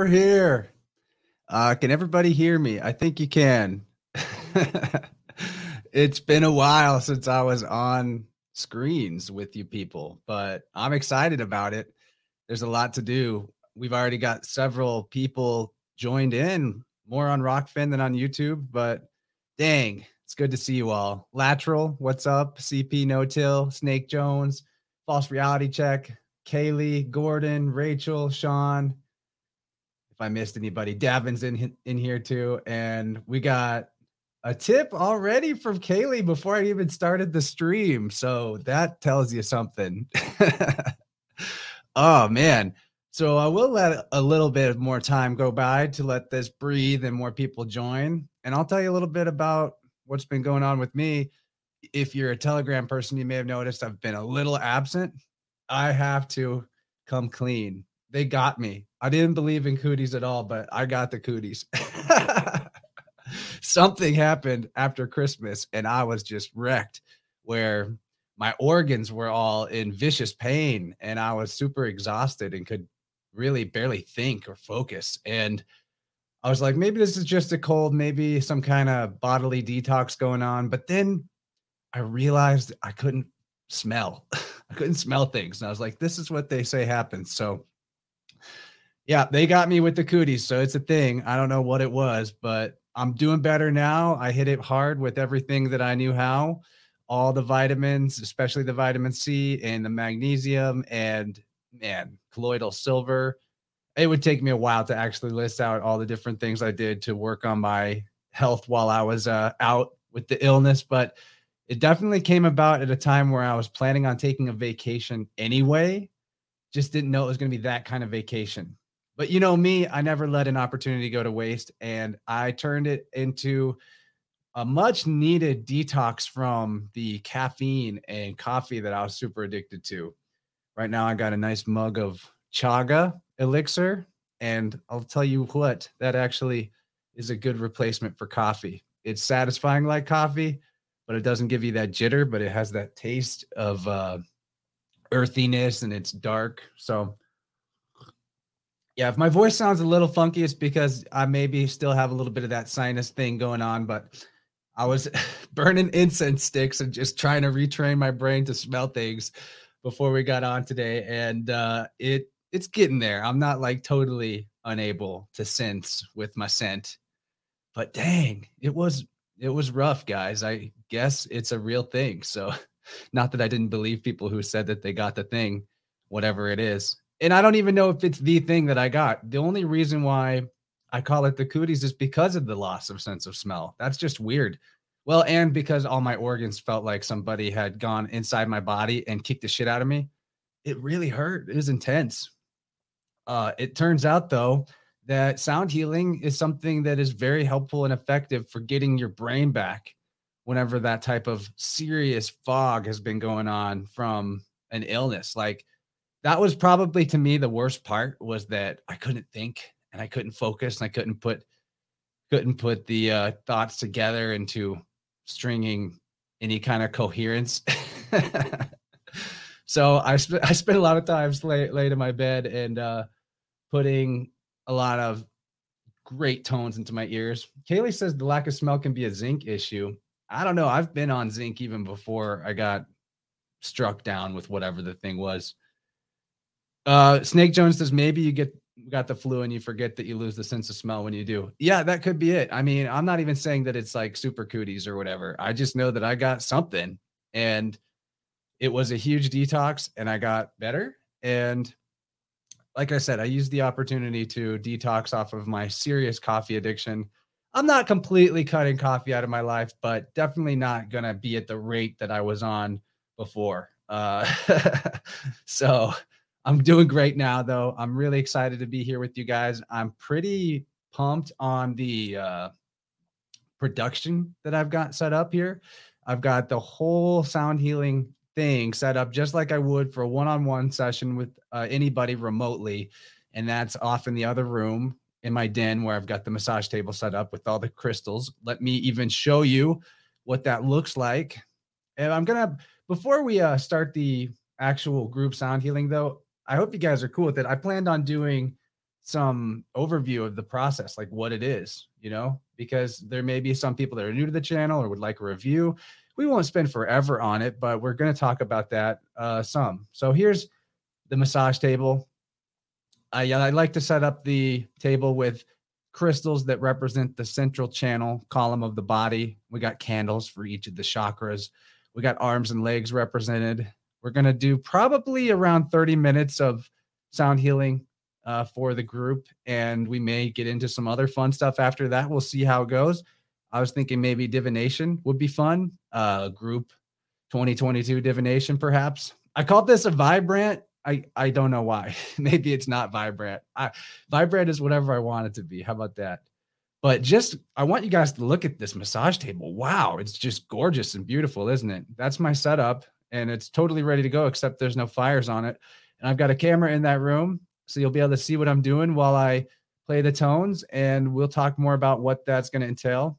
We're here. Uh, can everybody hear me? I think you can. it's been a while since I was on screens with you people, but I'm excited about it. There's a lot to do. We've already got several people joined in, more on Rokfin than on YouTube, but dang, it's good to see you all. Lateral, what's up? CP No Till, Snake Jones, False Reality Check, Kaylee, Gordon, Rachel, Sean. I missed anybody, Davin's in in here too, and we got a tip already from Kaylee before I even started the stream. So that tells you something. oh man. So I will let a little bit more time go by to let this breathe and more people join. And I'll tell you a little bit about what's been going on with me. If you're a Telegram person, you may have noticed I've been a little absent. I have to come clean. They got me. I didn't believe in cooties at all, but I got the cooties. Something happened after Christmas and I was just wrecked where my organs were all in vicious pain and I was super exhausted and could really barely think or focus. And I was like, maybe this is just a cold, maybe some kind of bodily detox going on. But then I realized I couldn't smell. I couldn't smell things. And I was like, this is what they say happens. So yeah, they got me with the cooties. So it's a thing. I don't know what it was, but I'm doing better now. I hit it hard with everything that I knew how. All the vitamins, especially the vitamin C and the magnesium and man, colloidal silver it would take me a while to actually list out all the different things I did to work on my health while I was uh, out with the illness, but it definitely came about at a time where I was planning on taking a vacation anyway. Just didn't know it was going to be that kind of vacation. But you know me, I never let an opportunity go to waste, and I turned it into a much needed detox from the caffeine and coffee that I was super addicted to. Right now, I got a nice mug of chaga elixir. And I'll tell you what, that actually is a good replacement for coffee. It's satisfying like coffee, but it doesn't give you that jitter, but it has that taste of uh, earthiness and it's dark. So, yeah, if my voice sounds a little funky, it's because I maybe still have a little bit of that sinus thing going on, but I was burning incense sticks and just trying to retrain my brain to smell things before we got on today. And uh, it it's getting there. I'm not like totally unable to sense with my scent, but dang, it was it was rough, guys. I guess it's a real thing. So, not that I didn't believe people who said that they got the thing, whatever it is. And I don't even know if it's the thing that I got. The only reason why I call it the cooties is because of the loss of sense of smell. That's just weird. Well, and because all my organs felt like somebody had gone inside my body and kicked the shit out of me. It really hurt. It was intense. Uh, it turns out, though, that sound healing is something that is very helpful and effective for getting your brain back whenever that type of serious fog has been going on from an illness. Like that was probably to me the worst part was that I couldn't think and I couldn't focus and I couldn't put couldn't put the uh, thoughts together into stringing any kind of coherence. so I sp- I spent a lot of times late late in my bed and uh, putting a lot of great tones into my ears. Kaylee says the lack of smell can be a zinc issue. I don't know. I've been on zinc even before I got struck down with whatever the thing was. Uh, Snake Jones says maybe you get got the flu and you forget that you lose the sense of smell when you do. Yeah, that could be it. I mean, I'm not even saying that it's like super cooties or whatever. I just know that I got something and it was a huge detox and I got better. And like I said, I used the opportunity to detox off of my serious coffee addiction. I'm not completely cutting coffee out of my life, but definitely not going to be at the rate that I was on before. Uh, so I'm doing great now, though. I'm really excited to be here with you guys. I'm pretty pumped on the uh, production that I've got set up here. I've got the whole sound healing thing set up just like I would for a one-on-one session with uh, anybody remotely, and that's off in the other room in my den where I've got the massage table set up with all the crystals. Let me even show you what that looks like. And I'm gonna before we uh, start the actual group sound healing though, I hope you guys are cool with it. I planned on doing some overview of the process, like what it is, you know, because there may be some people that are new to the channel or would like a review. We won't spend forever on it, but we're going to talk about that uh, some. So here's the massage table. I, I like to set up the table with crystals that represent the central channel column of the body. We got candles for each of the chakras. We got arms and legs represented. We're going to do probably around 30 minutes of sound healing uh, for the group. And we may get into some other fun stuff after that. We'll see how it goes. I was thinking maybe divination would be fun. Uh, group 2022 divination, perhaps. I called this a vibrant. I, I don't know why. maybe it's not vibrant. I, vibrant is whatever I want it to be. How about that? But just, I want you guys to look at this massage table. Wow, it's just gorgeous and beautiful, isn't it? That's my setup, and it's totally ready to go, except there's no fires on it. And I've got a camera in that room so you'll be able to see what I'm doing while I play the tones, and we'll talk more about what that's going to entail.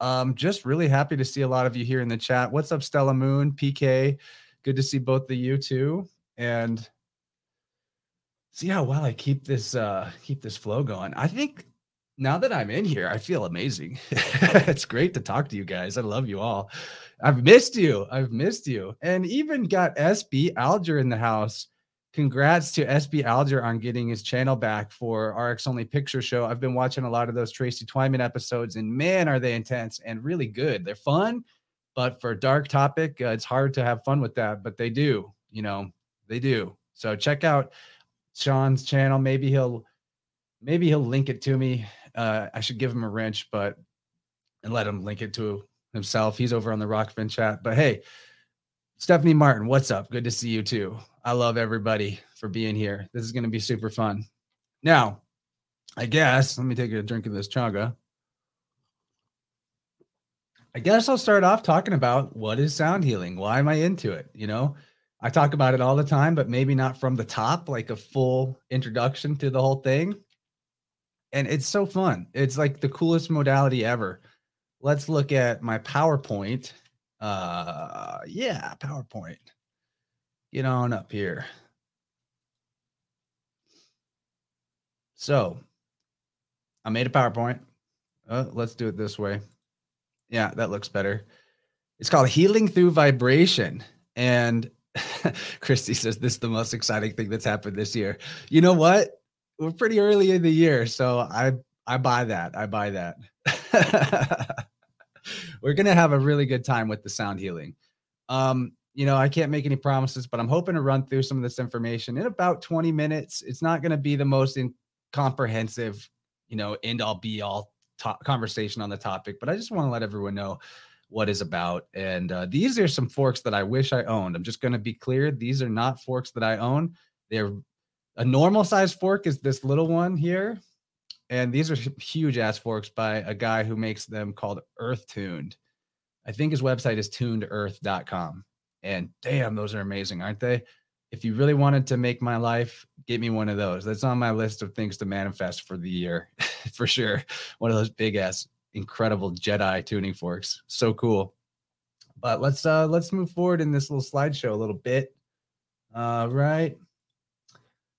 Um, just really happy to see a lot of you here in the chat. What's up, Stella Moon, PK? Good to see both of you too, and see how well I keep this uh keep this flow going. I think now that I'm in here, I feel amazing. it's great to talk to you guys. I love you all. I've missed you. I've missed you, and even got SB Alger in the house congrats to SB Alger on getting his channel back for RX Only Picture Show. I've been watching a lot of those Tracy Twyman episodes, and man, are they intense and really good. They're fun, but for a dark topic, uh, it's hard to have fun with that. But they do, you know, they do. So check out Sean's channel. Maybe he'll, maybe he'll link it to me. Uh, I should give him a wrench, but and let him link it to himself. He's over on the Rokfin chat. But hey, Stephanie Martin, what's up? Good to see you too. I love everybody for being here. This is going to be super fun. Now, I guess, let me take a drink of this chaga. I guess I'll start off talking about what is sound healing? Why am I into it? You know, I talk about it all the time, but maybe not from the top, like a full introduction to the whole thing. And it's so fun. It's like the coolest modality ever. Let's look at my PowerPoint uh, yeah, PowerPoint. Get on up here. So I made a PowerPoint. Uh, let's do it this way. Yeah, that looks better. It's called Healing Through Vibration. And Christy says this is the most exciting thing that's happened this year. You know what? We're pretty early in the year, so I I buy that. I buy that. we're gonna have a really good time with the sound healing. Um, you know, I can't make any promises, but I'm hoping to run through some of this information in about 20 minutes. It's not to be the most in- comprehensive, you know, end all be all to- conversation on the topic, but I just want to let everyone know what is about. And uh, these are some forks that I wish I owned. I'm just going to be clear. These are not forks that I own. They're a normal size fork is this little one here and these are huge ass forks by a guy who makes them called Earth Tuned. I think his website is tunedearth.com. And damn, those are amazing, aren't they? If you really wanted to make my life, get me one of those. That's on my list of things to manifest for the year, for sure. One of those big ass, incredible Jedi tuning forks. So cool. But let's uh let's move forward in this little slideshow a little bit. All right.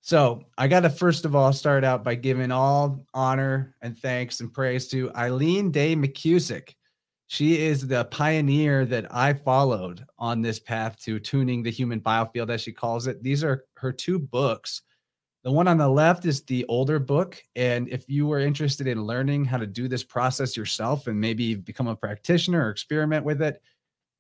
So I got to first of all start out by giving all honor and thanks and praise to Eileen Day McCusick. She is the pioneer that I followed on this path to tuning the human biofield, as she calls it. These are her two books. The one on the left is the older book. And if you were interested in learning how to do this process yourself and maybe become a practitioner or experiment with it,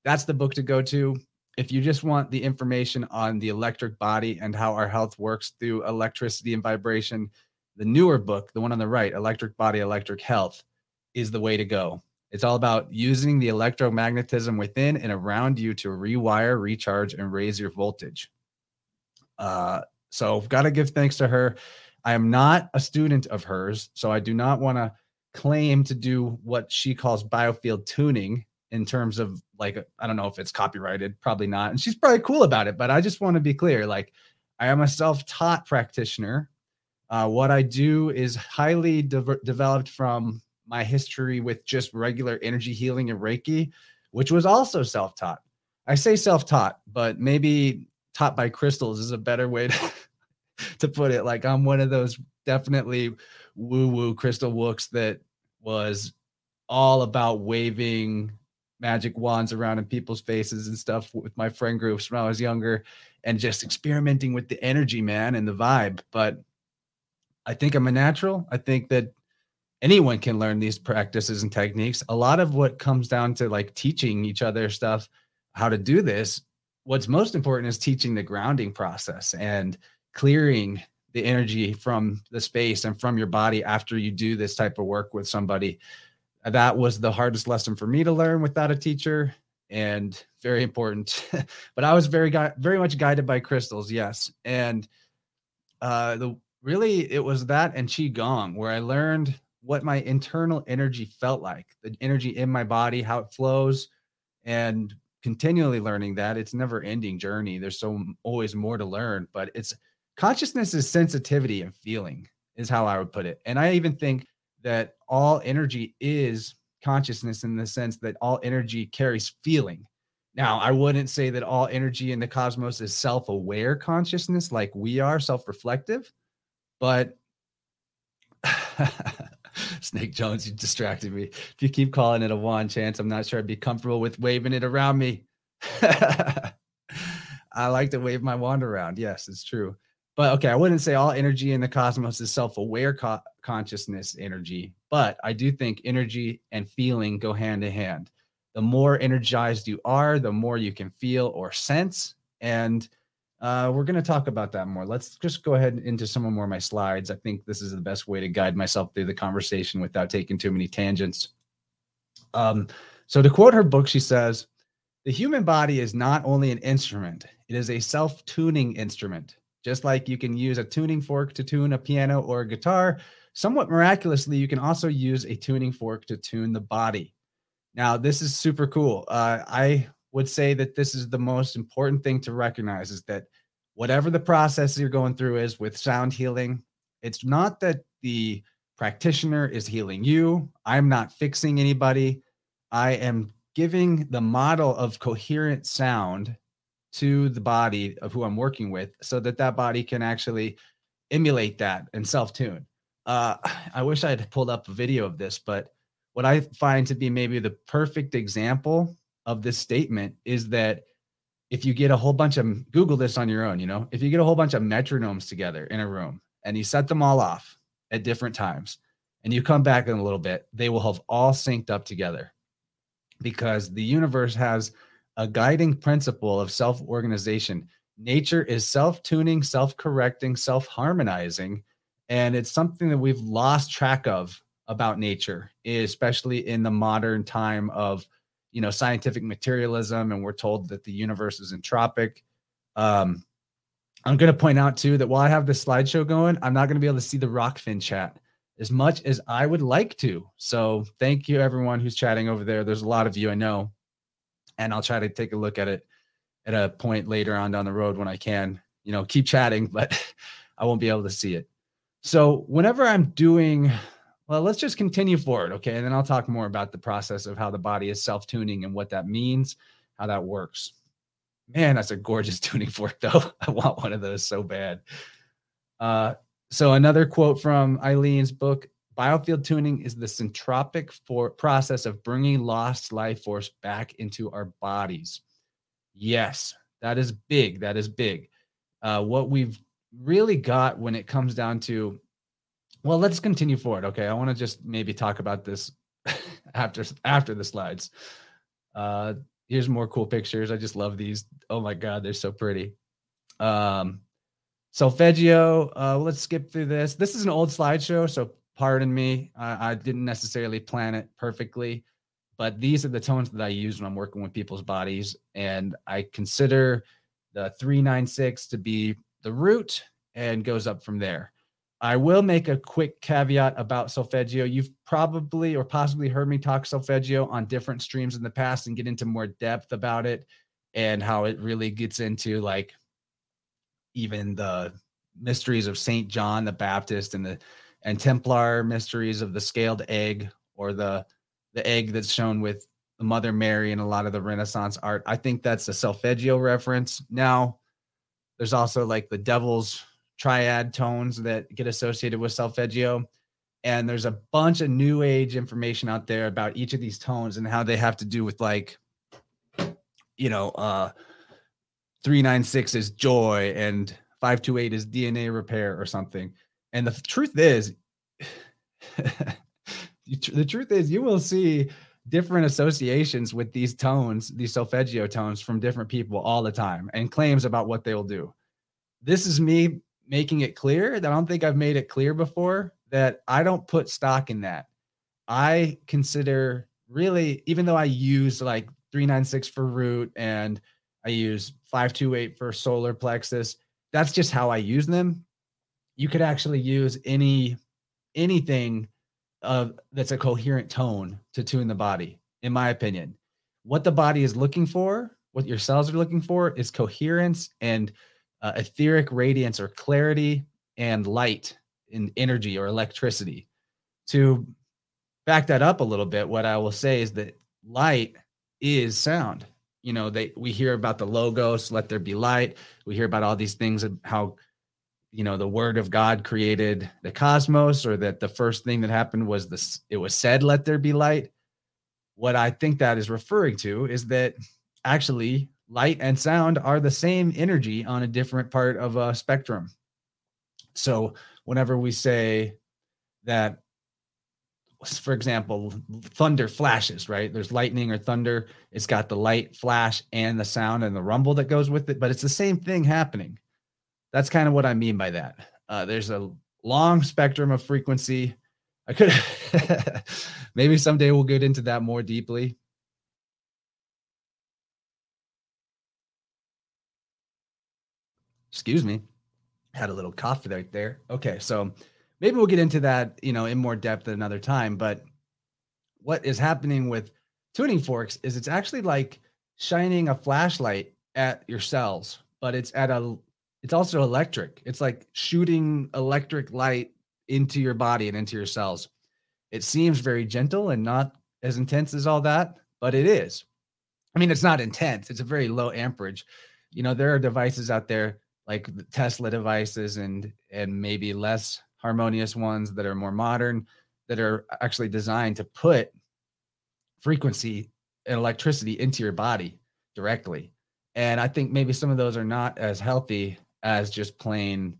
that's the book to go to if you just want the information on the electric body and how our health works through electricity and vibration, the newer book, the one on the right, Electric Body, Electric Health, is the way to go. It's all about using the electromagnetism within and around you to rewire, recharge, and raise your voltage. Uh, so, got to give thanks to her. I am not a student of hers, so I do not want to claim to do what she calls biofield tuning in terms of like I don't know if it's copyrighted, probably not. And she's probably cool about it, but I just want to be clear like I am a self-taught practitioner. Uh, what I do is highly de- developed from my history with just regular energy healing and Reiki, which was also self-taught. I say self-taught, but maybe taught by crystals is a better way to, to put it. Like I'm one of those definitely woo woo crystal wooks that was all about waving magic wands around in people's faces and stuff with my friend groups when I was younger and just experimenting with the energy, man, and the vibe. But I think I'm a natural. I think that anyone can learn these practices and techniques. A lot of what comes down to like teaching each other stuff, how to do this. What's most important is teaching the grounding process and clearing the energy from the space and from your body after you do this type of work with somebody. That was the hardest lesson for me to learn without a teacher and very important. but I was very very much guided by crystals, yes. And uh the really it was that and qigong where I learned what my internal energy felt like, the energy in my body, how it flows, and continually learning that. It's never ending journey. There's so always more to learn, but it's consciousness is sensitivity and feeling, is how I would put it. And I even think that all energy is consciousness in the sense that all energy carries feeling. Now, I wouldn't say that all energy in the cosmos is self aware consciousness like we are, self reflective, but Snake Jones, you distracted me. If you keep calling it a wand chance, I'm not sure I'd be comfortable with waving it around me. I like to wave my wand around. Yes, it's true. But okay, I wouldn't say all energy in the cosmos is self aware co- consciousness energy, but I do think energy and feeling go hand in hand. The more energized you are, the more you can feel or sense. And uh, we're going to talk about that more. Let's just go ahead into some more of my slides. I think this is the best way to guide myself through the conversation without taking too many tangents. Um, so, to quote her book, she says, The human body is not only an instrument, it is a self tuning instrument. Just like you can use a tuning fork to tune a piano or a guitar, somewhat miraculously, you can also use a tuning fork to tune the body. Now, this is super cool. Uh, I would say that this is the most important thing to recognize is that whatever the process you're going through is with sound healing, it's not that the practitioner is healing you. I'm not fixing anybody. I am giving the model of coherent sound to the body of who I'm working with so that that body can actually emulate that and self tune. Uh, I wish I had pulled up a video of this, but what I find to be maybe the perfect example of this statement is that if you get a whole bunch of Google this on your own, you know, if you get a whole bunch of metronomes together in a room and you set them all off at different times and you come back in a little bit, they will have all synced up together because the universe has a guiding principle of self organization. Nature is self tuning, self correcting, self harmonizing. And it's something that we've lost track of about nature, especially in the modern time of you know scientific materialism and we're told that the universe is entropic um i'm going to point out too that while i have this slideshow going i'm not going to be able to see the Rokfin chat as much as i would like to so thank you everyone who's chatting over there there's a lot of you i know and i'll try to take a look at it at a point later on down the road when i can you know keep chatting but i won't be able to see it so whenever i'm doing well, let's just continue forward. Okay. And then I'll talk more about the process of how the body is self tuning and what that means, how that works. Man, that's a gorgeous tuning fork, though. I want one of those so bad. Uh, so, another quote from Eileen's book Biofield tuning is the syntropic for process of bringing lost life force back into our bodies. Yes, that is big. That is big. Uh, what we've really got when it comes down to well, let's continue forward. Okay, I want to just maybe talk about this after after the slides. Uh, here's more cool pictures. I just love these. Oh my god, they're so pretty. Um, solfeggio. Uh, let's skip through this. This is an old slideshow, so pardon me. I, I didn't necessarily plan it perfectly, but these are the tones that I use when I'm working with people's bodies, and I consider the three nine six to be the root and goes up from there. I will make a quick caveat about solfeggio. You've probably or possibly heard me talk solfeggio on different streams in the past and get into more depth about it and how it really gets into like even the mysteries of Saint John the Baptist and the and Templar mysteries of the scaled egg or the the egg that's shown with the Mother Mary and a lot of the Renaissance art. I think that's a solfeggio reference. Now, there's also like the devil's triad tones that get associated with solfeggio. And there's a bunch of new age information out there about each of these tones and how they have to do with like, you know, uh 396 is joy and 528 is DNA repair or something. And the truth is, the truth is, you will see different associations with these tones, these solfeggio tones from different people all the time and claims about what they will do. This is me making it clear that I don't think I've made it clear before that I don't put stock in that. I consider really, even though I use like 396 for root and I use 528 for solar plexus, that's just how I use them. You could actually use any anything uh, that's a coherent tone to tune the body, in my opinion. What the body is looking for, what your cells are looking for, is coherence and uh, etheric radiance or clarity and light and energy or electricity. To back that up a little bit, what I will say is that light is sound. You know, they we hear about the logos, let there be light. We hear about all these things of how you know the word of god created the cosmos or that the first thing that happened was this it was said let there be light. What i think that is referring to is that actually light and sound are the same energy on a different part of a spectrum. So whenever we say that for example thunder flashes right? There's lightning or thunder it's got the light flash and the sound and the rumble that goes with it but it's the same thing happening that's kind of what I mean by that. Uh, there's a long spectrum of frequency. I could maybe someday we'll get into that more deeply. Excuse me. Had a little cough right there. Okay, so maybe we'll get into that, you know, in more depth at another time. But what is happening with tuning forks is it's actually like shining a flashlight at your cells, but it's at a it's also electric. It's like shooting electric light into your body and into your cells. It seems very gentle and not as intense as all that, but it is. I mean, it's not intense. It's a very low amperage. You know, there are devices out there like the Tesla devices and and maybe less harmonious ones that are more modern that are actually designed to put frequency and electricity into your body directly. And I think maybe some of those are not as healthy as just plain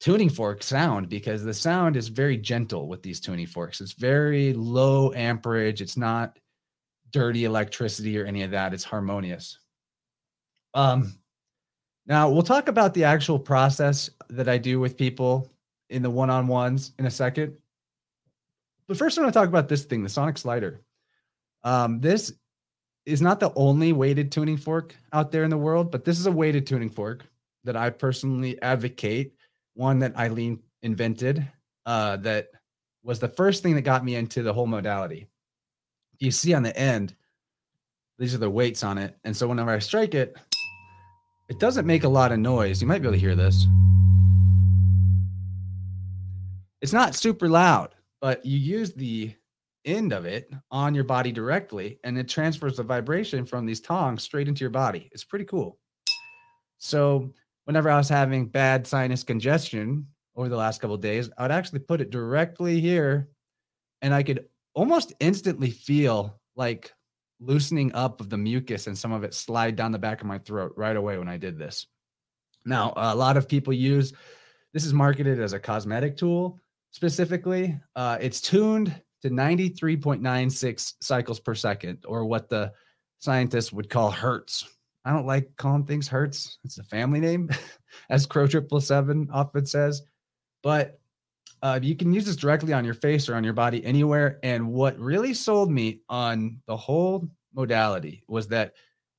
tuning fork sound because the sound is very gentle with these tuning forks. It's very low amperage. It's not dirty electricity or any of that. It's harmonious. Um, now we'll talk about the actual process that I do with people in the one-on-ones in a second. But first, I want to talk about this thing, the Sonic Slider. Um, this is not the only weighted tuning fork out there in the world, but this is a weighted tuning fork that I personally advocate, one that Eileen invented, uh, that was the first thing that got me into the whole modality. You see on the end, these are the weights on it. And so whenever I strike it, it doesn't make a lot of noise. You might be able to hear this. It's not super loud, but you use the end of it on your body directly and it transfers the vibration from these tongs straight into your body. It's pretty cool. So whenever I was having bad sinus congestion over the last couple days, I would actually put it directly here and I could almost instantly feel like loosening up of the mucus and some of it slide down the back of my throat right away when I did this. Now, a lot of people use this is marketed as a cosmetic tool specifically. Uh, it's tuned to 93.96 cycles per second, or what the scientists would call hertz. I don't like calling things Hertz. It's a family name, as Crow Triple Seven often says. But uh, you can use this directly on your face or on your body anywhere. And what really sold me on the whole modality was that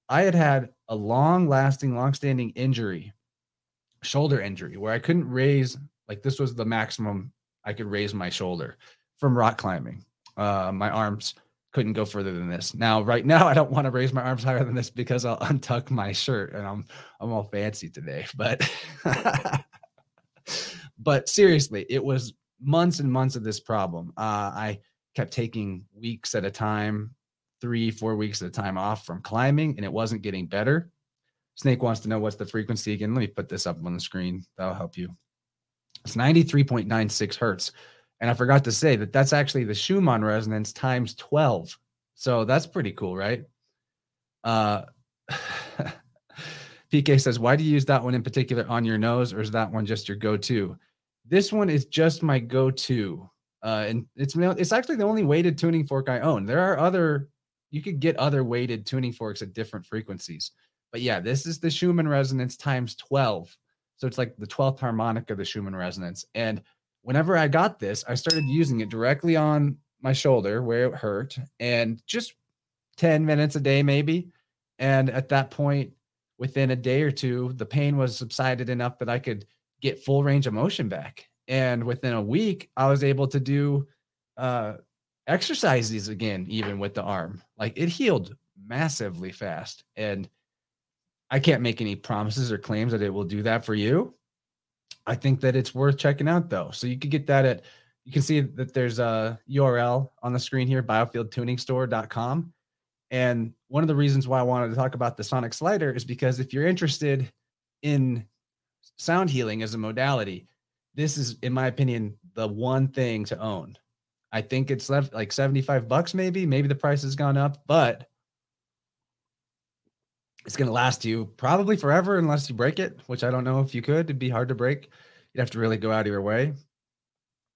I had had a long lasting, long standing injury, shoulder injury, where I couldn't raise, like, this was the maximum I could raise my shoulder from rock climbing. Uh, my arms couldn't go further than this. Now, right now, I don't want to raise my arms higher than this because I'll untuck my shirt and I'm I'm all fancy today. But but seriously, it was months and months of this problem. Uh, I kept taking weeks at a time, three, four weeks at a time off from climbing, and it wasn't getting better. Snake wants to know what's the frequency again. Let me put this up on the screen. That'll help you. It's 93.96 hertz. And I forgot to say that that's actually the Schumann resonance times 12. So that's pretty cool, right? Uh, PK says, Why do you use that one in particular on your nose, or is that one just your go to? This one is just my go to. Uh, and it's it's actually the only weighted tuning fork I own. There are other, you could get other weighted tuning forks at different frequencies. But yeah, this is the Schumann resonance times 12. So it's like the 12th harmonic of the Schumann resonance. And whenever I got this, I started using it directly on my shoulder where it hurt and just 10 minutes a day, maybe. And at that point, within a day or two, the pain was subsided enough that I could get full range of motion back. And within a week, I was able to do uh, exercises again, even with the arm. Like it healed massively fast. And I can't make any promises or claims that it will do that for you. I think that it's worth checking out though. So you can get that at you can see that there's a URL on the screen here, biofieldtuningstore.com. And one of the reasons why I wanted to talk about the sonic slider is because if you're interested in sound healing as a modality, this is, in my opinion, the one thing to own. I think it's left like 75 bucks, maybe. Maybe the price has gone up, but it's going to last you probably forever unless you break it, which I don't know if you could. It'd be hard to break. You'd have to really go out of your way.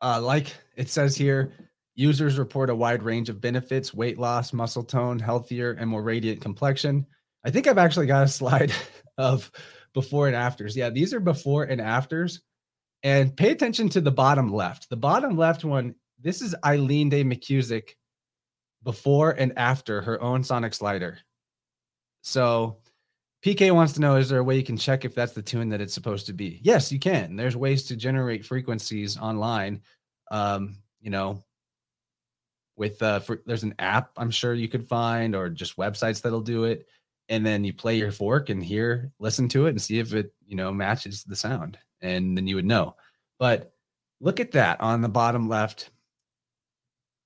Uh, like it says here, users report a wide range of benefits weight loss, muscle tone, healthier, and more radiant complexion. I think I've actually got a slide of before and afters. Yeah, these are before and afters. And pay attention to the bottom left. The bottom left one, this is Eileen Day McCusick before and after her own sonic slider. So PK wants to know is there a way you can check if that's the tune that it's supposed to be? Yes, you can. There's ways to generate frequencies online. Um, you know, with uh for, there's an app I'm sure you could find or just websites that'll do it and then you play your fork and hear listen to it and see if it, you know, matches the sound and then you would know. But look at that on the bottom left.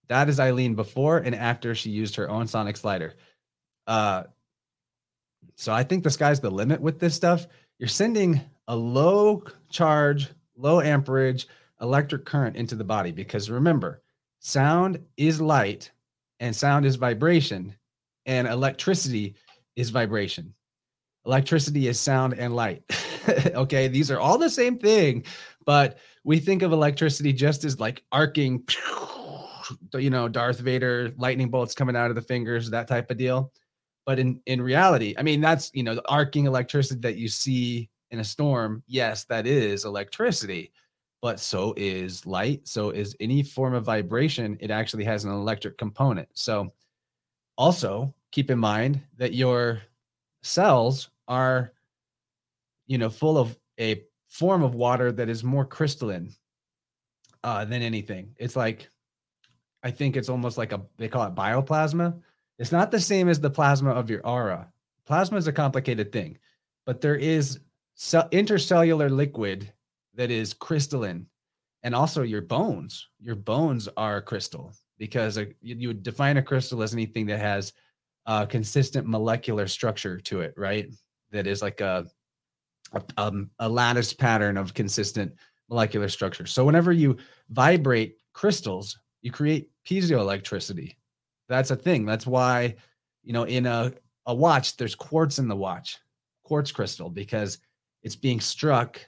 That is Eileen before and after she used her own sonic slider. Uh so I think the sky's the limit with this stuff. You're sending a low charge, low amperage electric current into the body because remember, sound is light and sound is vibration and electricity is vibration. Electricity is sound and light. okay, these are all the same thing, but we think of electricity just as like arcing you know, Darth Vader lightning bolts coming out of the fingers, that type of deal. But in in reality, I mean, that's you know the arcing electricity that you see in a storm. Yes, that is electricity, but so is light. So is any form of vibration. It actually has an electric component. So also keep in mind that your cells are, you know, full of a form of water that is more crystalline uh, than anything. It's like, I think it's almost like a they call it bioplasma it's not the same as the plasma of your aura. Plasma is a complicated thing, but there is intercellular liquid that is crystalline, and also your bones. Your bones are crystal because a, you would define a crystal as anything that has a consistent molecular structure to it, right? That is like a a, um, a lattice pattern of consistent molecular structure. So whenever you vibrate crystals, you create piezoelectricity that's a thing. That's why, you know, in a, a watch, there's quartz in the watch, quartz crystal, because it's being struck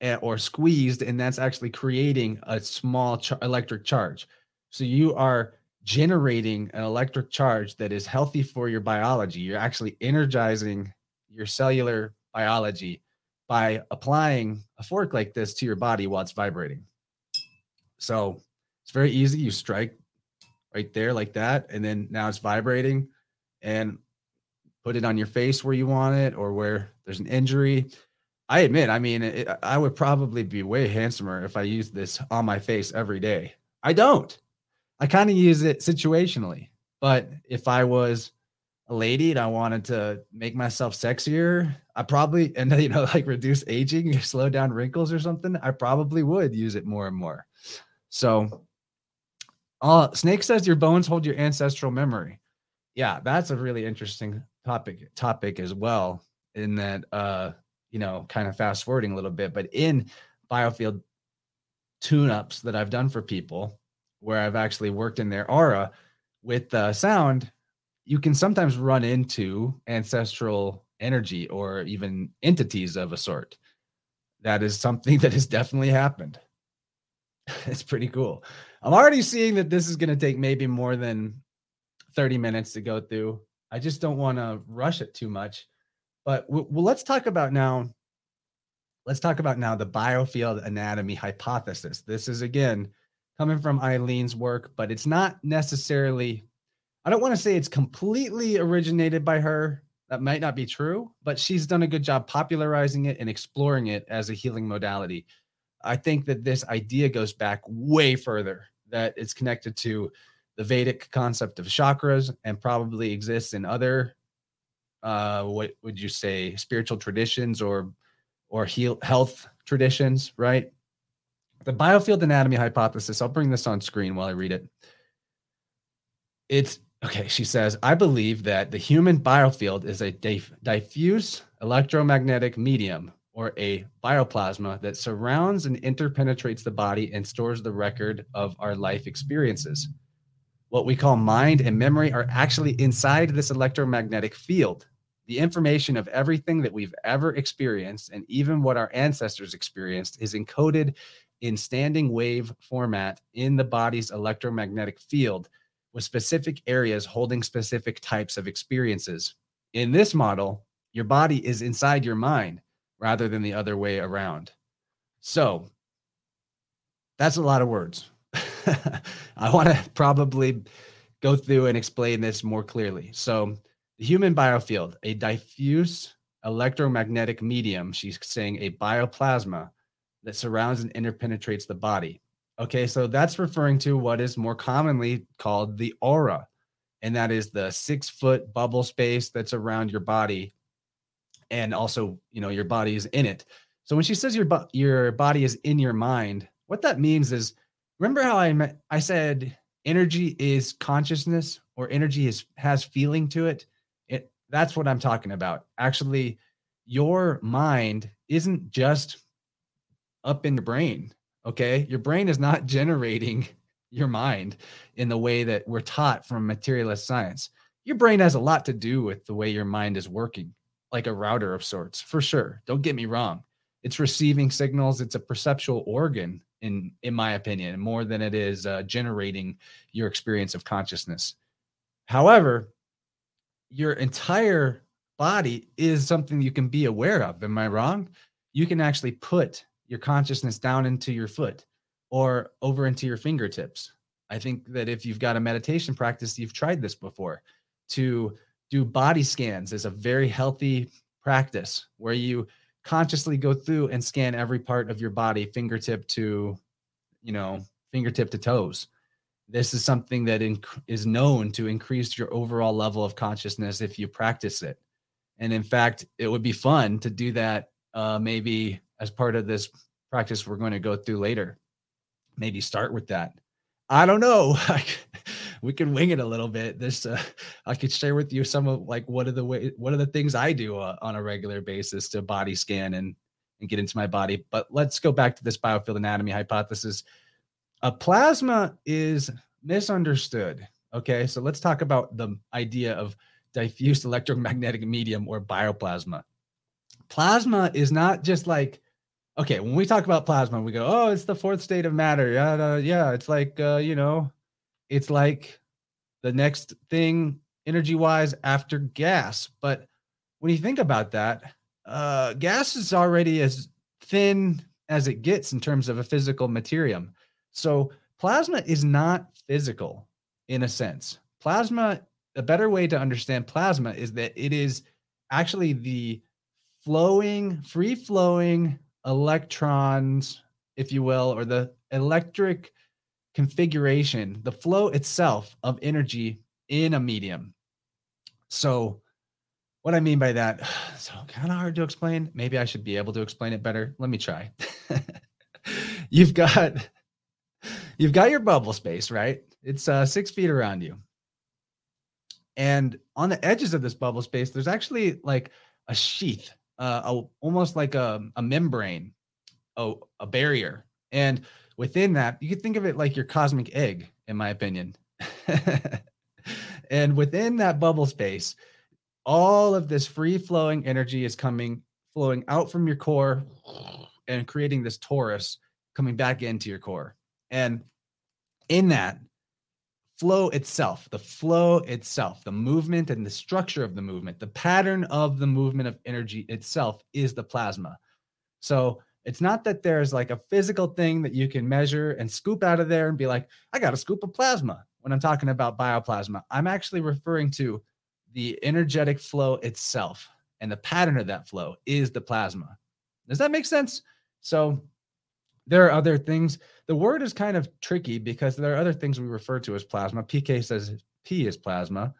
eh, or squeezed, and that's actually creating a small char- electric charge. So you are generating an electric charge that is healthy for your biology. You're actually energizing your cellular biology by applying a fork like this to your body while it's vibrating. So it's very easy. You strike right there like that and then now it's vibrating and put it on your face where you want it or where there's an injury. I admit i mean it, i would probably be way handsomer if i used this on my face every day. I don't. I kind of use it situationally but if i was a lady and i wanted to make myself sexier i probably and you know like reduce aging slow down wrinkles or something i probably would use it more and more. So uh, Snake says your bones hold your ancestral memory. Yeah, that's a really interesting topic topic as well. In that, uh, you know, kind of fast forwarding a little bit, but in biofield tune ups that I've done for people where I've actually worked in their aura with uh, sound, you can sometimes run into ancestral energy or even entities of a sort. That is something that has definitely happened. it's pretty cool. I'm already seeing that this is going to take maybe more than 30 minutes to go through. I just don't want to rush it too much. But well, let's talk about now. Let's talk about now the biofield anatomy hypothesis. This is again coming from Eileen's work, but it's not necessarily, I don't want to say it's completely originated by her. That might not be true, but she's done a good job popularizing it and exploring it as a healing modality. I think that this idea goes back way further, that it's connected to the Vedic concept of chakras and probably exists in other uh what would you say spiritual traditions or or heal health traditions, right? The biofield anatomy hypothesis, I'll bring this on screen while I read it. It's okay. She says, I believe that the human biofield is a diff- diffuse electromagnetic medium or a bioplasma that surrounds and interpenetrates the body and stores the record of our life experiences. What we call mind and memory are actually inside this electromagnetic field. The information of everything that we've ever experienced and even what our ancestors experienced is encoded in standing wave format in the body's electromagnetic field with specific areas holding specific types of experiences. In this model, your body is inside your mind rather than the other way around. So that's a lot of words. I want to probably go through and explain this more clearly. So, the human biofield, a diffuse electromagnetic medium, she's saying a bioplasma that surrounds and interpenetrates the body. Okay, so that's referring to what is more commonly called the aura, and that is the six foot bubble space that's around your body, and also you know your body is in it. So when she says your your body is in your mind, what that means is remember how I met, I said energy is consciousness or energy is has feeling to it. It that's what I'm talking about. Actually, your mind isn't just up in your brain. Okay. Your brain is not generating your mind in the way that we're taught from materialist science. Your brain has a lot to do with the way your mind is working, like a router of sorts, for sure. Don't get me wrong. It's receiving signals, it's a perceptual organ, in, in my opinion, more than it is uh, generating your experience of consciousness. However, your entire body is something you can be aware of. Am I wrong? You can actually put your consciousness down into your foot or over into your fingertips. I think that if you've got a meditation practice, you've tried this before. To do body scans is a very healthy practice where you consciously go through and scan every part of your body, fingertip to, you know, fingertip to toes. This is something that inc- is known to increase your overall level of consciousness if you practice it. And in fact, it would be fun to do that uh, maybe as part of this practice we're going to go through later. Maybe start with that. I don't know. we can wing it a little bit. This uh, I could share with you some of like what are the way what are the things I do uh, on a regular basis to body scan and and get into my body. But let's go back to this biofield anatomy hypothesis. A plasma is misunderstood. Okay, so let's talk about the idea of diffuse electromagnetic medium or bioplasma. Plasma is not just like okay, when we talk about plasma, we go, oh, it's the fourth state of matter. Yeah, yeah, it's like uh, you know, it's like the next thing energy wise after gas. But when you think about that, uh, gas is already as thin as it gets in terms of a physical materium. So plasma is not physical in a sense. Plasma, a better way to understand plasma is that it is actually the flowing, free flowing electrons, if you will, or the electric configuration, the flow itself of energy in a medium. So, what I mean by that, so kind of hard to explain. Maybe I should be able to explain it better. Let me try. you've got you've got your bubble space, right? It's uh, six feet around you, and on the edges of this bubble space, there's actually like a sheath uh, a, almost like a, a membrane, a, a barrier. And within that, you could think of it like your cosmic egg, in my opinion. and within that bubble space, all of this free flowing energy is coming, flowing out from your core and creating this torus coming back into your core. And in that flow itself, the flow itself, the movement and the structure of the movement, the pattern of the movement of energy itself is the plasma. So it's not that there's like a physical thing that you can measure and scoop out of there and be like, I got a scoop of plasma. When I'm talking about bioplasma, I'm actually referring to the energetic flow itself. And the pattern of that flow is the plasma. Does that make sense? So there are other things. The word is kind of tricky because there are other things we refer to as plasma. PK says P is plasma.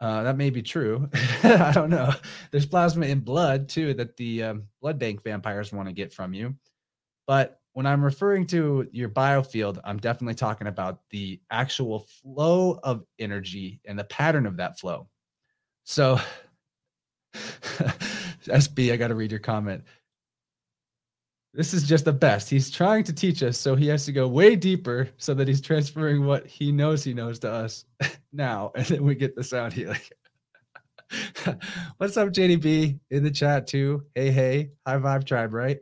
Uh, that may be true. I don't know. There's plasma in blood too that the um, blood bank vampires want to get from you. But when I'm referring to your biofield, I'm definitely talking about the actual flow of energy and the pattern of that flow. So, SB, I got to read your comment. This is just the best. He's trying to teach us, so he has to go way deeper so that he's transferring what he knows he knows to us now, and then we get the sound healing. What's up, JDB in the chat too? Hey, hey, high vibe tribe, right?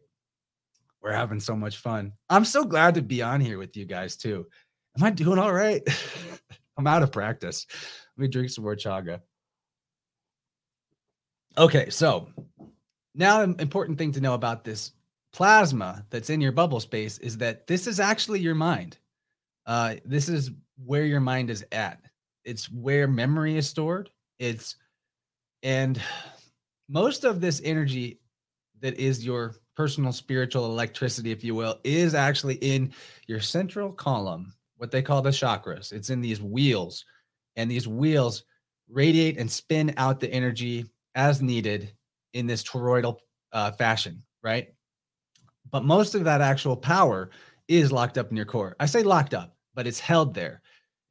We're having so much fun. I'm so glad to be on here with you guys too. Am I doing all right? I'm out of practice. Let me drink some more chaga. Okay, so now an important thing to know about this plasma that's in your bubble space is that this is actually your mind. Uh, this is where your mind is at. It's where memory is stored. It's and most of this energy that is your personal spiritual electricity, if you will, is actually in your central column, what they call the chakras. It's in these wheels, and these wheels radiate and spin out the energy as needed in this toroidal uh, fashion, right? But most of that actual power is locked up in your core. I say locked up, but it's held there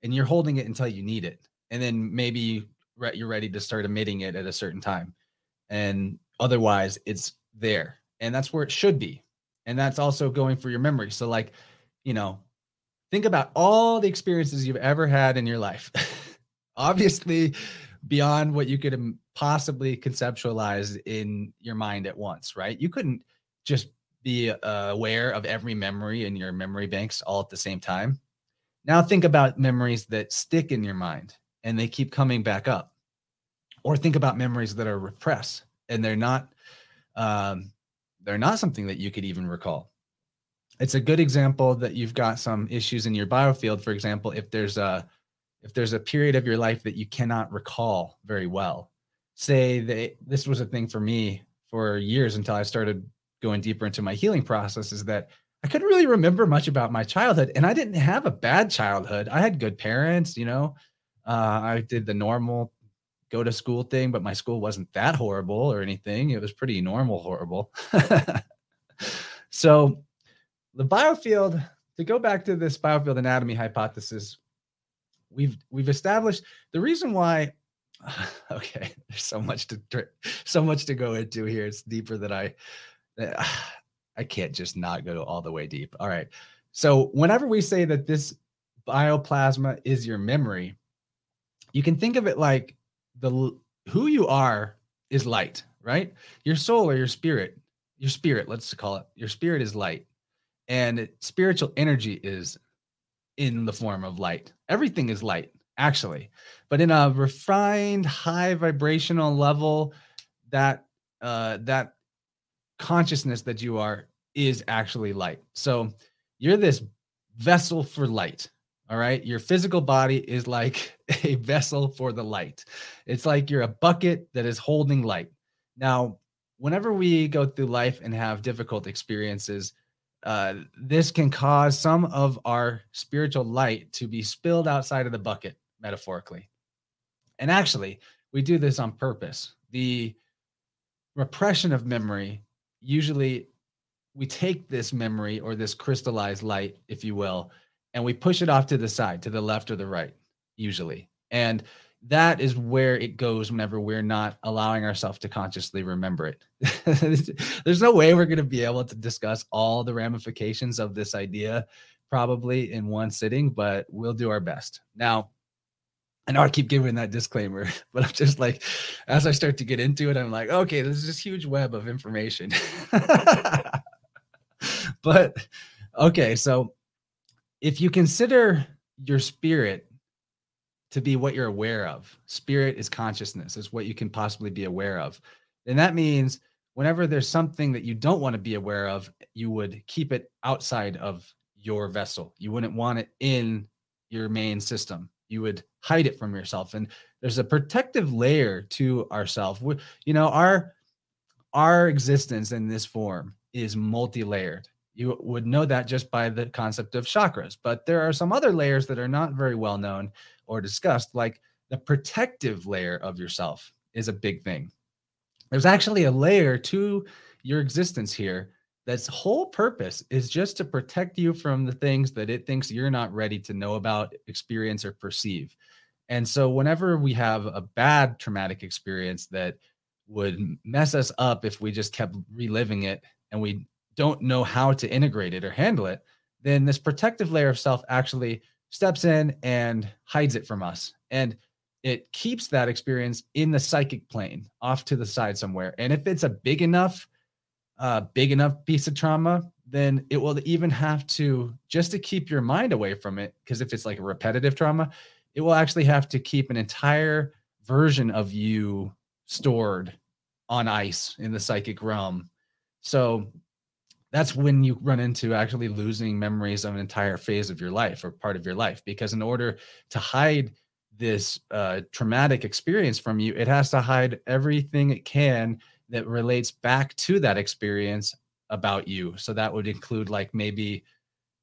and you're holding it until you need it. And then maybe you're ready to start emitting it at a certain time. And otherwise, it's there. And that's where it should be. And that's also going for your memory. So, like, you know, think about all the experiences you've ever had in your life. Obviously, beyond what you could possibly conceptualize in your mind at once, right? You couldn't just be uh, aware of every memory in your memory banks all at the same time. Now think about memories that stick in your mind and they keep coming back up. Or think about memories that are repressed and they're not um, they're not something that you could even recall. It's a good example that you've got some issues in your biofield. For example, if there's a if there's a period of your life that you cannot recall very well, say that this was a thing for me for years until I started going deeper into my healing process is that I couldn't really remember much about my childhood, and I didn't have a bad childhood. I had good parents, you know. Uh, I did the normal go to school thing, but my school wasn't that horrible or anything. It was pretty normal, horrible. so, the biofield. To go back to this biofield anatomy hypothesis, we've we've established the reason why. Okay, there's so much to so much to go into here. It's deeper than I I can't just not go all the way deep. All right. So, whenever we say that this bioplasma is your memory, you can think of it like the who you are is light, right? Your soul or your spirit, your spirit, let's call it, your spirit is light. And spiritual energy is in the form of light. Everything is light, actually. But in a refined, high vibrational level, that uh, that consciousness that you are is actually light. So you're this vessel for light. All right. Your physical body is like a vessel for the light. It's like you're a bucket that is holding light. Now, whenever we go through life and have difficult experiences, uh, this can cause some of our spiritual light to be spilled outside of the bucket, metaphorically. And actually, we do this on purpose. The repression of memory usually we take this memory or this crystallized light, if you will, and we push it off to the side, to the left or the right, usually. And that is where it goes whenever we're not allowing ourselves to consciously remember it. There's no way we're going to be able to discuss all the ramifications of this idea probably in one sitting, but we'll do our best. Now, I know I keep giving that disclaimer, but I'm just like, as I start to get into it, I'm like, okay, this is this huge web of information. but okay, so if you consider your spirit to be what you're aware of. Spirit is consciousness, is what you can possibly be aware of. And that means whenever there's something that you don't want to be aware of, you would keep it outside of your vessel. You wouldn't want it in your main system. You would hide it from yourself. And there's a protective layer to ourself. You know, our our existence in this form is multi-layered. You would know that just by the concept of chakras, but there are some other layers that are not very well known or discussed, like the protective layer of yourself is a big thing. There's actually a layer to your existence here that's whole purpose is just to protect you from the things that it thinks you're not ready to know about, experience, or perceive. And so, whenever we have a bad traumatic experience that would mess us up if we just kept reliving it and we don't know how to integrate it or handle it, then this protective layer of self actually steps in and hides it from us. And it keeps that experience in the psychic plane off to the side somewhere. And if it's a big enough, uh, big enough piece of trauma, then it will even have to just to keep your mind away from it. Because if it's like a repetitive trauma, it will actually have to keep an entire version of you stored on ice in the psychic realm. So that's when you run into actually losing memories of an entire phase of your life or part of your life because in order to hide this uh, traumatic experience from you it has to hide everything it can that relates back to that experience about you so that would include like maybe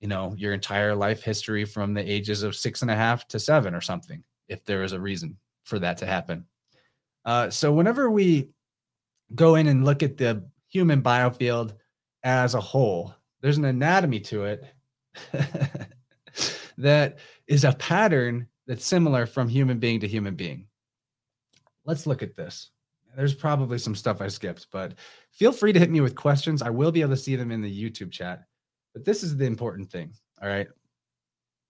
you know your entire life history from the ages of six and a half to seven or something if there is a reason for that to happen uh, so whenever we go in and look at the human biofield as a whole. There's an anatomy to it that is a pattern that's similar from human being to human being. Let's look at this. There's probably some stuff I skipped, but feel free to hit me with questions. I will be able to see them in the YouTube chat. But this is the important thing. All right.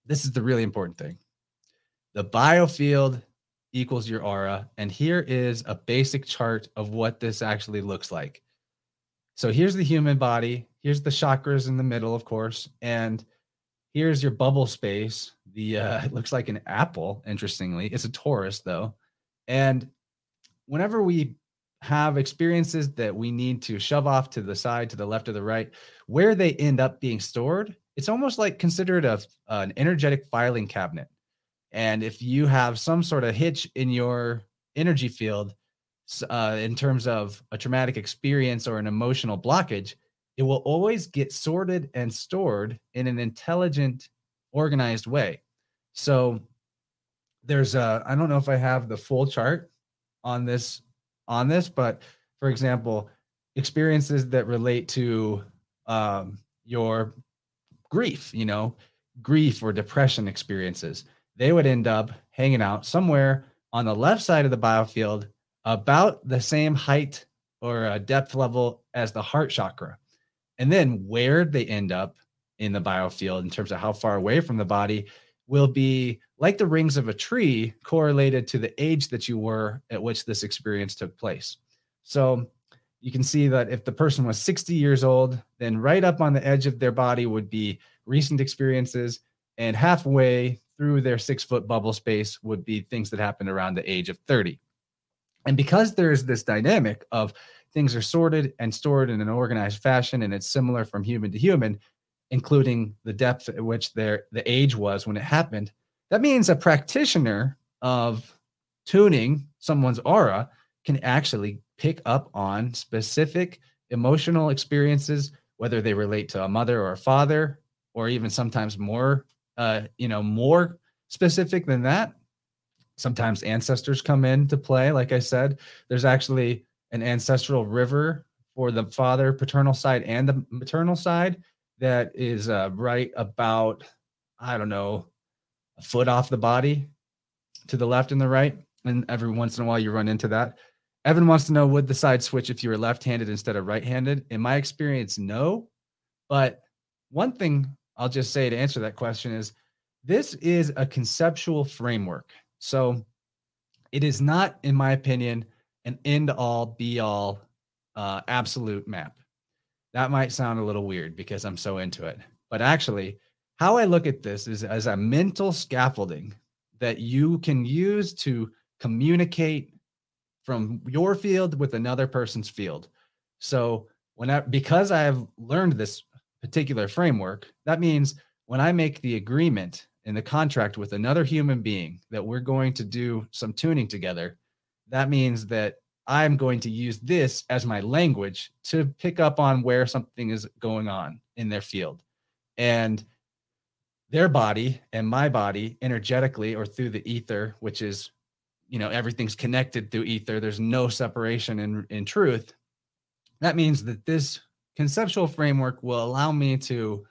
This is the really important thing. The biofield equals your aura. And here is a basic chart of what this actually looks like. So here's the human body. Here's the chakras in the middle, of course, and here's your bubble space. The uh, it looks like an apple. Interestingly, it's a torus though, and whenever we have experiences that we need to shove off to the side, to the left or the right, where they end up being stored, it's almost like considered a, an energetic filing cabinet. And if you have some sort of hitch in your energy field, uh, in terms of a traumatic experience or an emotional blockage, it will always get sorted and stored in an intelligent, organized way. So there's a, I don't know if I have the full chart on this on this, but for example, experiences that relate to um, your grief, you know, grief or depression experiences, they would end up hanging out somewhere on the left side of the biofield about the same height or a depth level as the heart chakra. And then where they end up in the biofield in terms of how far away from the body will be like the rings of a tree correlated to the age that you were at which this experience took place. So you can see that if the person was 60 years old, then right up on the edge of their body would be recent experiences, and halfway through their six foot bubble space would be things that happened around the age of 30. And because there's this dynamic of things are sorted and stored in an organized fashion, and it's similar from human to human, including the depth at which their the age was when it happened, that means a practitioner of tuning someone's aura can actually pick up on specific emotional experiences, whether they relate to a mother or a father, or even sometimes more, uh, you know, more specific than that. Sometimes ancestors come into play. Like I said, there's actually an ancestral river for the father paternal side and the maternal side that is uh, right about, I don't know, a foot off the body to the left and the right. and every once in a while you run into that. Evan wants to know would the side switch if you were left-handed instead of right-handed? In my experience, no. But one thing I'll just say to answer that question is this is a conceptual framework. So it is not, in my opinion, an end all be all uh, absolute map. That might sound a little weird because I'm so into it. But actually, how I look at this is as a mental scaffolding that you can use to communicate from your field with another person's field. So when I because I have learned this particular framework, that means when I make the agreement in the contract with another human being that we're going to do some tuning together, that means that I'm going to use this as my language to pick up on where something is going on in their field. And their body and my body energetically or through the ether, which is, you know, everything's connected through ether. There's no separation in, in truth. That means that this conceptual framework will allow me to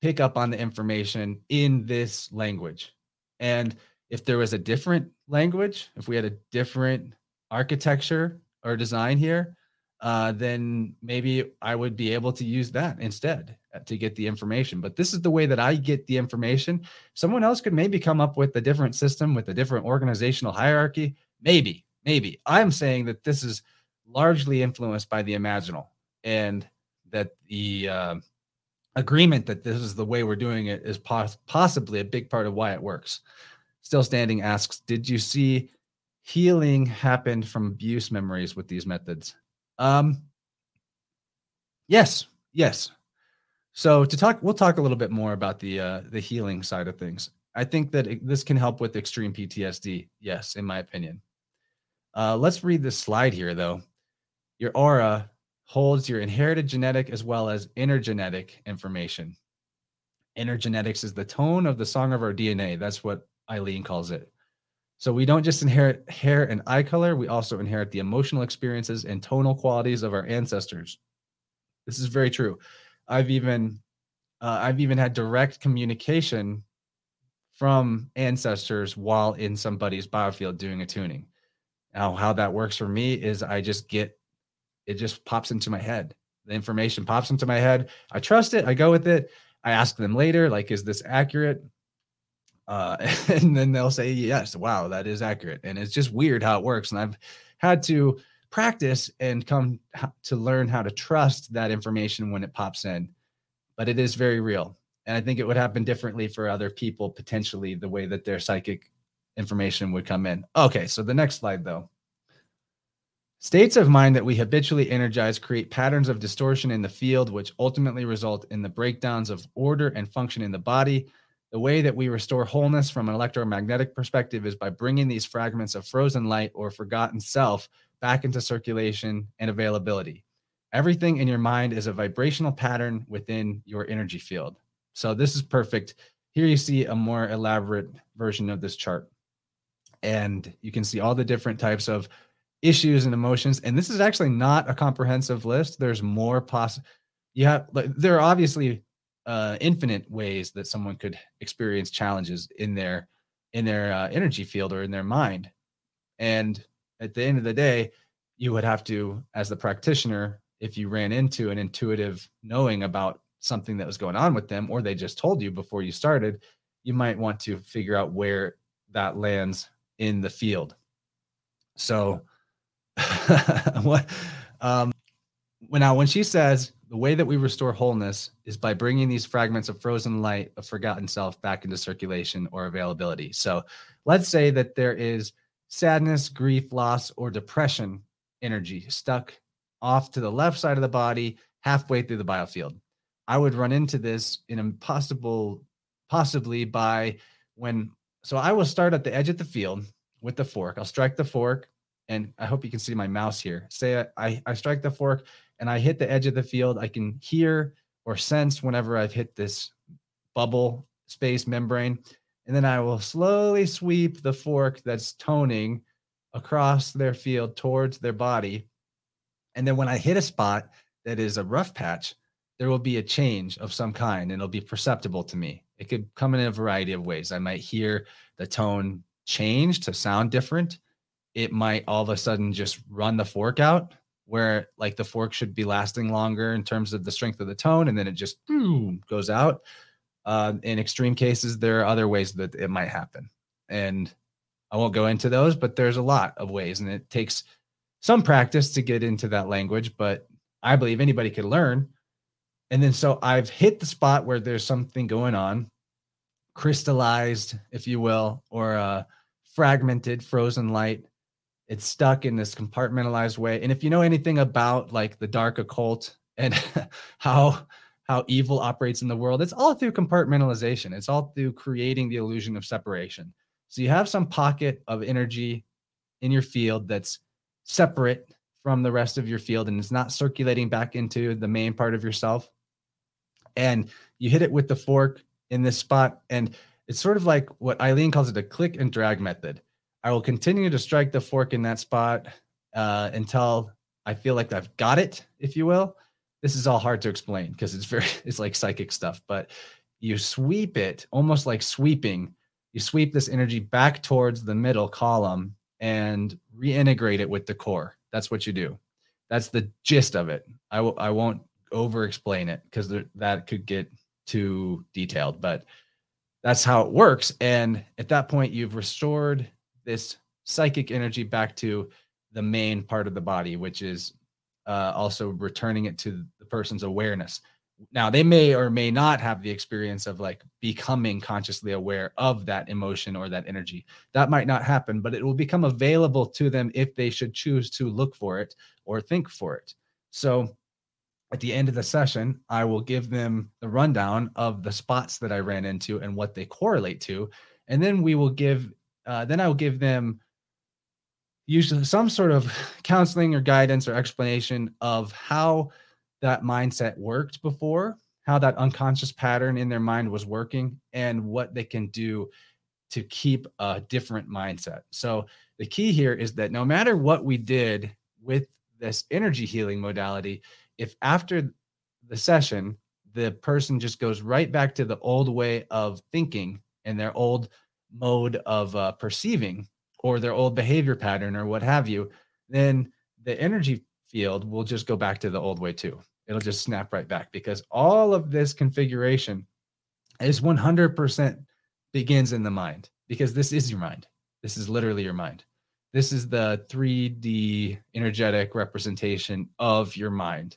pick up on the information in this language. And if there was a different language, if we had a different architecture or design here, uh, then maybe I would be able to use that instead uh, to get the information. But this is the way that I get the information. Someone else could maybe come up with a different system with a different organizational hierarchy. Maybe, maybe. I'm saying that this is largely influenced by the imaginal and that the uh, agreement that this is the way we're doing it is pos- possibly a big part of why it works. Still Standing asks, did you see healing happened from abuse memories with these methods? Um, yes, yes. So to talk, we'll talk a little bit more about the uh, the healing side of things. I think that it, this can help with extreme PTSD. Yes, in my opinion. Uh, let's read this slide here, though. Your aura holds your inherited genetic as well as intergenetic information. Intergenetics is the tone of the song of our DNA. That's what Eileen calls it. So we don't just inherit hair and eye color, we also inherit the emotional experiences and tonal qualities of our ancestors. This is very true. I've even uh, I've even had direct communication from ancestors while in somebody's biofield doing a tuning. Now, how that works for me is I just get it just pops into my head. The information pops into my head. I trust it. I go with it. I ask them later, like, is this accurate? Uh, and then they'll say, yes, wow, that is accurate. And it's just weird how it works. And I've had to practice and come to learn how to trust that information when it pops in. But it is very real. And I think it would happen differently for other people, potentially, the way that their psychic information would come in. Okay, so the next slide, though. States of mind that we habitually energize create patterns of distortion in the field, which ultimately result in the breakdowns of order and function in the body. The way that we restore wholeness from an electromagnetic perspective is by bringing these fragments of frozen light or forgotten self back into circulation and availability. Everything in your mind is a vibrational pattern within your energy field. So, this is perfect. Here you see a more elaborate version of this chart. And you can see all the different types of issues and emotions. And this is actually not a comprehensive list. There's more possible. Like there are obviously uh, infinite ways that someone could experience challenges in their in their uh, energy field or in their mind. And at the end of the day, you would have to, as the practitioner, if you ran into an intuitive knowing about something that was going on with them, or they just told you before you started, you might want to figure out where that lands in the field. So what um when now when she says the way that we restore wholeness is by bringing these fragments of frozen light of forgotten self back into circulation or availability. So let's say that there is sadness grief loss or depression energy stuck off to the left side of the body halfway through the biofield. I would run into this in a possible possibly by when so i will start at the edge of the field with the fork. I'll strike the fork and I hope you can see my mouse here. Say I, I strike the fork and I hit the edge of the field, I can hear or sense whenever I've hit this bubble space membrane. And then I will slowly sweep the fork that's toning across their field towards their body. And then when I hit a spot that is a rough patch, there will be a change of some kind and it'll be perceptible to me. It could come in a variety of ways. I might hear the tone change to sound different it might all of a sudden just run the fork out where like the fork should be lasting longer in terms of the strength of the tone and then it just boom, goes out. Uh, in extreme cases there are other ways that it might happen and i won't go into those but there's a lot of ways and it takes some practice to get into that language but i believe anybody could learn. And then so i've hit the spot where there's something going on crystallized if you will or uh, fragmented frozen light it's stuck in this compartmentalized way. And if you know anything about like the dark occult and how how evil operates in the world, it's all through compartmentalization. It's all through creating the illusion of separation. So you have some pocket of energy in your field that's separate from the rest of your field and it's not circulating back into the main part of yourself. And you hit it with the fork in this spot. And it's sort of like what Eileen calls it a click and drag method. I will continue to strike the fork in that spot uh, until I feel like I've got it, if you will. This is all hard to explain because it's very, it's like psychic stuff, but you sweep it almost like sweeping. You sweep this energy back towards the middle column and reintegrate it with the core. That's what you do. That's the gist of it. I w- I won't over explain it because that could get too detailed, but that's how it works. And at that point, you've restored this psychic energy back to the main part of the body, which is uh, also returning it to the person's awareness. Now, they may or may not have the experience of like becoming consciously aware of that emotion or that energy. That might not happen, but it will become available to them if they should choose to look for it or think for it. So, at the end of the session, I will give them the rundown of the spots that I ran into and what they correlate to. And then we will give uh, then I will give them usually some sort of counseling or guidance or explanation of how that mindset worked before, how that unconscious pattern in their mind was working, and what they can do to keep a different mindset. So the key here is that no matter what we did with this energy healing modality, if after the session, the person just goes right back to the old way of thinking and their old mode of uh, perceiving or their old behavior pattern or what have you, then the energy field will just go back to the old way too. It'll just snap right back because all of this configuration is 100% begins in the mind because this is your mind. This is literally your mind. This is the 3D energetic representation of your mind.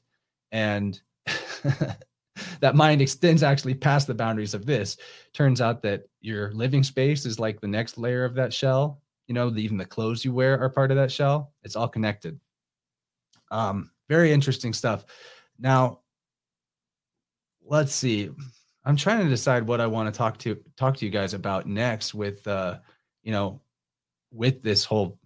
And that mind extends actually past the boundaries of this. Turns out that your living space is like the next layer of that shell. You know, the, even the clothes you wear are part of that shell. It's all connected. Um, very interesting stuff. Now, let's see. I'm trying to decide what I want to talk to talk to you guys about next with uh, you know, with this whole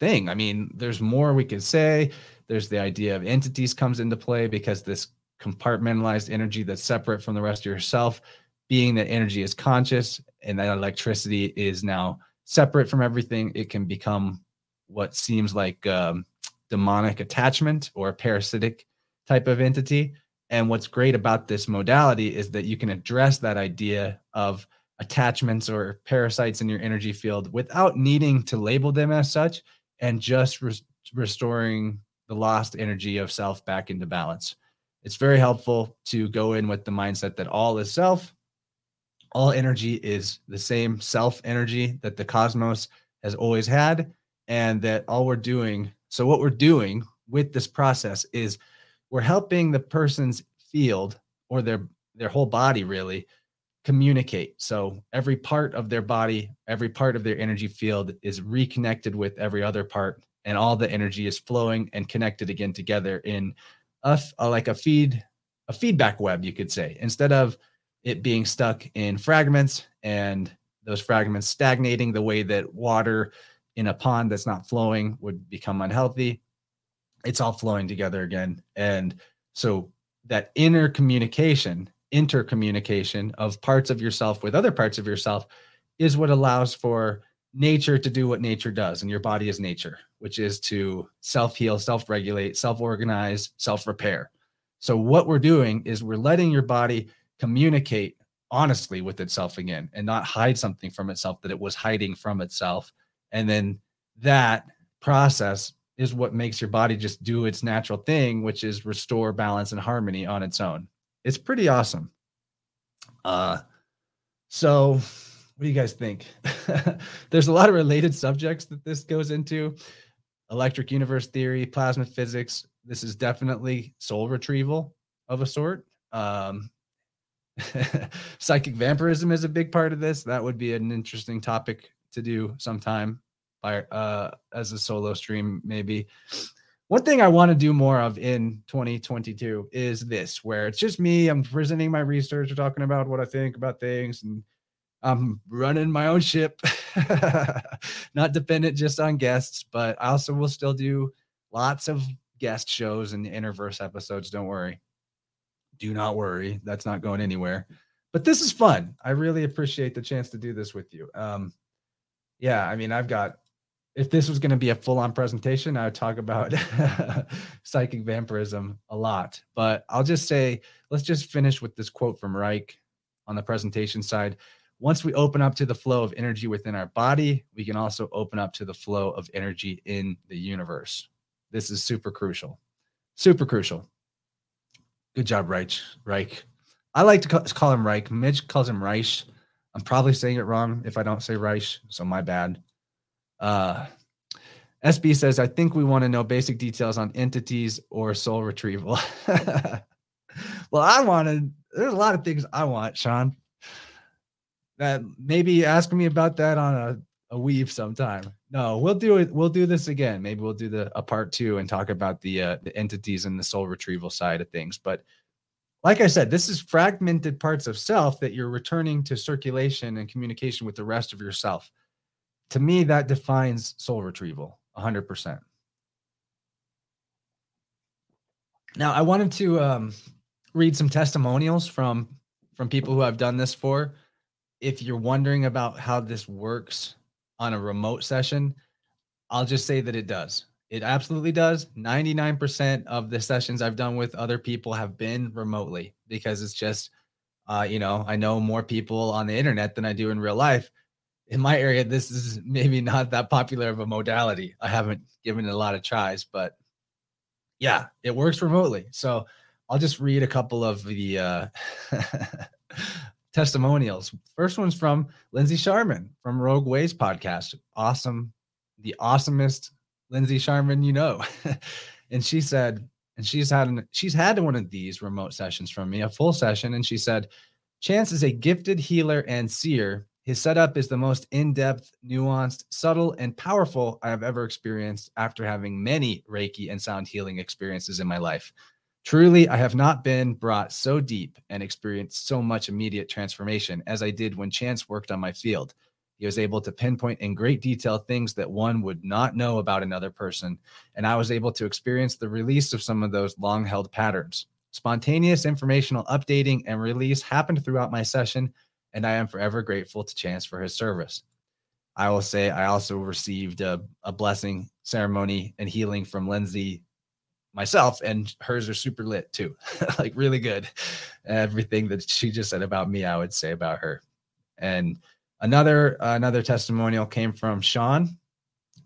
thing. I mean, there's more we could say. There's the idea of entities comes into play because this compartmentalized energy that's separate from the rest of yourself, being that energy is conscious and that electricity is now separate from everything, it can become what seems like um, demonic attachment or a parasitic type of entity. And what's great about this modality is that you can address that idea of attachments or parasites in your energy field without needing to label them as such and just re- restoring the lost energy of self back into balance. It's very helpful to go in with the mindset that all is self. All energy is the same self energy that the cosmos has always had, and that all we're doing. So, what we're doing with this process is we're helping the person's field or their their whole body really communicate. So every part of their body, every part of their energy field is reconnected with every other part and all the energy is flowing and connected again together in a, a like a feed a feedback web you could say instead of it being stuck in fragments and those fragments stagnating the way that water in a pond that's not flowing would become unhealthy it's all flowing together again. And so that inner communication intercommunication of parts of yourself with other parts of yourself is what allows for nature to do what nature does and your body is nature which is to self heal, self regulate, self organize, self repair. So, what we're doing is we're letting your body communicate honestly with itself again and not hide something from itself that it was hiding from itself. And then that process is what makes your body just do its natural thing, which is restore balance and harmony on its own. It's pretty awesome. Uh, so what do you guys think? There's a lot of related subjects that this goes into electric universe theory, plasma physics. This is definitely soul retrieval of a sort. Um, psychic vampirism is a big part of this. That would be an interesting topic to do sometime by uh as a solo stream maybe. One thing I want to do more of in 2022 is this, where it's just me. I'm presenting my research, or talking about what I think about things, and I'm running my own ship, not dependent just on guests, but I also will still do lots of guest shows and interverse episodes. Don't worry. Do not worry. That's not going anywhere. But this is fun. I really appreciate the chance to do this with you. Um, yeah, I mean, I've got if this was going to be a full-on presentation, I would talk about psychic vampirism a lot. But I'll just say, let's just finish with this quote from Reich on the presentation side. Once we open up to the flow of energy within our body, we can also open up to the flow of energy in the universe. This is super crucial. Super crucial. Good job, Reich. Reich. I like to call him Reich. Mitch calls him Reich. I'm probably saying it wrong if I don't say Reich, so my bad. Uh, SB says, I think we want to know basic details on entities or soul retrieval. well, I wanted, there's a lot of things I want, Sean. That maybe ask me about that on a, a weave sometime. No, we'll do it. We'll do this again. Maybe we'll do the a part two and talk about the uh, the entities and the soul retrieval side of things. But like I said, this is fragmented parts of self that you're returning to circulation and communication with the rest of yourself to me, that defines soul retrieval 100%. Now, I wanted to um, read some testimonials from from people who I've done this for. If you're wondering about how this works on a remote session, I'll just say that it does. It absolutely does. 99% of the sessions I've done with other people have been remotely because it's just, uh, you know, I know more people on the internet than I do in real life in my area, this is maybe not that popular of a modality. I haven't given it a lot of tries, but yeah, it works remotely. So I'll just read a couple of the uh, testimonials. First one's from Lindsay Sharman from Rogue Ways podcast. Awesome, the awesomest Lindsay Sharman you know. and she said, and she's had an, she's had one of these remote sessions from me, a full session, and she said, Chance is a gifted healer and seer his setup is the most in depth, nuanced, subtle, and powerful I have ever experienced after having many Reiki and sound healing experiences in my life. Truly, I have not been brought so deep and experienced so much immediate transformation as I did when Chance worked on my field. He was able to pinpoint in great detail things that one would not know about another person, and I was able to experience the release of some of those long held patterns. Spontaneous informational updating and release happened throughout my session and I am forever grateful to Chance for his service. I will say I also received a, a blessing ceremony and healing from Lindsay myself, and hers are super lit too, like really good. Everything that she just said about me, I would say about her. And another uh, another testimonial came from Sean,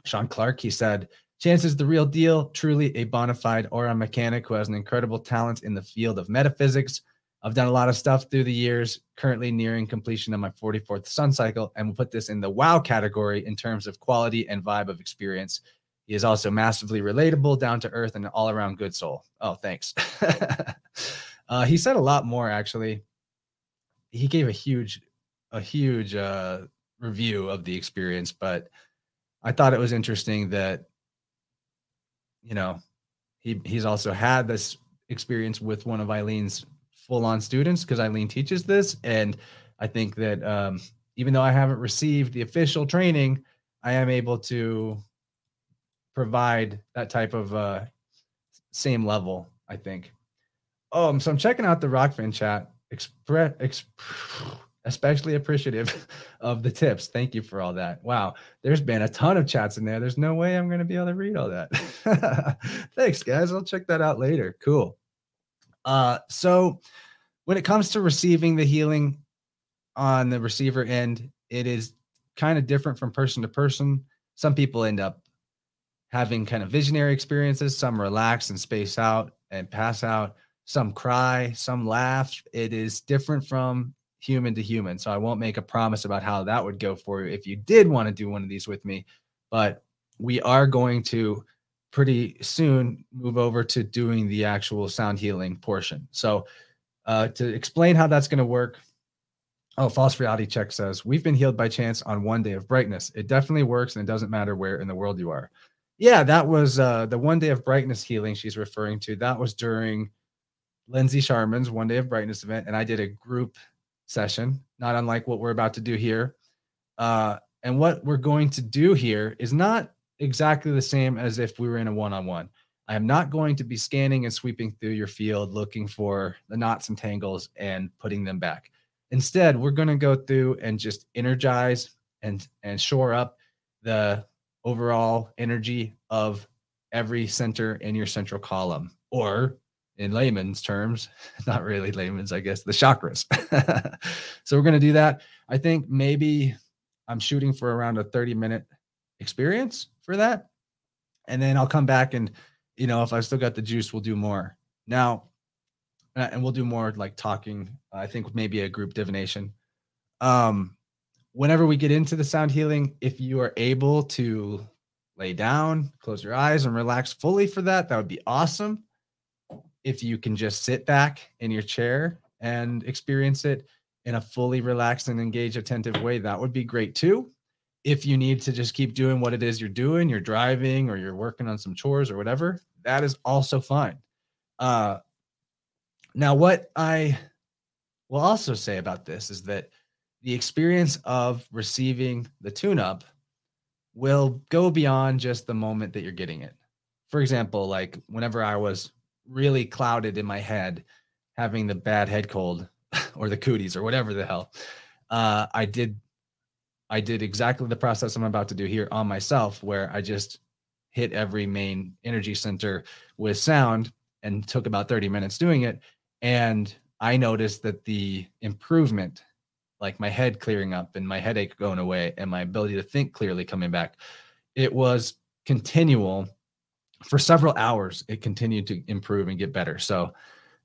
Sean Clark. He said, "Chance is the real deal, truly a bona fide aura mechanic who has an incredible talent in the field of metaphysics." I've done a lot of stuff through the years, currently nearing completion of my 44th sun cycle, and we'll put this in the wow category in terms of quality and vibe of experience. He is also massively relatable, down to earth, and an all around good soul. Oh, thanks. uh, he said a lot more, actually. He gave a huge, a huge uh, review of the experience, but I thought it was interesting that, you know, he he's also had this experience with one of Eileen's full on students because Eileen teaches this. And I think that um, even though I haven't received the official training, I am able to provide that type of uh, same level, I think. Um, so I'm checking out the Rokfin chat. Express, exp- especially appreciative of the tips. Thank you for all that. Wow, there's been a ton of chats in there. There's no way I'm going to be able to read all that. Thanks, guys. I'll check that out later. Cool. Uh, so when it comes to receiving the healing on the receiver end, it is kind of different from person to person. Some people end up having kind of visionary experiences. Some relax and space out and pass out. Some cry, some laugh. It is different from human to human. So I won't make a promise about how that would go for you if you did want to do one of these with me. But we are going to pretty soon move over to doing the actual sound healing portion. So uh, to explain how that's going to work, Oh, false reality check says we've been healed by chance on one day of brightness. It definitely works, and it doesn't matter where in the world you are. Yeah, that was uh, the one day of brightness healing she's referring to. That was during Lindsay Sharman's one day of brightness event, and I did a group session, not unlike what we're about to do here. Uh, and what we're going to do here is not exactly the same as if we were in a one on one. I am not going to be scanning and sweeping through your field looking for the knots and tangles and putting them back. Instead, we're going to go through and just energize and and shore up the overall energy of every center in your central column or in layman's terms, not really layman's, I guess, the chakras. so we're going to do that. I think maybe I'm shooting for around a 30 minute experience for that. And then I'll come back and, you know, if I still got the juice, we'll do more. Now, and we'll do more like talking. I think maybe a group divination. Um, whenever we get into the sound healing, if you are able to lay down, close your eyes, and relax fully for that, that would be awesome. If you can just sit back in your chair and experience it in a fully relaxed and engaged, attentive way, that would be great too. If you need to just keep doing what it is you're doing, you're driving or you're working on some chores or whatever, that is also fine. Uh, now, what I will also say about this is that the experience of receiving the tune up will go beyond just the moment that you're getting it. For example, like whenever I was really clouded in my head, having the bad head cold or the cooties or whatever the hell, uh, I did I did exactly the process I'm about to do here on myself, where I just hit every main energy center with sound and took about 30 minutes doing it. And I noticed that the improvement, like my head clearing up and my headache going away and my ability to think clearly coming back, it was continual for several hours. It continued to improve and get better. So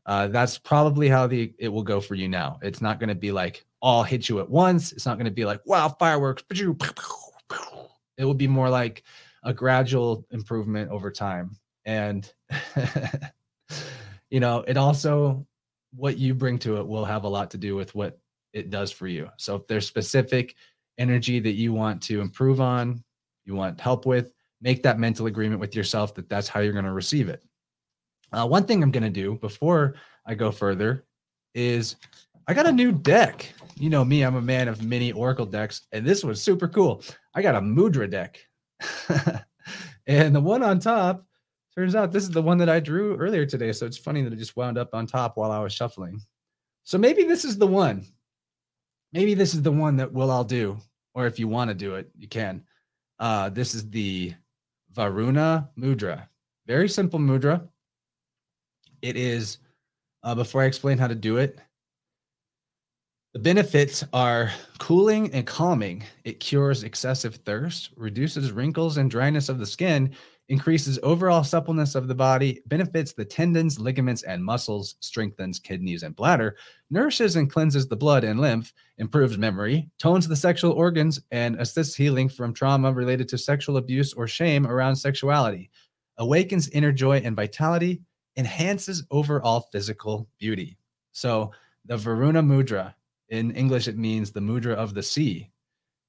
uh, that's probably how the it will go for you now. It's not going to be like all hit you at once. It's not going to be like wow fireworks. It will be more like a gradual improvement over time. And you know, it also what you bring to it will have a lot to do with what it does for you. So if there's specific energy that you want to improve on, you want help with, make that mental agreement with yourself that that's how you're going to receive it. Uh, one thing I'm going to do before I go further is I got a new deck. You know me, I'm a man of many Oracle decks, and this was super cool. I got a Mudra deck. and the one on top Turns out this is the one that I drew earlier today. So it's funny that it just wound up on top while I was shuffling. So maybe this is the one. Maybe this is the one that we'll all do. Or if you want to do it, you can. Uh, this is the Varuna Mudra. Very simple mudra. It is, uh, before I explain how to do it, the benefits are cooling and calming. It cures excessive thirst, reduces wrinkles and dryness of the skin, increases overall suppleness of the body, benefits the tendons, ligaments, and muscles, strengthens kidneys and bladder, nourishes and cleanses the blood and lymph, improves memory, tones the sexual organs, and assists healing from trauma related to sexual abuse or shame around sexuality, awakens inner joy and vitality, enhances overall physical beauty. So, the Varuna Mudra, in English, it means the mudra of the sea.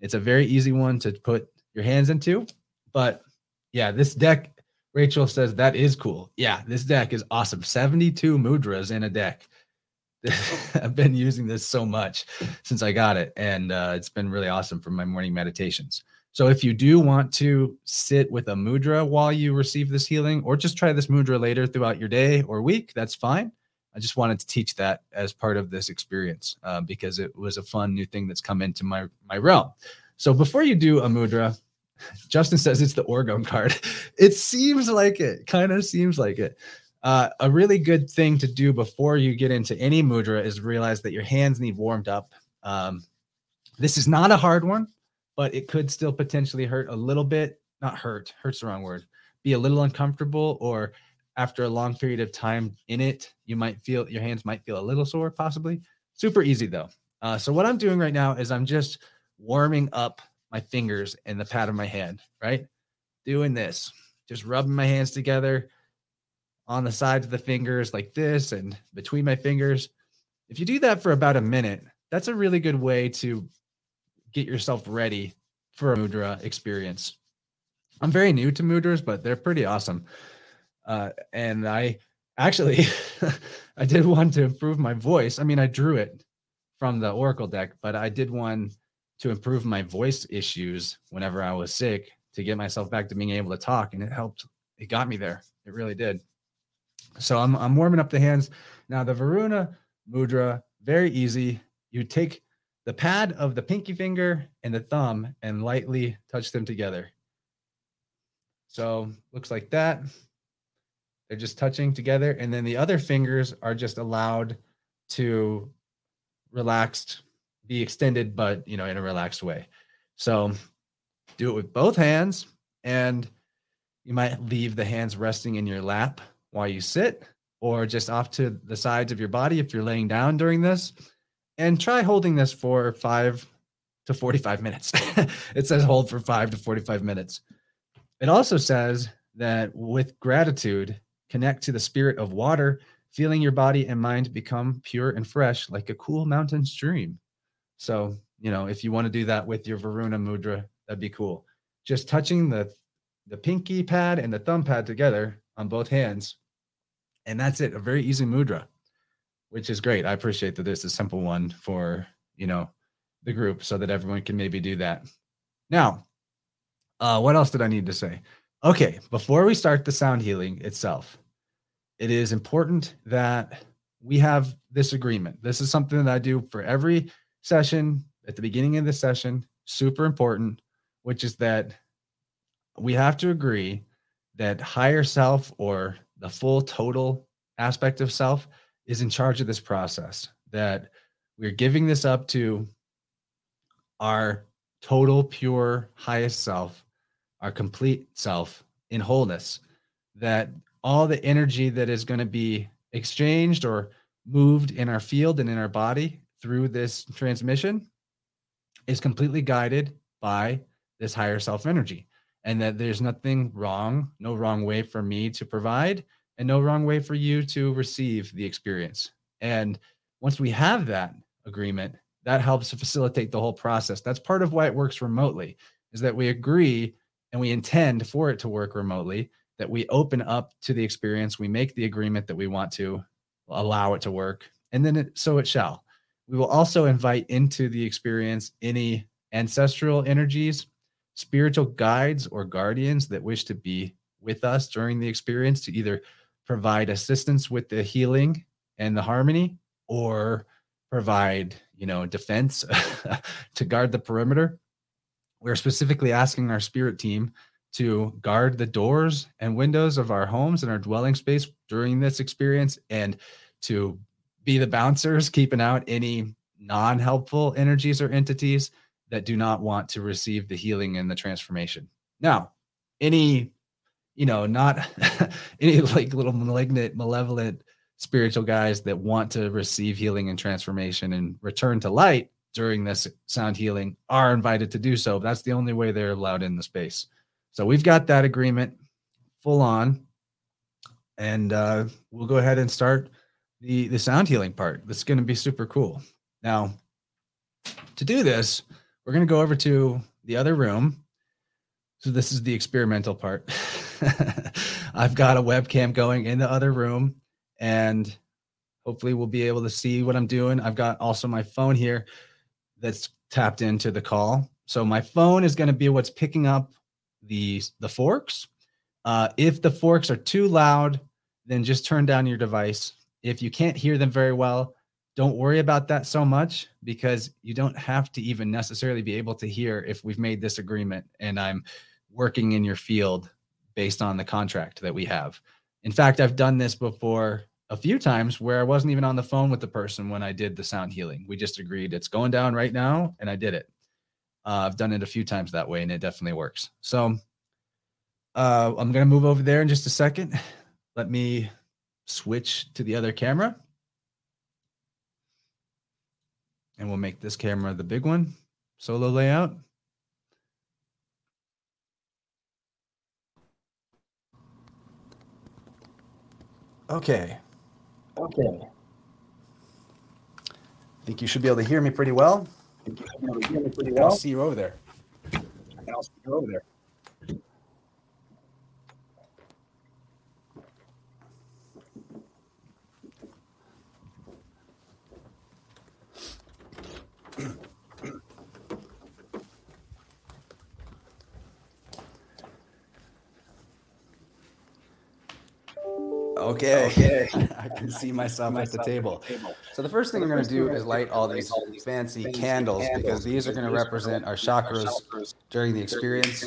It's a very easy one to put your hands into, but yeah, this deck, Rachel says that is cool. Yeah, this deck is awesome. 72 mudras in a deck. I've been using this so much since I got it, and uh, it's been really awesome for my morning meditations. So, if you do want to sit with a mudra while you receive this healing, or just try this mudra later throughout your day or week, that's fine. I just wanted to teach that as part of this experience uh, because it was a fun new thing that's come into my my realm. So, before you do a mudra, Justin says it's the Orgone card. It seems like it, kind of seems like it. Uh, a really good thing to do before you get into any mudra is realize that your hands need warmed up. Um, this is not a hard one, but it could still potentially hurt a little bit. Not hurt, hurt's the wrong word, be a little uncomfortable or after a long period of time in it, you might feel your hands might feel a little sore, possibly. Super easy though. Uh, so what I'm doing right now is I'm just warming up my fingers and the pad of my hand, right? Doing this, just rubbing my hands together on the sides of the fingers like this and between my fingers. If you do that for about a minute, that's a really good way to get yourself ready for a mudra experience. I'm very new to mudras, but they're pretty awesome. Uh, and I actually I did one to improve my voice. I mean, I drew it from the Oracle deck, but I did one to improve my voice issues whenever I was sick to get myself back to being able to talk, and it helped. It got me there. It really did. So I'm I'm warming up the hands now. The Varuna mudra very easy. You take the pad of the pinky finger and the thumb and lightly touch them together. So looks like that. They're just touching together. And then the other fingers are just allowed to relaxed, be extended, but you know, in a relaxed way. So do it with both hands. And you might leave the hands resting in your lap while you sit, or just off to the sides of your body if you're laying down during this. And try holding this for five to 45 minutes. it says hold for five to 45 minutes. It also says that with gratitude, connect to the spirit of water, feeling your body and mind become pure and fresh like a cool mountain stream. So, you know, if you want to do that with your Varuna mudra, that'd be cool. Just touching the the pinky pad and the thumb pad together on both hands. And that's it. A very easy mudra, which is great. I appreciate that there's a simple one for, you know, the group so that everyone can maybe do that. Now, uh, what else did I need to say? Okay, before we start the sound healing itself, it is important that we have this agreement. This is something that I do for every session at the beginning of the session, super important, which is that we have to agree that higher self or the full total aspect of self is in charge of this process, that we're giving this up to our total, pure, highest self our complete self in wholeness, that all the energy that is going to be exchanged or moved in our field and in our body through this transmission is completely guided by this higher self energy and that there's nothing wrong no wrong way for me to provide and no wrong way for you to receive the experience and once we have that agreement that helps to facilitate the whole process that's part of why it works remotely is that we agree and we intend for it to work remotely, that we open up to the experience, we make the agreement that we want to allow it to work, and then it, so it shall. We will also invite into the experience any ancestral energies, spiritual guides, or guardians that wish to be with us during the experience to either provide assistance with the healing and the harmony or provide, you know, defense to guard the perimeter. We're specifically asking our spirit team to guard the doors and windows of our homes and our dwelling space during this experience and to be the bouncers, keeping out any non helpful energies or entities that do not want to receive the healing and the transformation. Now, any, you know, not any like little malignant, malevolent spiritual guys that want to receive healing and transformation and return to light during this sound healing are invited to do so. That's the only way they're allowed in the space. So we've got that agreement full on, and uh, we'll go ahead and start the the sound healing part. That's going to be super cool. Now, to do this, we're going to go over to the other room. So this is the experimental part. I've got a webcam going in the other room, and hopefully we'll be able to see what I'm doing. I've got also my phone here that's tapped into the call. So my phone is going to be what's picking up the the forks. Uh, if the forks are too loud, then just turn down your device. If you can't hear them very well, don't worry about that so much because you don't have to even necessarily be able to hear if we've made this agreement and I'm working in your field based on the contract that we have. In fact, I've done this before a few times where I wasn't even on the phone with the person when I did the sound healing. We just agreed it's going down right now, and I did it. Uh, I've done it a few times that way, and it definitely works. So, Uh, I'm gonna move over there in just a second. Let me switch to the other camera. And we'll make this camera the big one. Solo layout. Okay. Okay. Think you should be able to hear me pretty well. Think you should be able to hear me pretty well. I'll see you over there. I'll see you over there. Okay. okay. I can see myself at the table. So the first thing I'm going to do is light all these fancy candles because these are going to represent our chakras during the experience.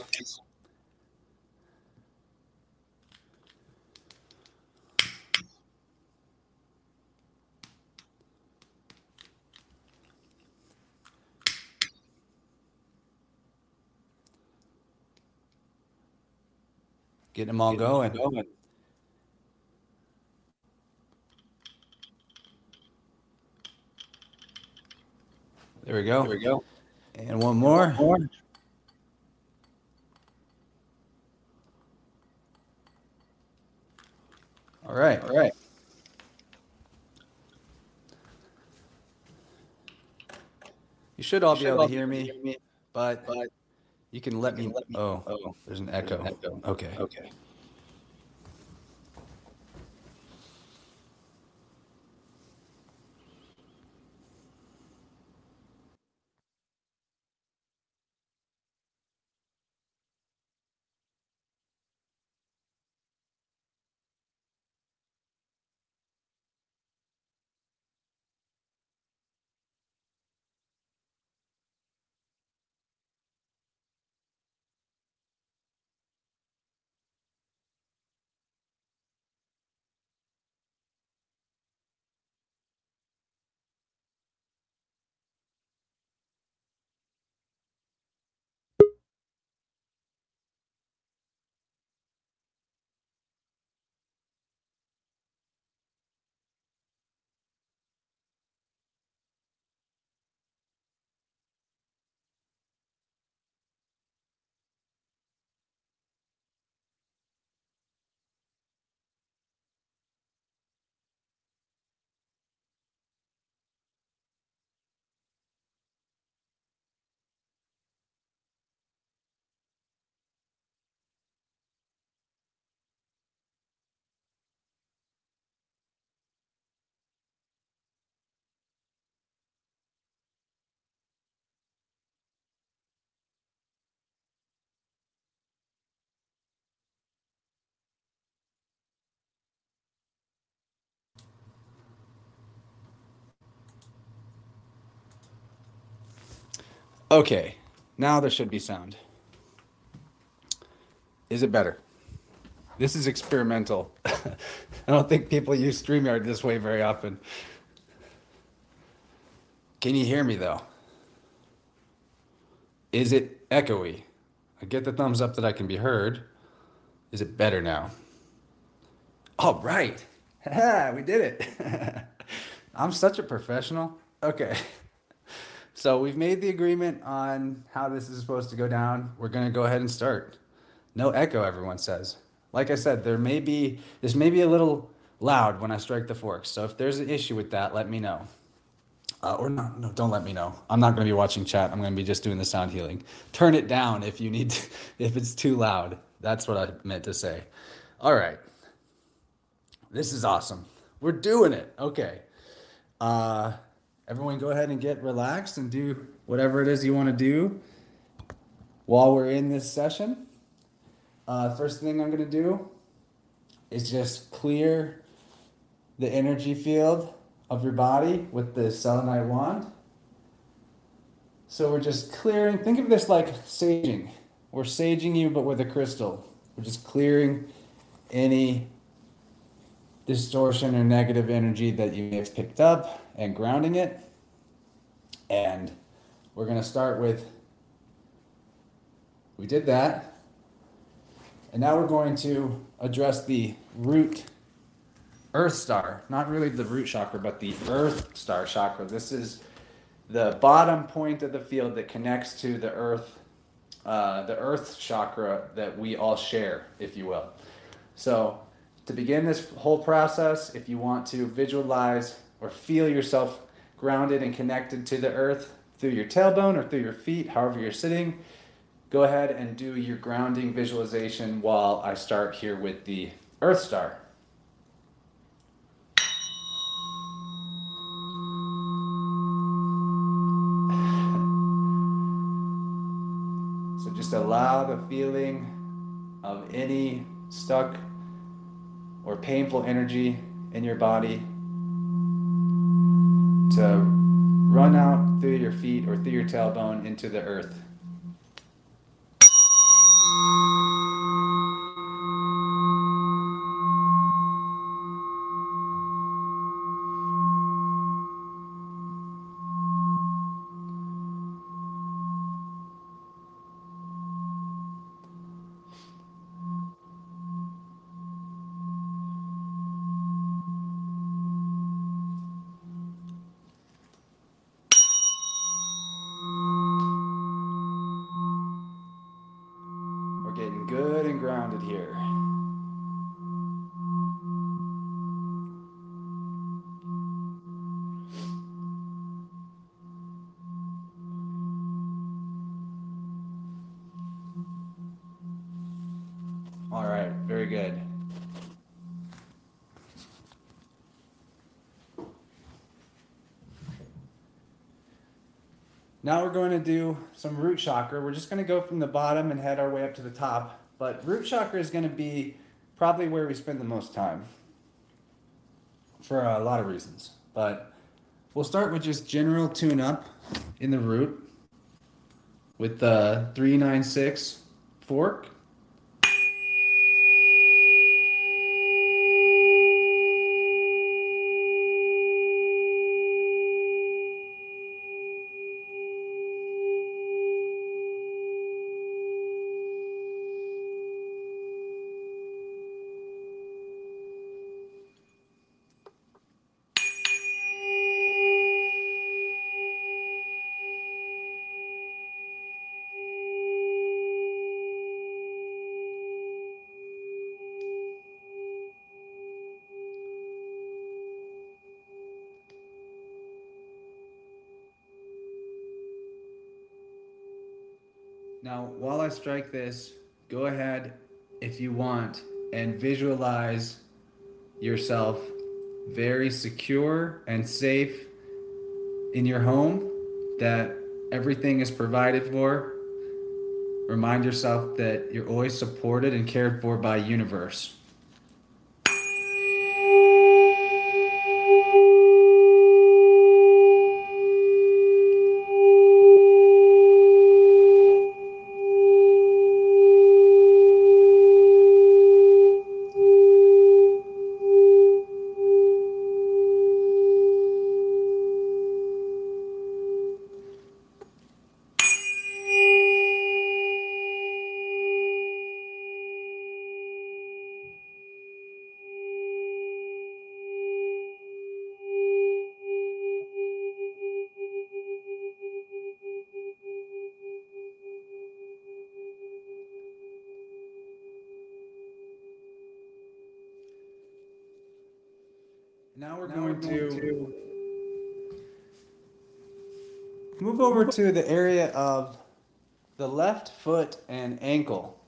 Getting them all going. There we go. There we go. And one more. One more. All right. All right. You should all you be should able to hear me, hear me but, but you can let, you me, can let me. Oh, oh, there's an echo. There's an echo. Okay. Okay. Okay, now there should be sound. Is it better? This is experimental. I don't think people use StreamYard this way very often. Can you hear me though? Is it echoey? I get the thumbs up that I can be heard. Is it better now? All right. we did it. I'm such a professional. Okay. So we've made the agreement on how this is supposed to go down. We're going to go ahead and start. No echo, everyone says. Like I said, there may be this may be a little loud when I strike the forks. So if there's an issue with that, let me know. Uh, or not, no, don't let me know. I'm not going to be watching chat. I'm going to be just doing the sound healing. Turn it down if you need, to, if it's too loud. That's what I meant to say. All right. This is awesome. We're doing it. Okay. Uh, everyone go ahead and get relaxed and do whatever it is you want to do while we're in this session. Uh, first thing I'm going to do is just clear the energy field of your body with the selenite wand. So we're just clearing, think of this like saging. We're saging you, but with a crystal. We're just clearing any distortion or negative energy that you have picked up and grounding it. And we're going to start with, we did that. And now we're going to address the root earth star, not really the root chakra, but the earth star chakra. This is the bottom point of the field that connects to the earth, uh, the earth chakra that we all share, if you will. So, to begin this whole process, if you want to visualize or feel yourself grounded and connected to the earth through your tailbone or through your feet, however you're sitting, go ahead and do your grounding visualization while I start here with the Earth Star. so just allow the feeling of any stuck or painful energy in your body to run out through your feet or through your tailbone into the earth. We're getting good and grounded here. All right, very good. Now we're going to do some root chakra. We're just going to go from the bottom and head our way up to the top. But root chakra is going to be probably where we spend the most time for a lot of reasons. But we'll start with just general tune up in the root with the 396 fork. Now, while I strike this, go ahead if you want and visualize yourself very secure and safe in your home, that everything is provided for. Remind yourself that you're always supported and cared for by universe. Now we're, going, to, move over to the area of the left foot and ankle.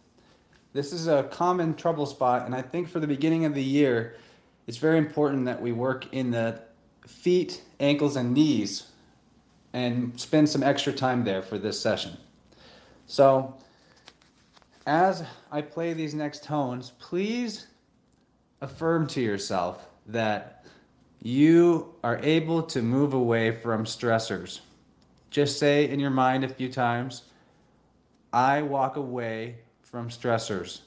This is a common trouble spot, and I think for the beginning of the year, it's very important that we work in the feet, ankles, and knees and spend some extra time there for this session. So, as I play these next tones, please affirm to yourself that you are able to move away from stressors. Just say in your mind a few times, I walk away from stressors.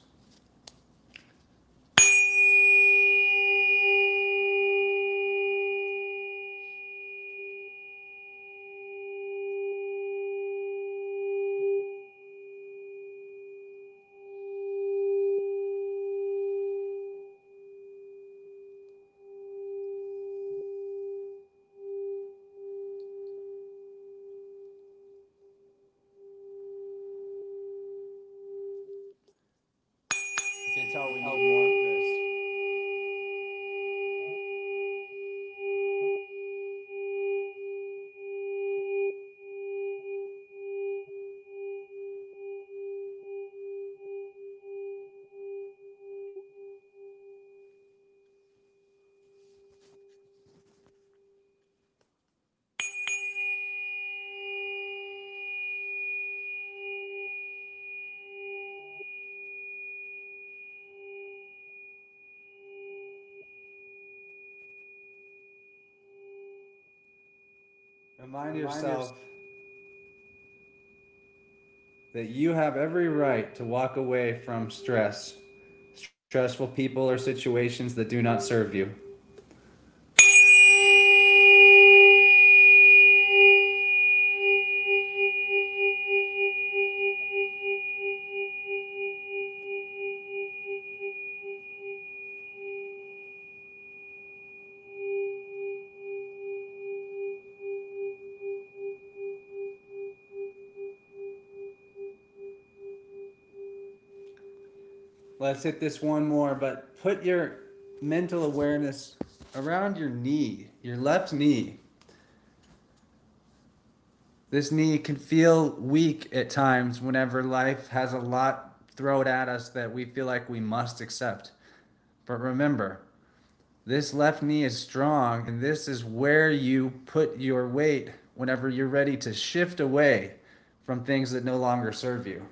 Remind yourself that you have every right to walk away from stress, stressful people or situations that do not serve you. Hit this one more, but put your mental awareness around your knee, your left knee. This knee can feel weak at times whenever life has a lot thrown at us that we feel like we must accept. But remember, this left knee is strong, and this is where you put your weight whenever you're ready to shift away from things that no longer serve you.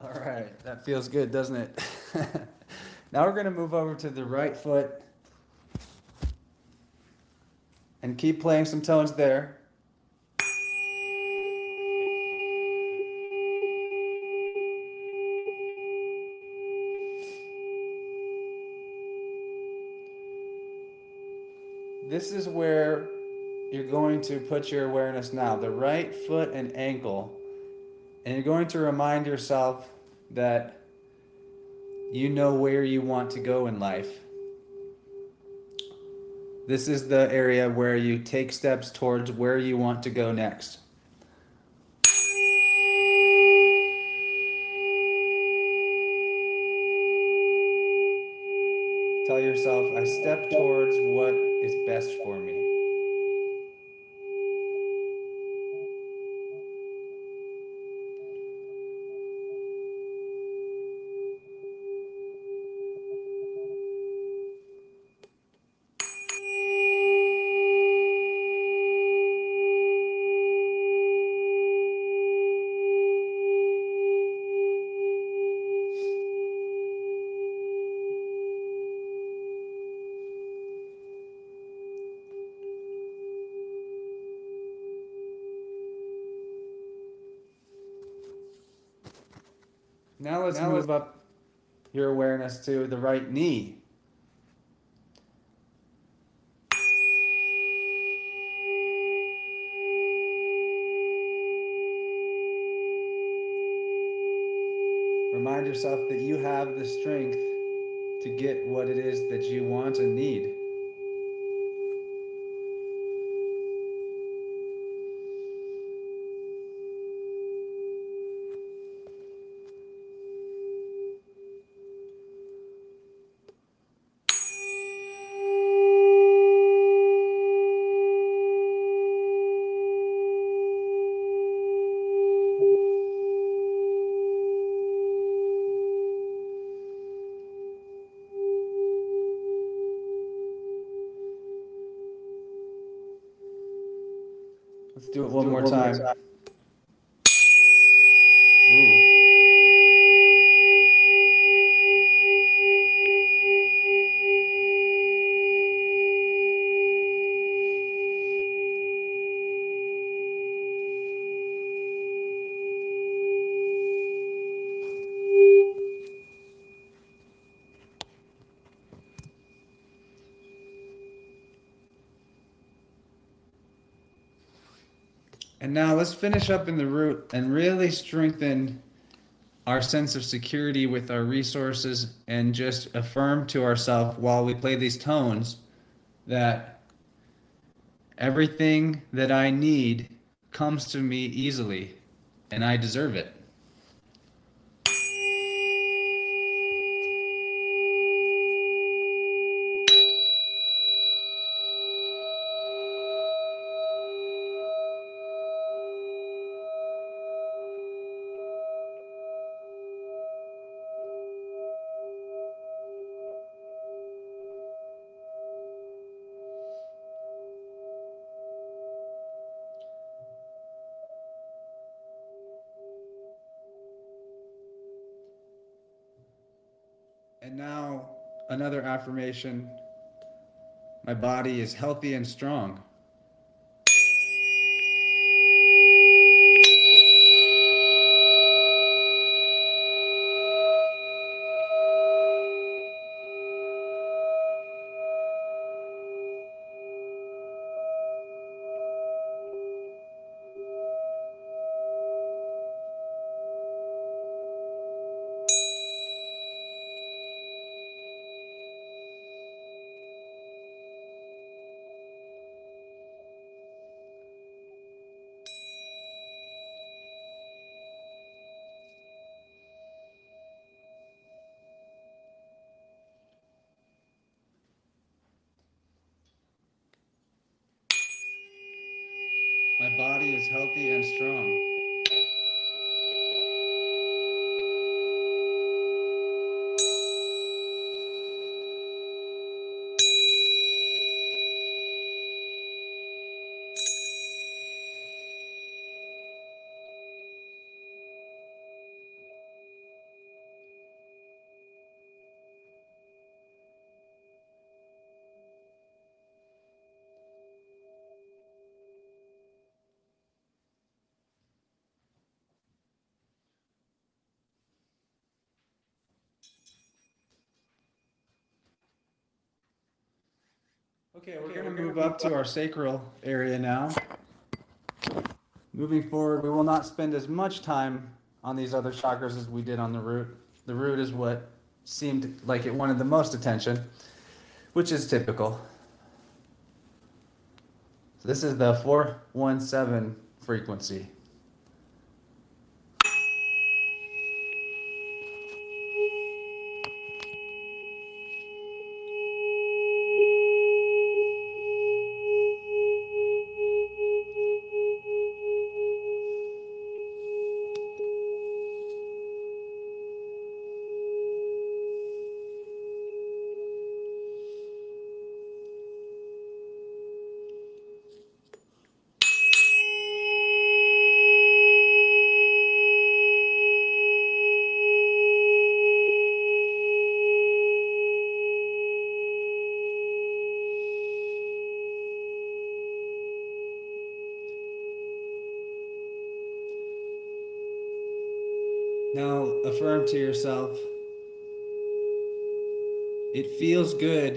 All right, that feels good, doesn't it? now we're going to move over to the right foot and keep playing some tones there. This is where you're going to put your awareness now. The right foot and ankle and you're going to remind yourself that you know where you want to go in life. This is the area where you take steps towards where you want to go next. Tell yourself, I step towards what is best for me. Now let's now move up your awareness to the right knee. Remind yourself that you have the strength to get what it is that you want and need. Let's do it one, more, time. Finish up in the root and really strengthen our sense of security with our resources and just affirm to ourselves while we play these tones that everything that I need comes to me easily and I deserve it. Affirmation my body is healthy and strong. My body is healthy and strong. Okay, we're going to move to our sacral area now. Moving forward, we will not spend as much time on these other chakras as we did on the root. The root is what seemed like it wanted the most attention, which is typical. So this is the 417 frequency. Now affirm to yourself it feels good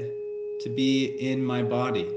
to be in my body.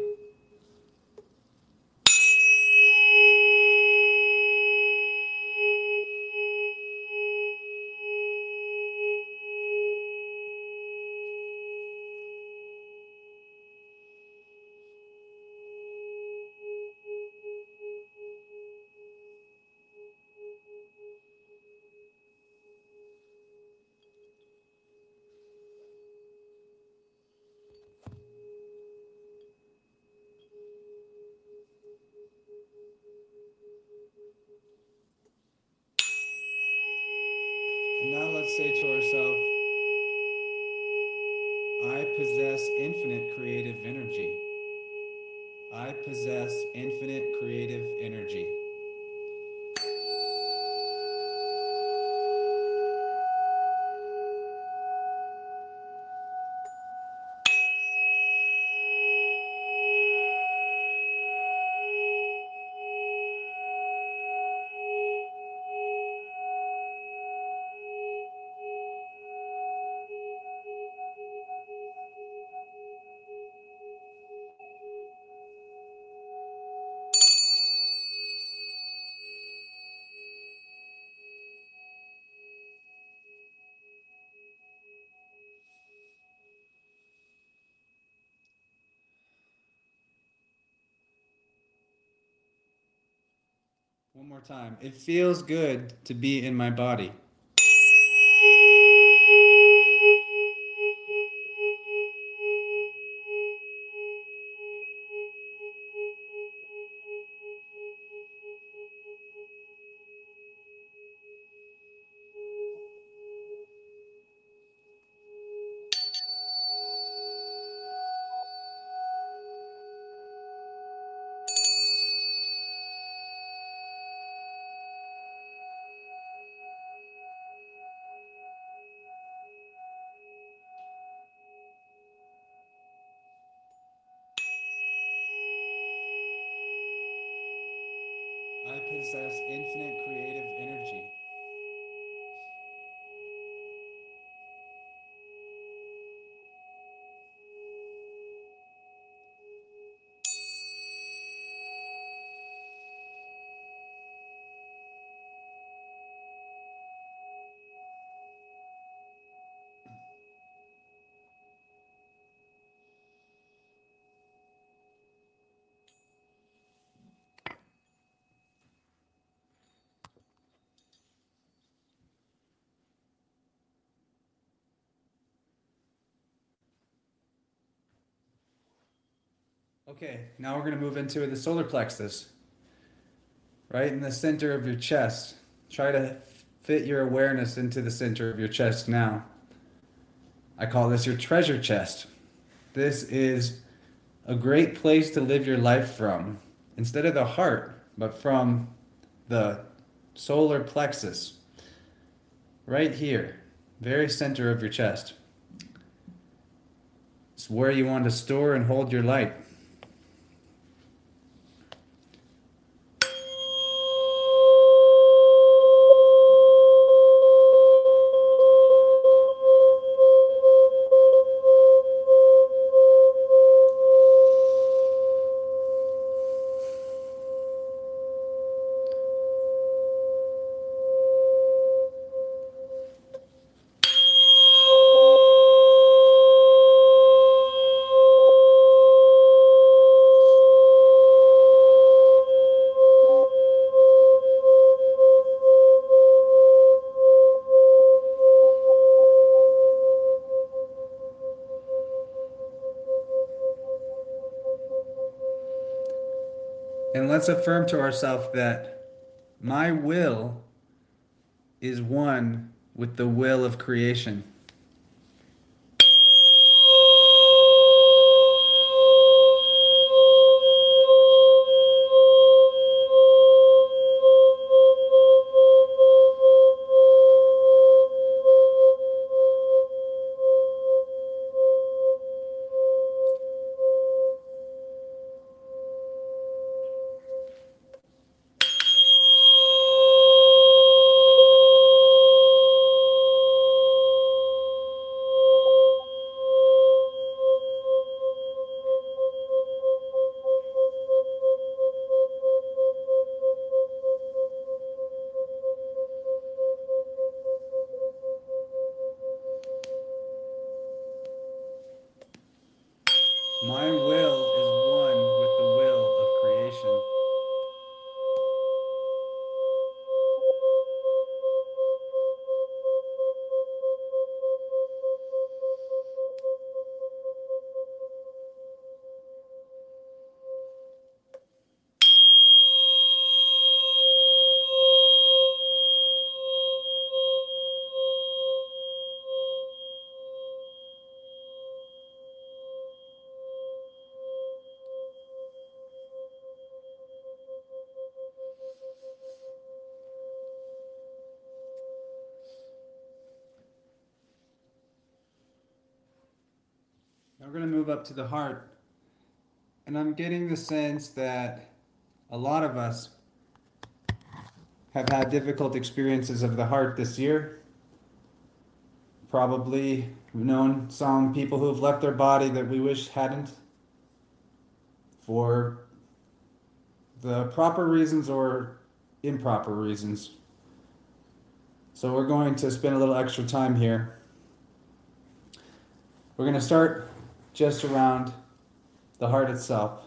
now let's say to ourselves, I possess infinite creative energy. I possess infinite creative energy. One more time. It feels good to be in my body. Okay, now we're going to move into the solar plexus. Right in the center of your chest. Try to fit your awareness into the center of your chest now. I call this your treasure chest. This is a great place to live your life from. Instead of the heart, but from the solar plexus. Right here, very center of your chest. It's where you want to store and hold your light. Let's affirm to ourselves that my will is one with the will of creation. Move up to the heart. And I'm getting the sense that a lot of us have had difficult experiences of the heart this year. Probably known some people who have left their body that we wish hadn't for the proper reasons or improper reasons. So we're going to spend a little extra time here. We're going to start just around the heart itself.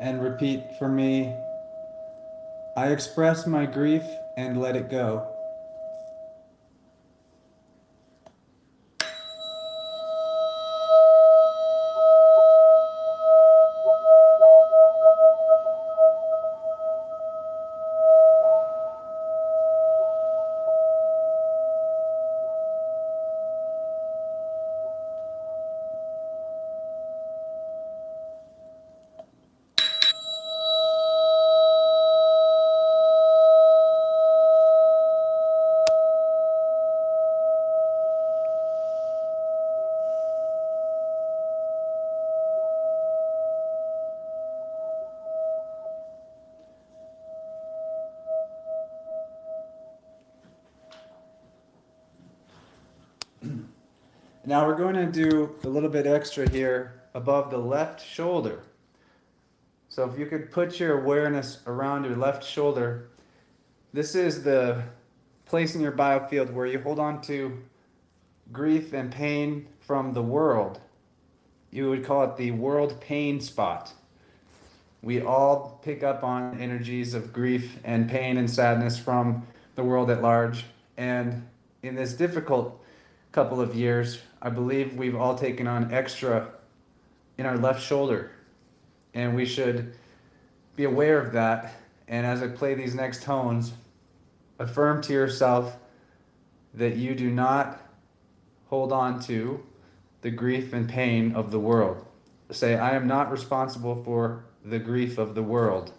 And repeat for me I express my grief and let it go. Bit extra here above the left shoulder. So if you could put your awareness around your left shoulder, this is the place in your biofield where you hold on to grief and pain from the world. You would call it the world pain spot. We all pick up on energies of grief and pain and sadness from the world at large. And in this difficult couple of years, I believe we've all taken on extra in our left shoulder and we should be aware of that. And as I play these next tones, affirm to yourself that you do not hold on to the grief and pain of the world. Say, I am not responsible for the grief of the world.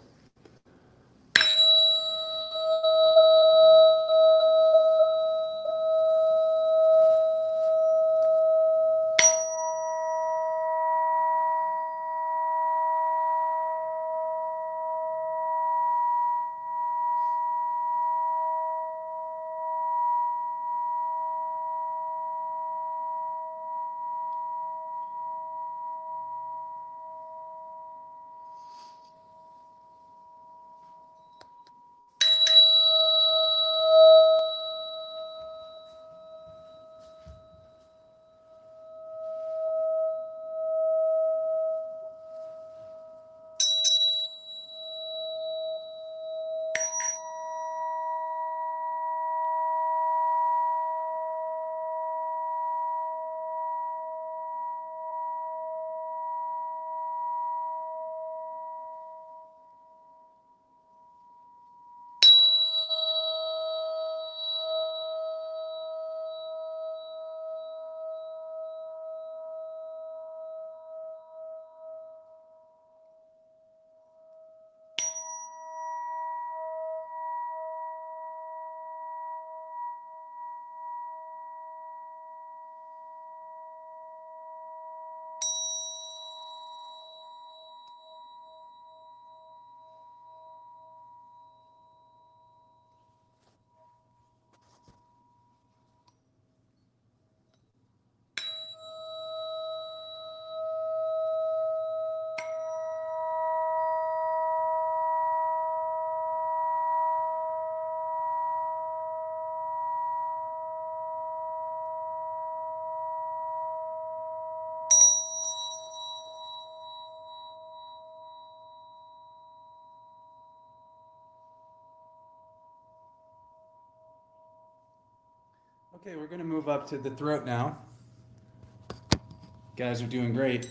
Okay, we're going to move up to the throat now. guys are doing great.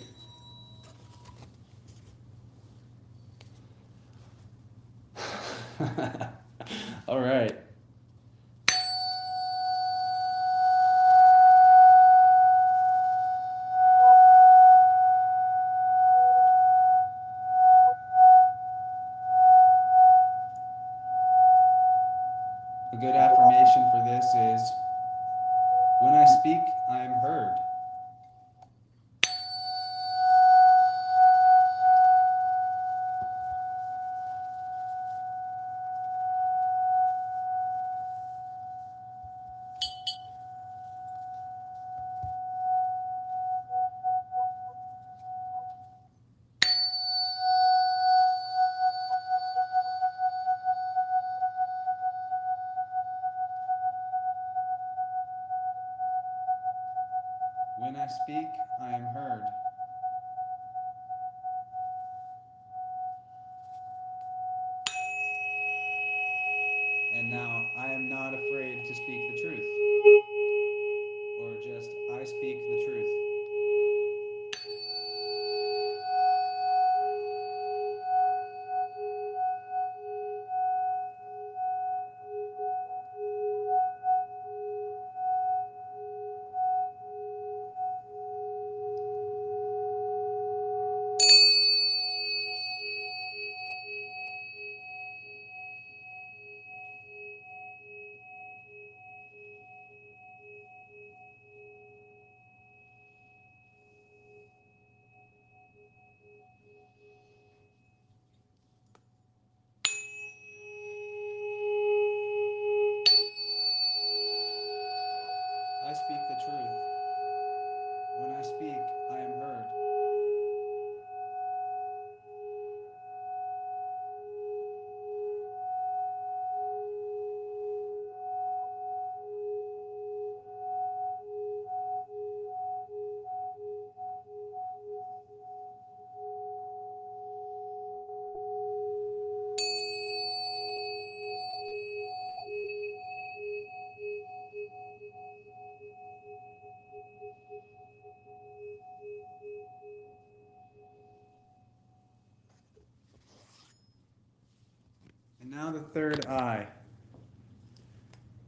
Now the third eye.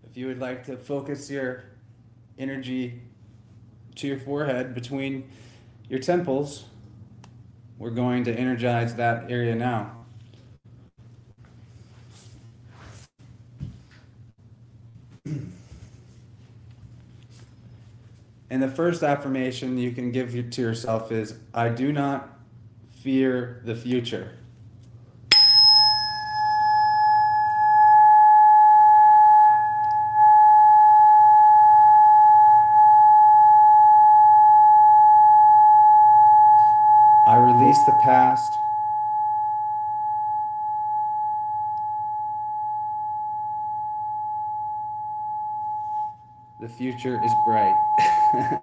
If you would like to focus your energy to your forehead between your temples, we're going to energize that area now. And the first affirmation you can give to yourself is I do not fear the future. I release the past. The future is bright.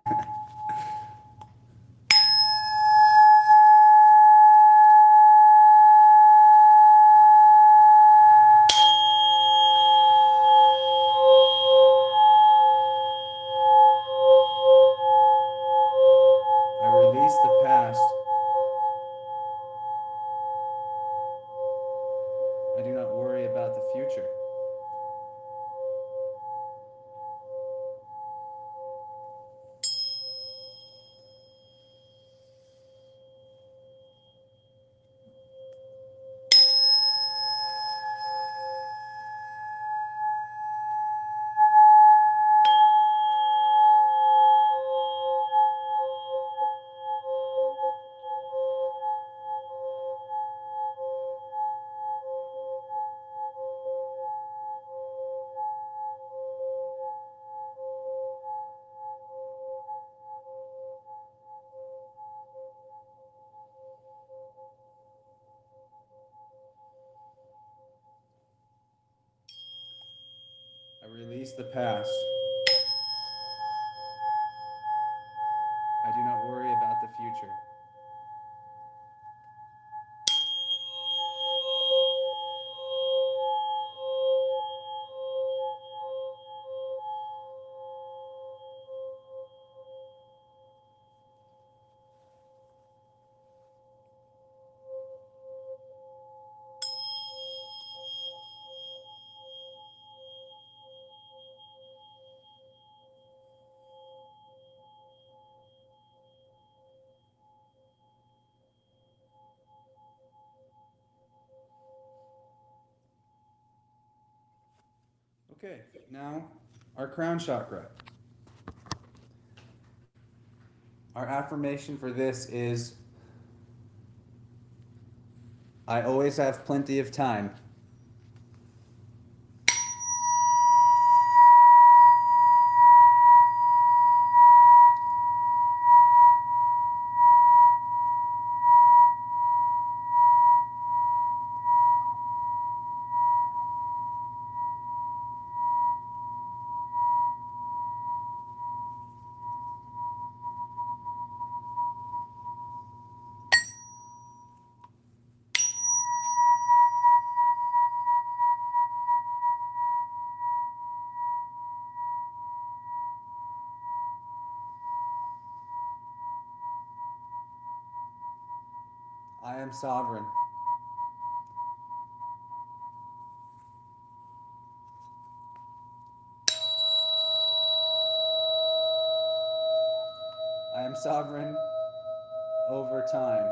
the past. Okay, now our crown chakra. Our affirmation for this is I always have plenty of time. Sovereign. I am sovereign over time.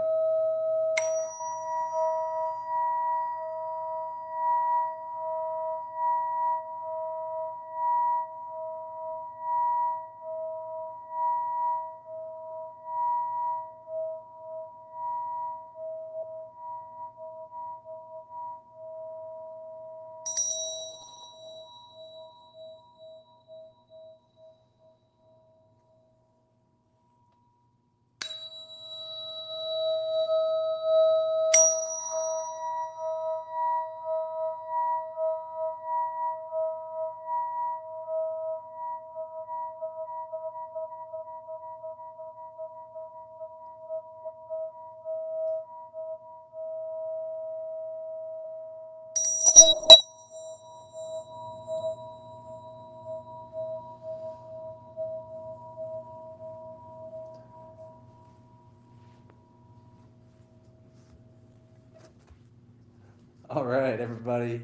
Right, everybody.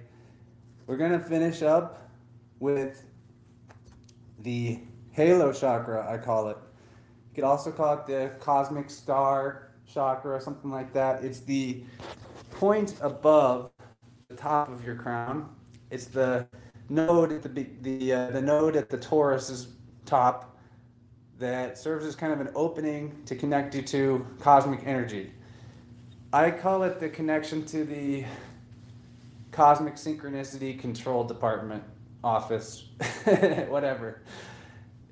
we're going to finish up with the halo chakra, I call it. You could also call it the cosmic star chakra something like that. It's the point above the top of your crown. It's the node at the the uh, the node at the torus's top that serves as kind of an opening to connect you to cosmic energy. I call it the connection to the cosmic synchronicity control department office, whatever.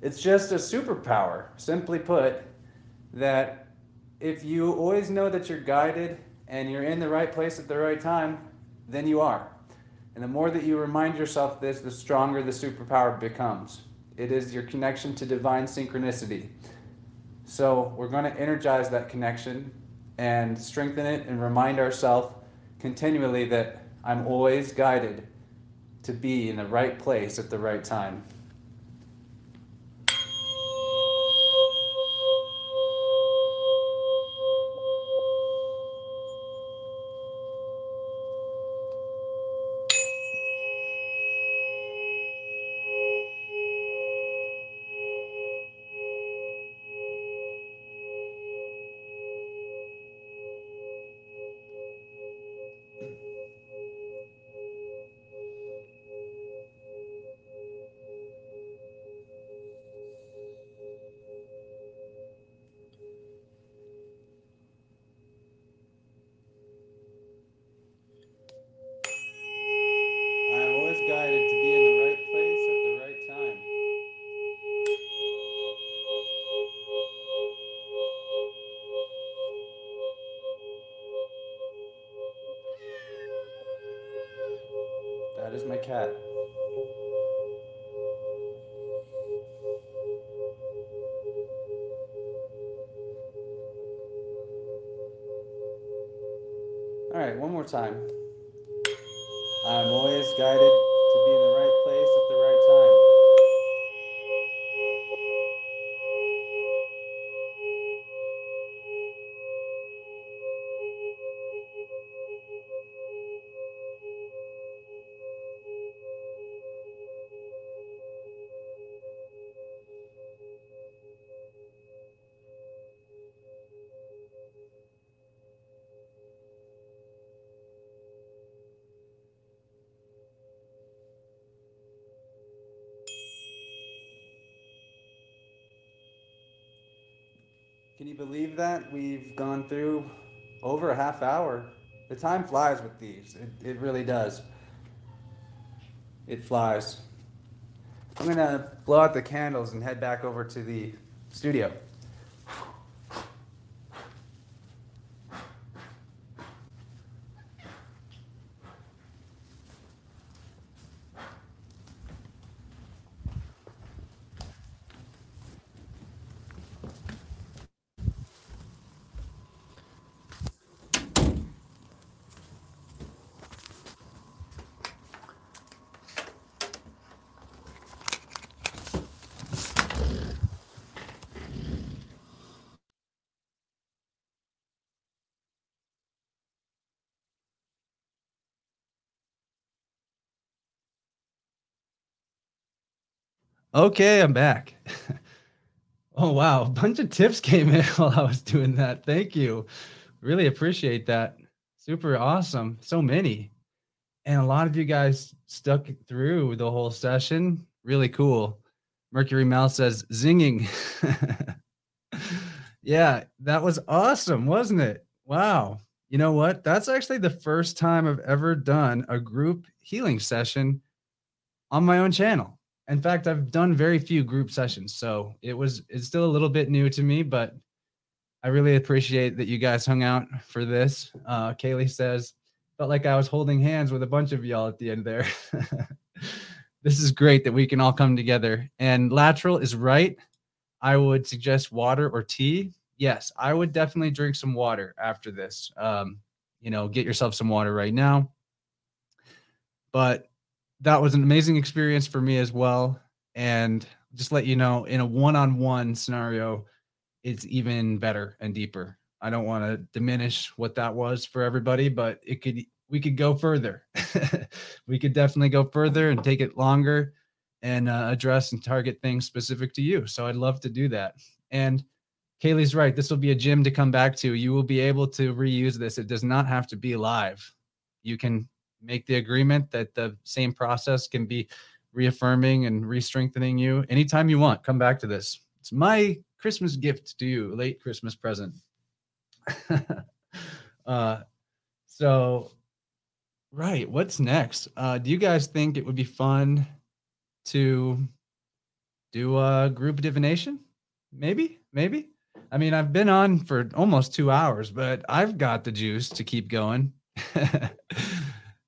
It's just a superpower, simply put, that if you always know that you're guided and you're in the right place at the right time, then you are. And the more that you remind yourself this, the stronger the superpower becomes. It is your connection to divine synchronicity. So we're going to energize that connection and strengthen it and remind ourselves continually that I'm always guided to be in the right place at the right time. Time. We've gone through over a half hour. The time flies with these. It, it really does. It flies. I'm going to blow out the candles and head back over to the studio. Okay, I'm back. oh wow, a bunch of tips came in while I was doing that. Thank you. Really appreciate that. Super awesome. So many. And a lot of you guys stuck through the whole session. Really cool. Mercury Mal says zinging. yeah, that was awesome, wasn't it? Wow. You know what? That's actually the first time I've ever done a group healing session on my own channel in fact, I've done very few group sessions, so it was it's still a little bit new to me, but I really appreciate that you guys hung out for this. Uh, Kaylee says, felt like I was holding hands with a bunch of y'all at the end there. this is great that we can all come together. And lateral is right. I would suggest water or tea. Yes, I would definitely drink some water after this. Um, you know, get yourself some water right now. But that was an amazing experience for me as well. And just let you know, in a one-on-one scenario, it's even better and deeper. I don't want to diminish what that was for everybody, but it could we could go further. we could definitely go further and take it longer and uh, address and target things specific to you. So I'd love to do that. And Kaylee's right. This will be a gym to come back to. You will be able to reuse this. It does not have to be live. You can make the agreement that the same process can be reaffirming and re-strengthening you anytime you want. Come back to this. It's my Christmas gift to you, late Christmas present. uh, so, right, what's next? Uh, do you guys think it would be fun to do a group divination? Maybe, maybe. I mean, I've been on for almost two hours, but I've got the juice to keep going.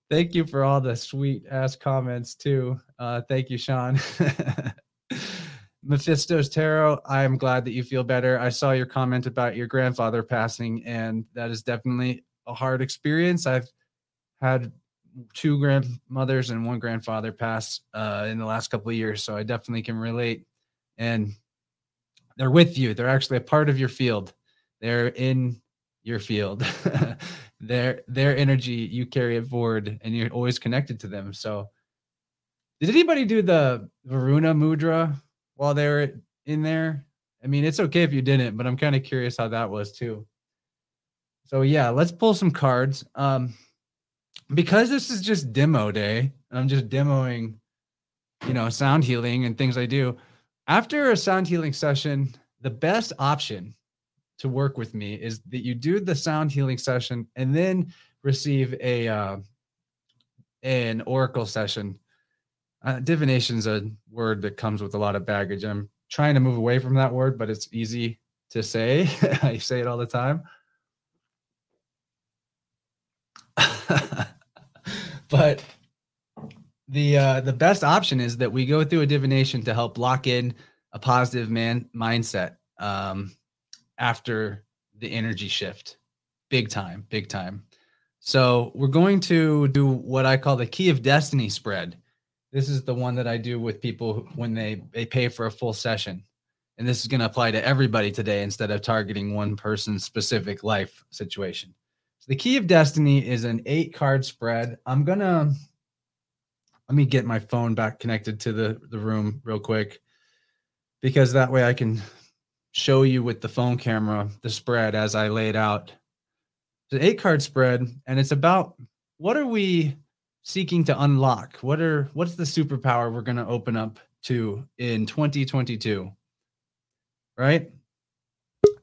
thank you for all the sweet ass comments too. Uh, thank you, Sean. Mephisto's Tarot, I'm glad that you feel better. I saw your comment about your grandfather passing, and that is definitely a hard experience. I've had two grandmothers and one grandfather pass uh, in the last couple of years, so I definitely can relate. And they're with you. They're actually a part of your field. They're in your field. their their energy, you carry it forward, and you're always connected to them. So, did anybody do the Varuna Mudra while they were in there? I mean, it's okay if you didn't, but I'm kind of curious how that was too. So yeah, let's pull some cards. Um, because this is just demo day, I'm just demoing, you know, sound healing and things I do. After a sound healing session, the best option to work with me is that you do the sound healing session and then receive a uh, an oracle session. Uh, divination is a word that comes with a lot of baggage. I'm trying to move away from that word, but it's easy to say. I say it all the time. but the uh, the best option is that we go through a divination to help lock in a positive man mindset um, after the energy shift, big time, big time. So we're going to do what I call the key of destiny spread. This is the one that I do with people when they they pay for a full session, and this is going to apply to everybody today instead of targeting one person's specific life situation. So the key of destiny is an eight card spread. I'm gonna let me get my phone back connected to the, the room real quick because that way I can show you with the phone camera the spread as I laid out. An eight card spread, and it's about what are we seeking to unlock? What are what's the superpower we're going to open up to in 2022? Right?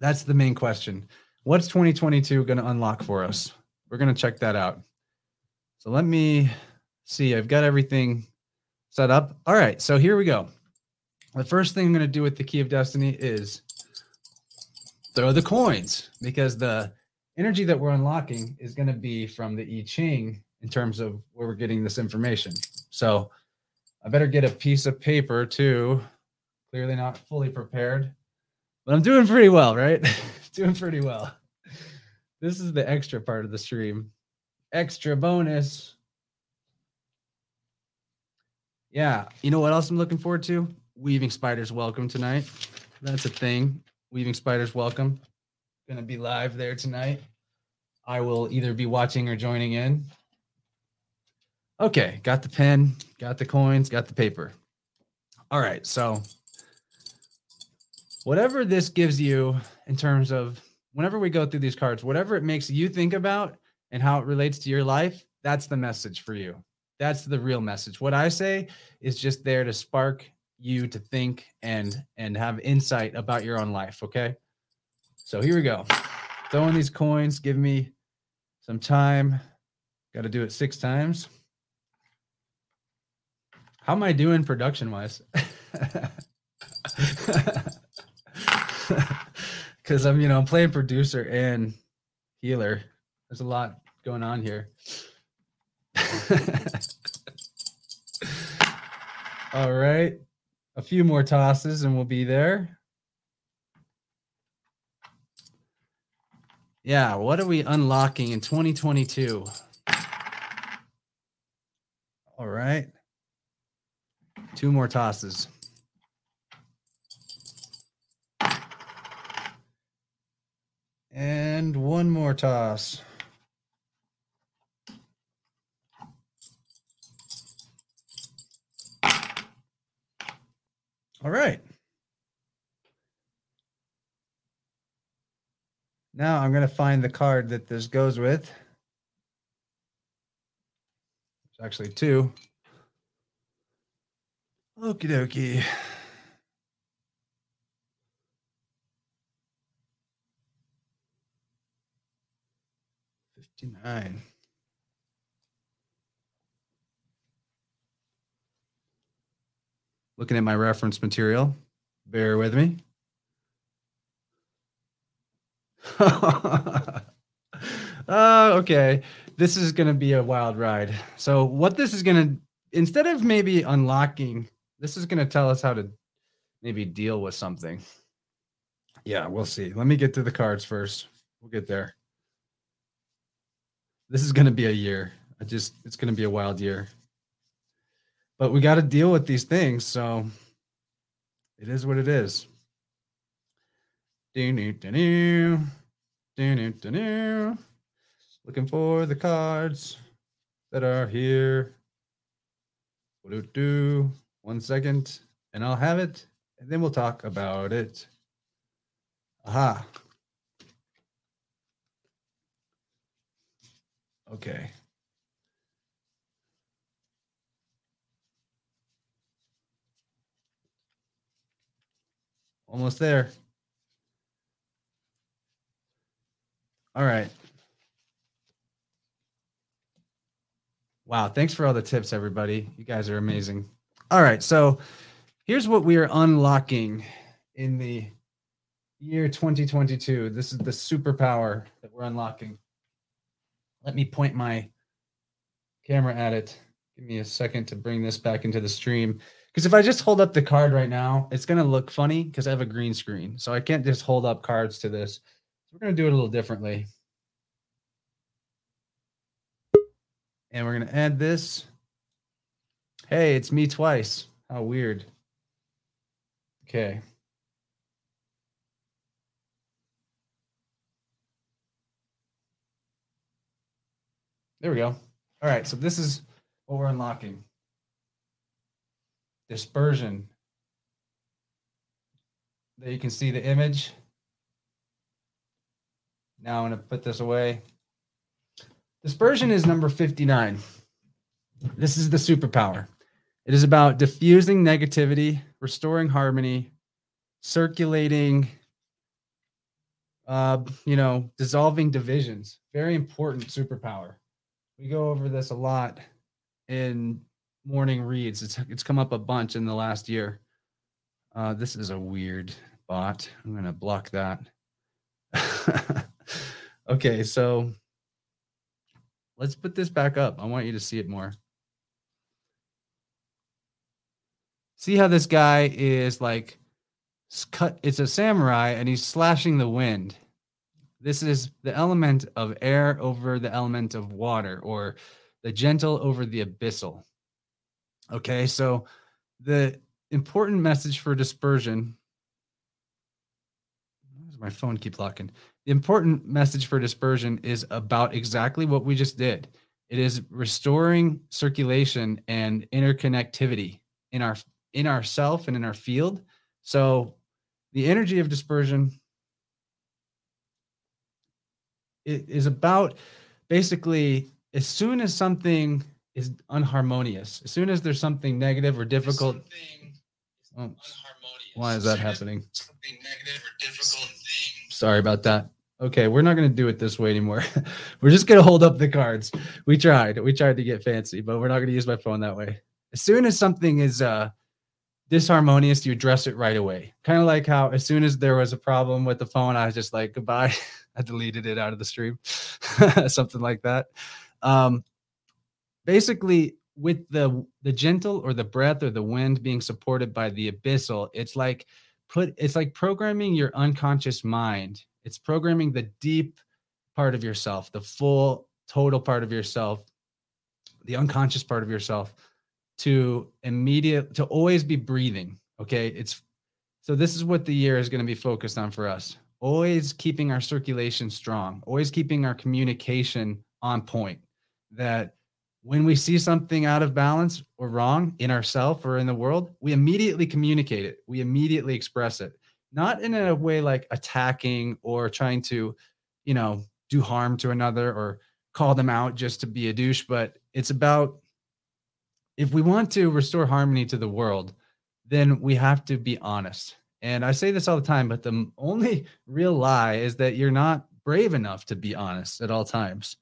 That's the main question. What's 2022 going to unlock for us? We're going to check that out. So let me see, I've got everything set up. All right, so here we go. The first thing I'm going to do with the key of destiny is throw the coins because the energy that we're unlocking is going to be from the I Ching in terms of where we're getting this information. So I better get a piece of paper too. Clearly not fully prepared, but I'm doing pretty well, right? doing pretty well. This is the extra part of the stream. Extra bonus. Yeah. You know what else I'm looking forward to? Weaving Spiders Welcome tonight. That's a thing. Weaving Spiders Welcome. Gonna be live there tonight. I will either be watching or joining in. Okay, got the pen, got the coins, got the paper. All right, so whatever this gives you in terms of whenever we go through these cards, whatever it makes you think about and how it relates to your life, that's the message for you. That's the real message. What I say is just there to spark you to think and and have insight about your own life, okay? So here we go. Throwing these coins, give me some time. Got to do it 6 times. How am I doing production wise? Cuz I'm, you know, I'm playing producer and healer. There's a lot going on here. All right. A few more tosses and we'll be there. Yeah, what are we unlocking in 2022? All right. Two more tosses. And one more toss. All right. Now I'm going to find the card that this goes with. It's actually two. Okie dokie. Fifty-nine. Looking at my reference material. Bear with me. uh, okay. This is going to be a wild ride. So, what this is going to, instead of maybe unlocking, this is going to tell us how to maybe deal with something. Yeah, we'll see. Let me get to the cards first. We'll get there. This is going to be a year. I just, it's going to be a wild year. But we got to deal with these things. So, it is what it is. Looking for the cards that are here. One second, and I'll have it, and then we'll talk about it. Aha. Okay. Almost there. All right. Wow. Thanks for all the tips, everybody. You guys are amazing. All right. So here's what we are unlocking in the year 2022. This is the superpower that we're unlocking. Let me point my camera at it. Give me a second to bring this back into the stream. Because if I just hold up the card right now, it's to look funny because I have a green screen. So I can't just hold up cards to this. So we're to do it a little differently. And we're to add this. Hey, it's me twice. How weird. Okay. There we go. All right. So this is what we're unlocking dispersion. There you can see the image. Now I'm going to put this away. Dispersion is number 59. This is the superpower. It is about diffusing negativity, restoring harmony, circulating, uh, you know, dissolving divisions. Very important superpower. We go over this a lot in morning reads. It's it's come up a bunch in the last year. Uh, this is a weird bot. I'm gonna block that. okay, so let's put this back up. I want you to see it more. See how this guy is like cut it's a samurai and he's slashing the wind. This is the element of air over the element of water or the gentle over the abyssal. Okay, so the important message for dispersion. my phone keep locking? The important message for dispersion is about exactly what we just did. It is restoring circulation and interconnectivity in our in ourself and in our field. So the energy of dispersion it is about basically as soon as something is unharmonious. As soon as there's something negative or difficult, oh, why is that happening? Sorry about that. Okay, we're not going to do it this way anymore. we're just going to hold up the cards. We tried. We tried to get fancy, but we're not going to use my phone that way. As soon as something is uh disharmonious, you address it right away. Kind of like how as soon as there was a problem with the phone, I was just like, goodbye. I deleted it out of the stream. Something like that. Um, basically with the the gentle or the breath or the wind being supported by the abyssal it's like put it's like programming your unconscious mind. It's programming the deep part of yourself the full total part of yourself the unconscious part of yourself to immediate to always be breathing okay? It's so this is what the year is going to be focused on for us. Always keeping our circulation strong always keeping our communication on point that when we see something out of balance or wrong in ourselves or in the world, we immediately communicate it. We immediately express it, not in a way like attacking or trying to, you know, do harm to another or call them out just to be a douche, but it's about if we want to restore harmony to the world, then we have to be honest. And I say this all the time, but the only real lie is that you're not brave enough to be honest at all times.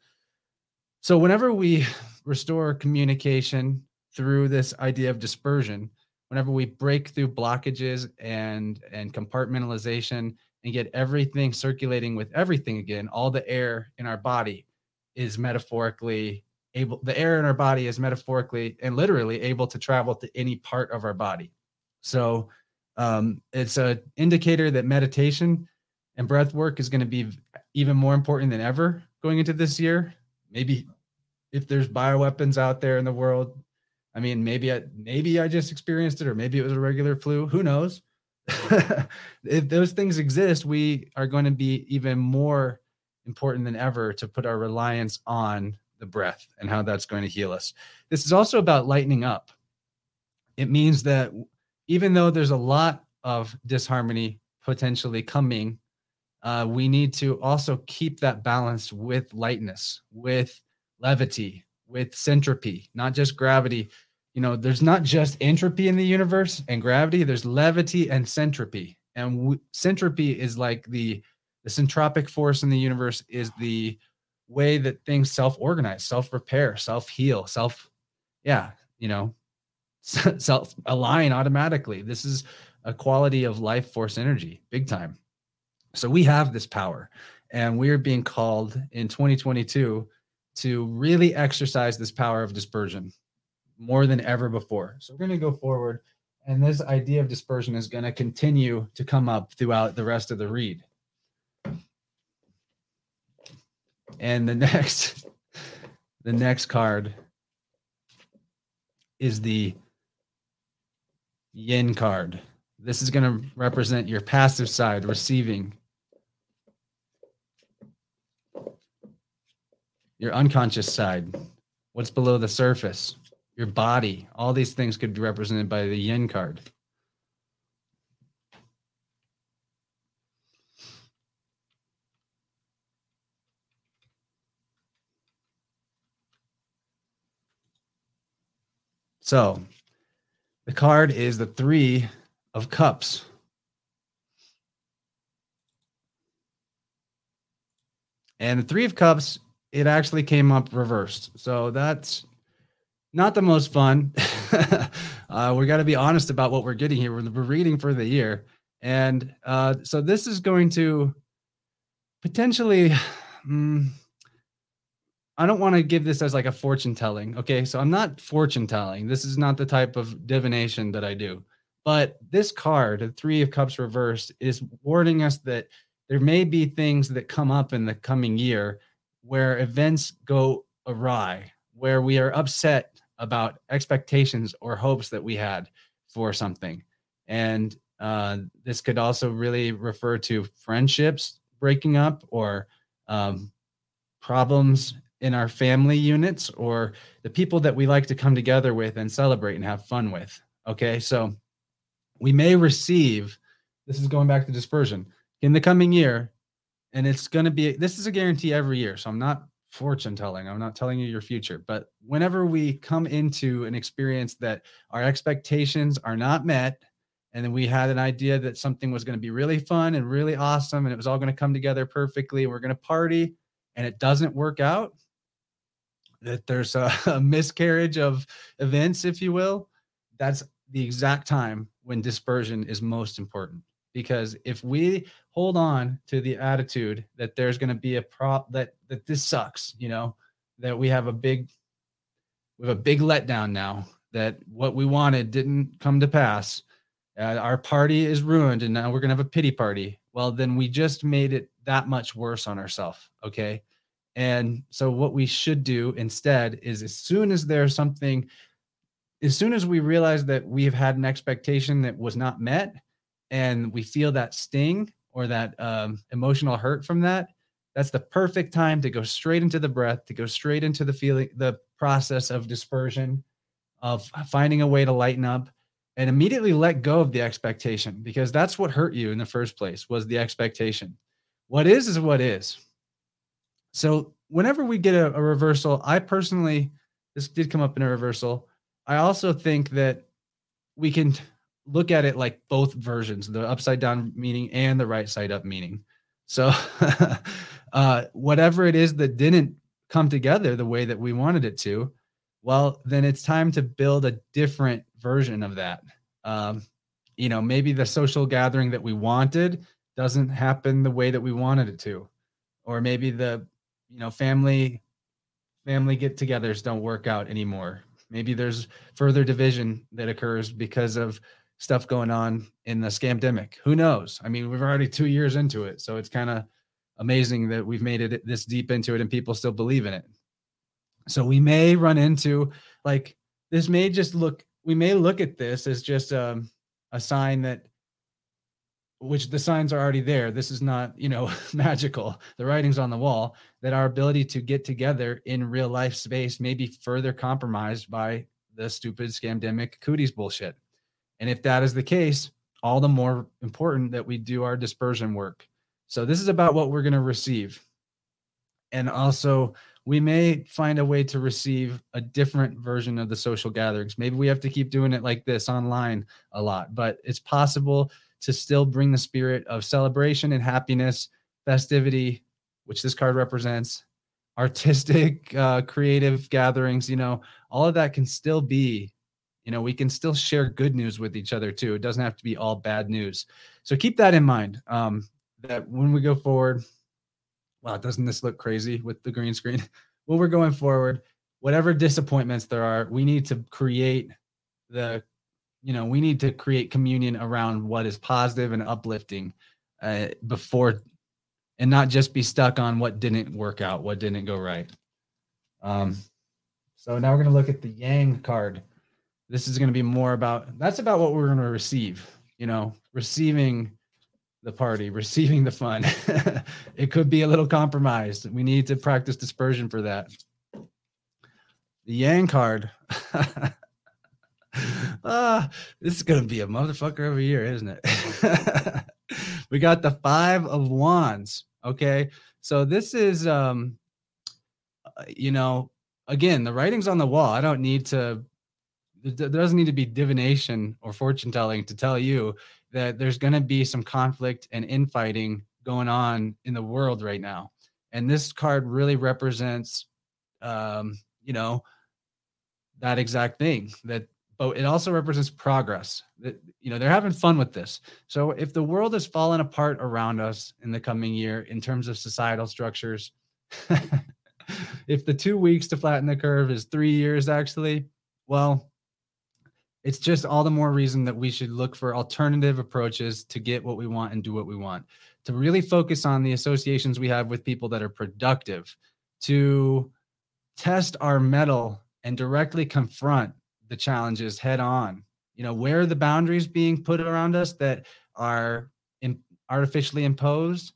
So, whenever we restore communication through this idea of dispersion, whenever we break through blockages and and compartmentalization and get everything circulating with everything again, all the air in our body is metaphorically able the air in our body is metaphorically and literally able to travel to any part of our body. So, um, it's an indicator that meditation and breath work is going to be even more important than ever going into this year maybe if there's bioweapons out there in the world, I mean, maybe I maybe I just experienced it, or maybe it was a regular flu. Who knows? if those things exist, we are going to be even more important than ever to put our reliance on the breath and how that's going to heal us. This is also about lightening up. It means that even though there's a lot of disharmony potentially coming uh, we need to also keep that balance with lightness, with levity, with syntropy, not just gravity. You know, there's not just entropy in the universe and gravity, there's levity and syntropy. And w- syntropy is like the the syntropic force in the universe is the way that things self-organize, self-repair, self-heal, self yeah, you know, self-align automatically. This is a quality of life force energy, big time. So we have this power, and we are being called in 2022 to really exercise this power of dispersion more than ever before. So we're going to go forward, and this idea of dispersion is going to continue to come up throughout the rest of the read. And the next, the next card is the yin card. This is going to represent your passive side, receiving your unconscious side, what's below the surface, your body. All these things could be represented by the yin card. So the card is the three of cups. And the three of cups it actually came up reversed. So that's not the most fun. uh, we got to be honest about what we're getting here. We're, reading for the year. And uh, so this is going to potentially, um, I don't want to give this as like a fortune telling. Okay. So I'm not fortune telling. This is not the type of divination that I do. But this card, the Three of Cups reversed, is warning us that there may be things that come up in the coming year where events go awry, where we are upset about expectations or hopes that we had for something. And uh, this could also really refer to friendships breaking up or um, problems in our family units or the people that we like to come together with and celebrate and have fun with. Okay. So we may receive, this is going back to dispersion, in the coming year, and it's going to be this is a guarantee every year so i'm not fortune telling i'm not telling you your future but whenever we come into an experience that our expectations are not met and then we had an idea that something was going to be really fun and really awesome and it was all going to come together perfectly we're going to party and it doesn't work out that there's a, a miscarriage of events if you will that's the exact time when dispersion is most important because if we hold on to the attitude that there's going to be a prop that that this sucks you know that we have a big we have a big letdown now that what we wanted didn't come to pass uh, our party is ruined and now we're going to have a pity party. Well then we just made it that much worse on ourselves okay? And so what we should do instead is as soon as there's something as soon as we realize that we've had an expectation that was not met and we feel that sting or that um, emotional hurt from that, that's the perfect time to go straight into the breath, to go straight into the feeling, the process of dispersion, of finding a way to lighten up and immediately let go of the expectation because that's what hurt you in the first place was the expectation. What is is what is. So whenever we get a, a reversal, I personally, this did come up in a reversal. I also think that we can look at it like both versions, the upside down meaning and the right side up meaning. So uh, whatever it is that didn't come together the way that we wanted it to, well, then it's time to build a different version of that. Um, you know, maybe the social gathering that we wanted doesn't happen the way that we wanted it to, or maybe the you know family family get-togethers don't work out anymore. Maybe there's further division that occurs because of stuff going on in the scamdemic. Who knows? I mean, we're already two years into it, so it's kind of amazing that we've made it this deep into it and people still believe in it. So we may run into like this may just look we may look at this as just um, a sign that which the signs are already there this is not you know magical the writing's on the wall that our ability to get together in real life space may be further compromised by the stupid scamdemic cooties bullshit and if that is the case all the more important that we do our dispersion work so this is about what we're going to receive and also we may find a way to receive a different version of the social gatherings. Maybe we have to keep doing it like this online a lot, but it's possible to still bring the spirit of celebration and happiness, festivity, which this card represents, artistic, uh, creative gatherings. You know, all of that can still be. You know, we can still share good news with each other too. It doesn't have to be all bad news. So keep that in mind. Um, that when we go forward, wow, doesn't this look crazy with the green screen? well, we're going forward. Whatever disappointments there are, we need to create the, you know, we need to create communion around what is positive and uplifting uh, before, and not just be stuck on what didn't work out, what didn't go right. Um, so now we're going to look at the Yang card. This is going to be more about that's about what we're going to receive. You know, receiving the party, receiving the fun. it could be a little compromised. We need to practice dispersion for that. The Yang card. ah, this is gonna be a motherfucker every year, isn't it? we got the five of wands. Okay, so this is um, uh, you know, again, the writing's on the wall. I don't need to. There doesn't need to be divination or fortune telling to tell you that there's going to be some conflict and infighting going on in the world right now. And this card really represents, um, you know, that exact thing that but it also represents progress that you know they're having fun with this so if the world is falling apart around us in the coming year in terms of societal structures if the two weeks to flatten the curve is three years actually well it's just all the more reason that we should look for alternative approaches to get what we want and do what we want. To really focus on the associations we have with people that are productive to test our mettle and directly confront the challenges head on. You know where are the boundaries being put around us that are in, artificially imposed?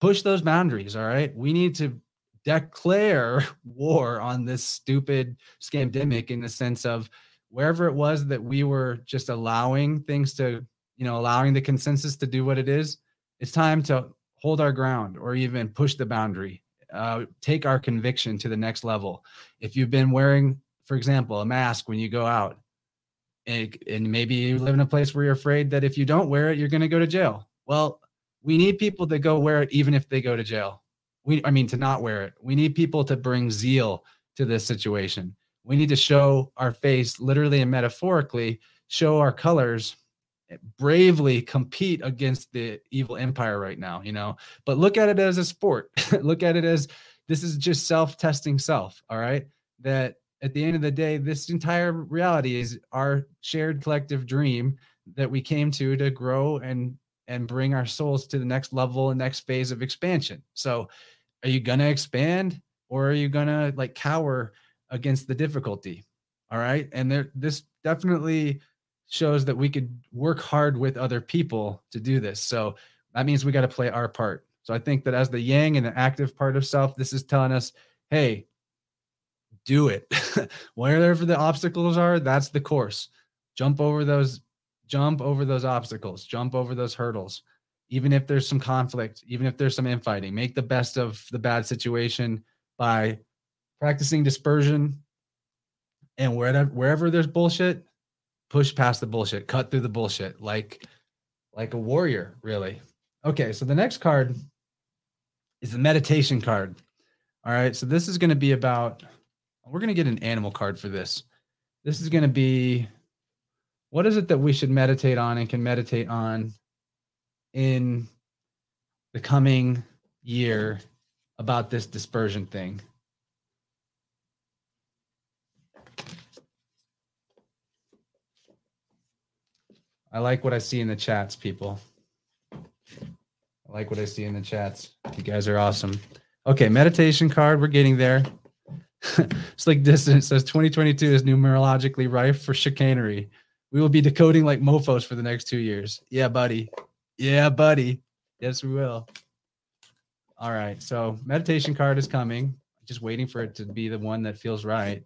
Push those boundaries all right? We need to declare war on this stupid scamdemic in the sense of wherever it was that we were just allowing things to, you know, allowing the consensus to do what it is, it's time to hold our ground or even push the boundary, uh, take our conviction to the next level. If you've been wearing, for example, a mask when you go out, and, and maybe you live in a place where you're afraid that if you don't wear it, you're going to go to jail. Well, we need people to go wear it even if they go to jail. We, I mean, to not wear it. We need people to bring zeal to this situation we need to show our face literally and metaphorically show our colors eh, bravely compete against the evil empire right now you know? But look at it as a sport. Look at it as this is just self-testing self all right? That at the end of the day this entire reality is our shared collective dream that we came to to grow and and bring our souls to the next level and next phase of expansion. So are you gonna expand or are you gonna like cower against the difficulty. All right. And there, this definitely shows that we could work hard with other people to do this. So that means we got to play our part. So I think that as the yang and the active part of self, this is telling us, hey, do it. Wherever the obstacles are, that's the course. Jump over those, jump over those obstacles, jump over those hurdles. Even if there's some conflict, even if there's some infighting, make the best of the bad situation by practicing dispersion. And wherever wherever there's bullshit, push past the bullshit, cut through the bullshit, like like a warrior, really. Okay, so the next card is the meditation card. All right, so this is going to be about we're going to get an animal card for this. This is going to be what is it that we should meditate on and can meditate on in the coming year about this dispersion thing? I like what I see in the chats, people. I like what I see in the chats. You guys are awesome. Okay, meditation card. We're getting there. Slick distance says 2022 is numerologically rife for chicanery. We will be decoding like mofos for the next two years. Yeah, buddy. Yeah, buddy. Yes, we will. All right. So meditation card is coming. Just waiting for it to be the one that feels right.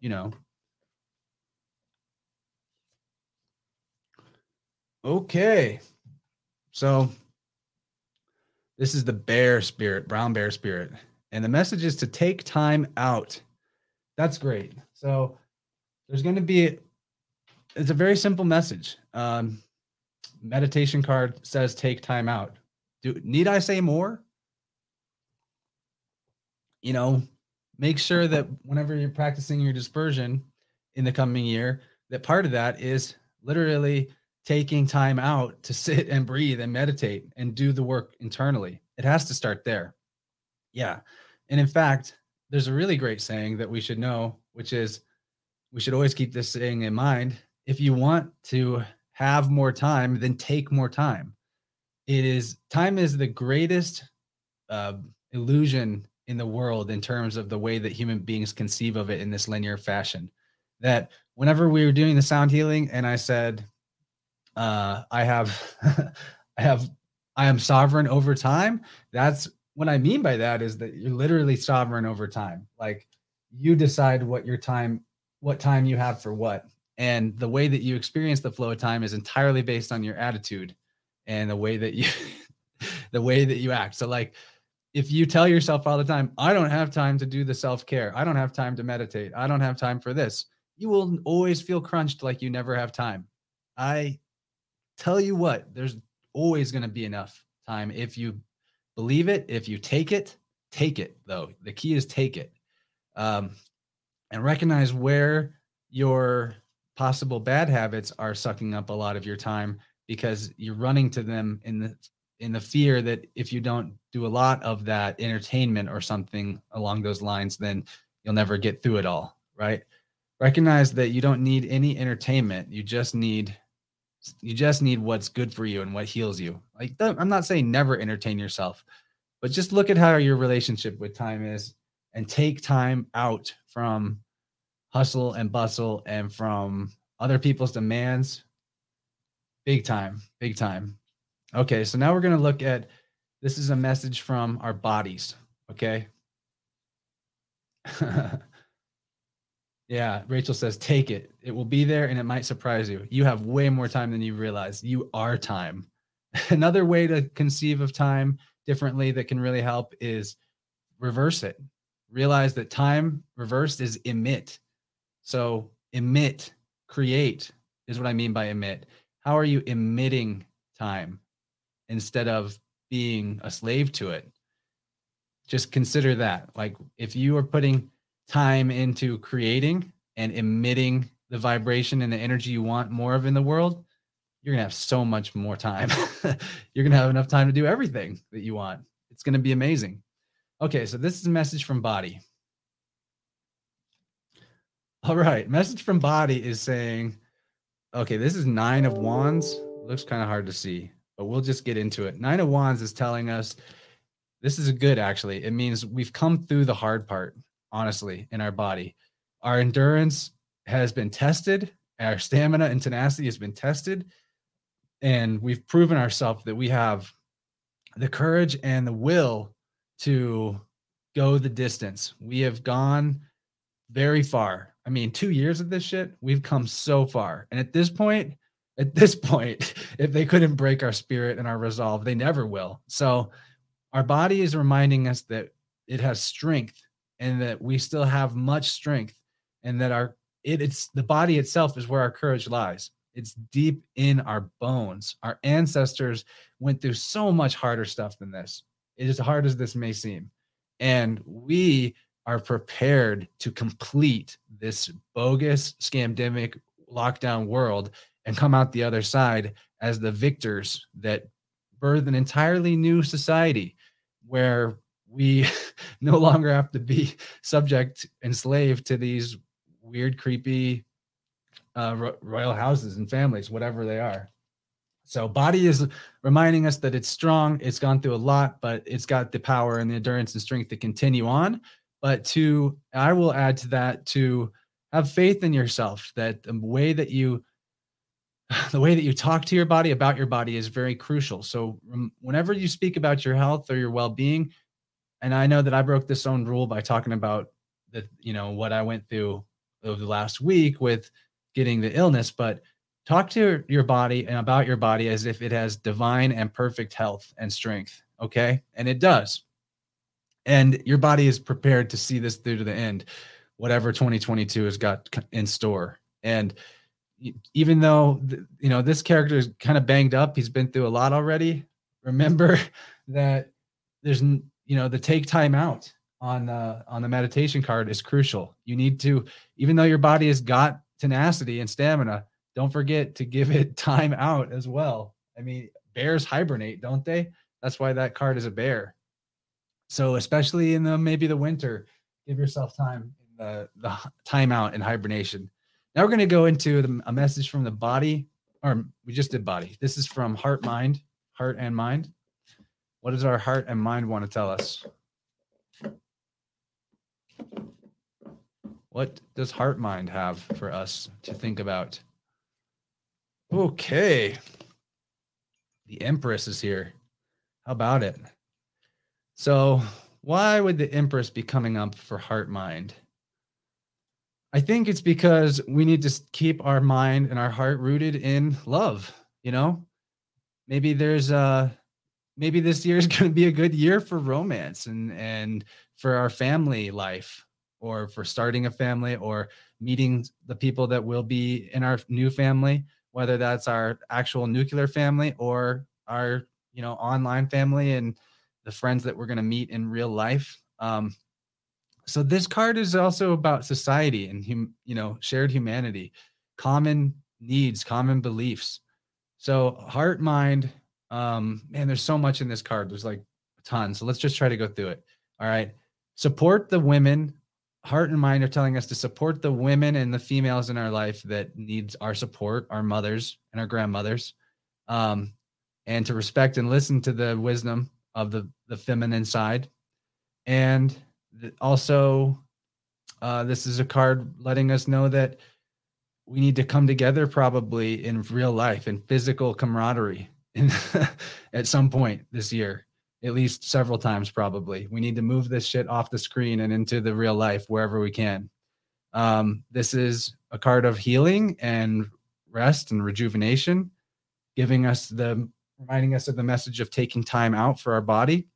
You know. Okay. So this is the bear spirit, brown bear spirit. And the message is to take time out. That's great. So there's going to be, it's a very simple message. Um, meditation card says take time out. Do need I say more? You know, make sure that whenever you're practicing your dispersion in the coming year, that part of that is literally taking time out to sit and breathe and meditate and do the work internally. It has to start there. Yeah. And in fact, there's a really great saying that we should know, which is we should always keep this saying in mind. If you want to have more time, then take more time. It is time is the greatest uh, illusion in the world in terms of the way that human beings conceive of it in this linear fashion. That whenever we were doing the sound healing, and I said, uh, I have, I have, I am sovereign over time. That's what I mean by that is that you're literally sovereign over time. Like you decide what your time, what time you have for what. And the way that you experience the flow of time is entirely based on your attitude and the way that you, the way that you act. So, like, if you tell yourself all the time, I don't have time to do the self care, I don't have time to meditate, I don't have time for this, you will always feel crunched like you never have time. I tell you what, there's always going to be enough time if you believe it. If you take it, take it though. The key is take it, um, and recognize where your possible bad habits are sucking up a lot of your time because you're running to them in the in the fear that if you don't do a lot of that entertainment or something along those lines, then you'll never get through it all. Right? Recognize that you don't need any entertainment. You just need you just need what's good for you and what heals you. Like I'm not saying never entertain yourself, but just look at how your relationship with time is and take time out from hustle and bustle and from other people's demands. Big time, big time. Okay, so now we're going to look at this is a message from our bodies, okay? Yeah, Rachel says, take it. It will be there and it might surprise you. You have way more time than you realize. You are time. Another way to conceive of time differently that can really help is reverse it. Realize that time reversed is emit. So, emit, create is what I mean by emit. How are you emitting time instead of being a slave to it? Just consider that. Like, if you are putting time into creating and emitting the vibration and the energy you want more of in the world, you're going to have so much more time. you're going to have enough time to do everything that you want. It's going to be amazing. Okay, so this is a message from body. All right, message from body is saying, okay, this is nine of wands. Looks kind of hard to see, but we'll just get into it. Nine of wands is telling us this is good actually. It means we've come through the hard part honestly, in our body. Our endurance has been tested, our stamina and tenacity has been tested, and we've proven ourselves that we have the courage and the will to go the distance. We have gone very far. I mean, two years of this shit, we've come so far. And at this point, at this point, if they couldn't break our spirit and our resolve, they never will. So our body is reminding us that it has strength and that we still have much strength and that our it, it's the body itself is where our courage lies. It's deep in our bones. Our ancestors went through so much harder stuff than this. It is hard as this may seem. And we are prepared to complete this bogus, scamdemic lockdown world and come out the other side as the victors that birth an entirely new society where we no longer have to be subject and slave to these weird, creepy uh, ro- royal houses and families, whatever they are. So, body is reminding us that it's strong. It's gone through a lot, but it's got the power and the endurance and strength to continue on. But to, I will add to that to have faith in yourself that the way that you the way that you talk to your body about your body is very crucial. So whenever you speak about your health or your well-being, and I know that I broke this own rule by talking about the, you know, what I went through over the last week with getting the illness, but talk to your body and about your body as if it has divine and perfect health and strength. Okay. And it does. And your body is prepared to see this through to the end, whatever 2022 has got in store. And even though you know this character is kind of banged up he's been through a lot already remember that there's you know the take time out on uh, on the meditation card is crucial. You need to even though your body has got tenacity and stamina don't forget to give it time out as well. I mean bears hibernate don't they? That's why that card is a bear. So especially in the maybe the winter give yourself time in the the time out in hibernation. Now we're going to go into the, a message from the body, or we just did body. This is from heart, mind, heart and mind. What does our heart and mind want to tell us? What does heart mind have for us to think about? Okay. The Empress is here. How about it? So, why would the Empress be coming up for heart mind? I think it's because we need to keep our mind and our heart rooted in love, you know? Maybe there's uh maybe this year is going to be a good year for romance and and for our family life or for starting a family or meeting the people that will be in our new family, whether that's our actual nuclear family or our, you know, online family and the friends that we're going to meet in real life. Um, so this card is also about society and hum, you know shared humanity common needs common beliefs so heart mind um man there's so much in this card. There's like a ton. So let's just try to go through it. All right. Support the women. Heart and mind are telling us to support the women and the females in our life that needs our support our mothers and our grandmothers. Um and to respect and listen to the wisdom of the the feminine side. And also, uh, this is a card letting us know that we need to come together probably in real life in physical camaraderie in, at some point this year, at least several times probably. We need to move this shit off the screen and into the real life wherever we can. Um, this is a card of healing and rest and rejuvenation, giving us the reminding us of the message of taking time out for our body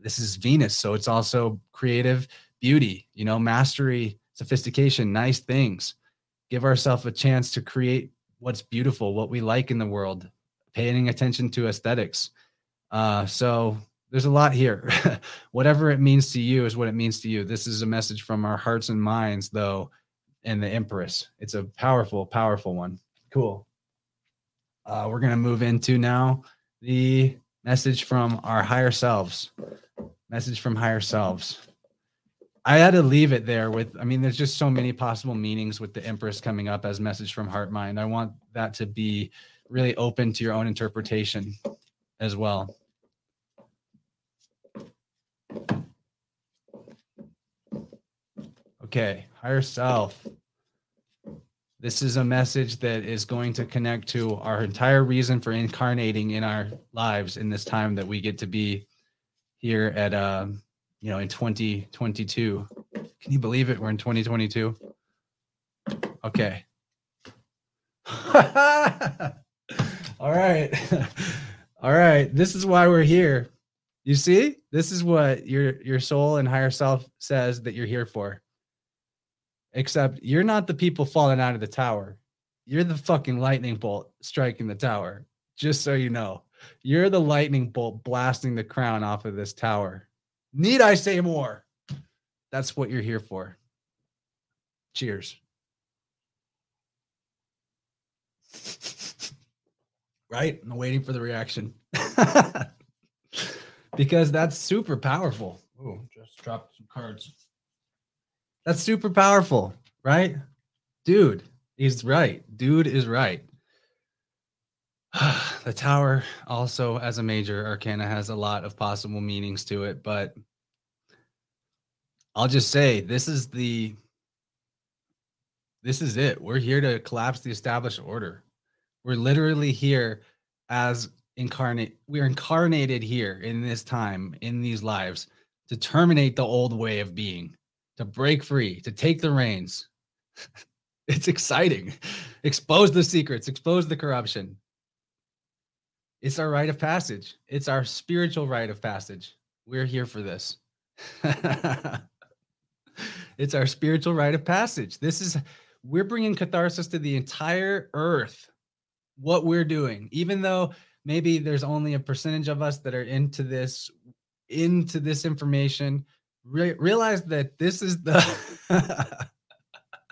this is Venus, so it's also creative beauty, you know, mastery, sophistication, nice things. Give ourselves a chance to create what's beautiful, what we like in the world, paying attention to aesthetics. Uh, so there's a lot here. Whatever it means to you is what it means to you. This is a message from our hearts and minds, though, and the Empress. It's a powerful, powerful one. Cool. Uh, we're going to move into now the message from our higher selves. Message from higher selves. I had to leave it there with, I mean, there's just so many possible meanings with the Empress coming up as message from heart mind. I want that to be really open to your own interpretation as well. Okay, higher self. This is a message that is going to connect to our entire reason for incarnating in our lives in this time that we get to be here at uh, you know in 2022. Can you believe it? We're in 2022. Okay. All right. All right. This is why we're here. You see? This is what your your soul and higher self says that you're here for. Except you're not the people falling out of the tower. You're the fucking lightning bolt striking the tower. Just so you know. You're the lightning bolt blasting the crown off of this tower. Need I say more? That's what you're here for. Cheers. right? I'm waiting for the reaction. because that's super powerful. Oh, just dropped some cards. That's super powerful, right? Dude, he's right. Dude is right. the tower also as a major arcana has a lot of possible meanings to it, but I'll just say this is the this is it. We're here to collapse the established order. We're literally here as incarnate. We're incarnated here in this time, in these lives, to terminate the old way of being, to break free, to take the reins. it's exciting. Expose the secrets, expose the corruption. It's our rite of passage. It's our spiritual rite of passage. We're here for this. it's our spiritual rite of passage. This is, we're bringing catharsis to the entire earth what we're doing, even though maybe there's only a percentage of us that are into this into this information re- realize that this is the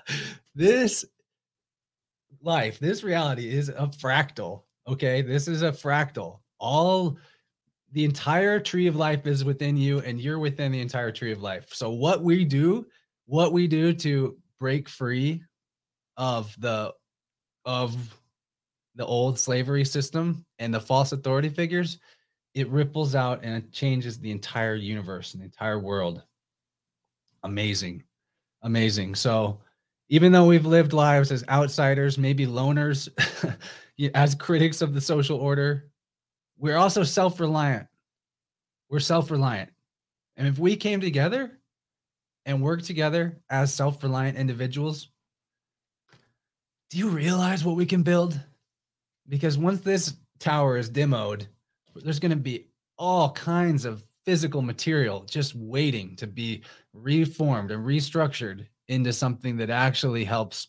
this life this reality is a fractal okay? This is a fractal. All the entire tree of life is within you and you're within the entire tree of life. So what we do what we do to break free of the of the old slavery system and the false authority figures, it ripples out and it changes the entire universe and the entire world. Amazing. Amazing. So, even though we've lived lives as outsiders, maybe loners, as critics of the social order, we're also self reliant. We're self reliant. And if we came together and worked together as self reliant individuals, do you realize what we can build? Because once this tower is demoed, there's going to be all kinds of physical material just waiting to be reformed and restructured into something that actually helps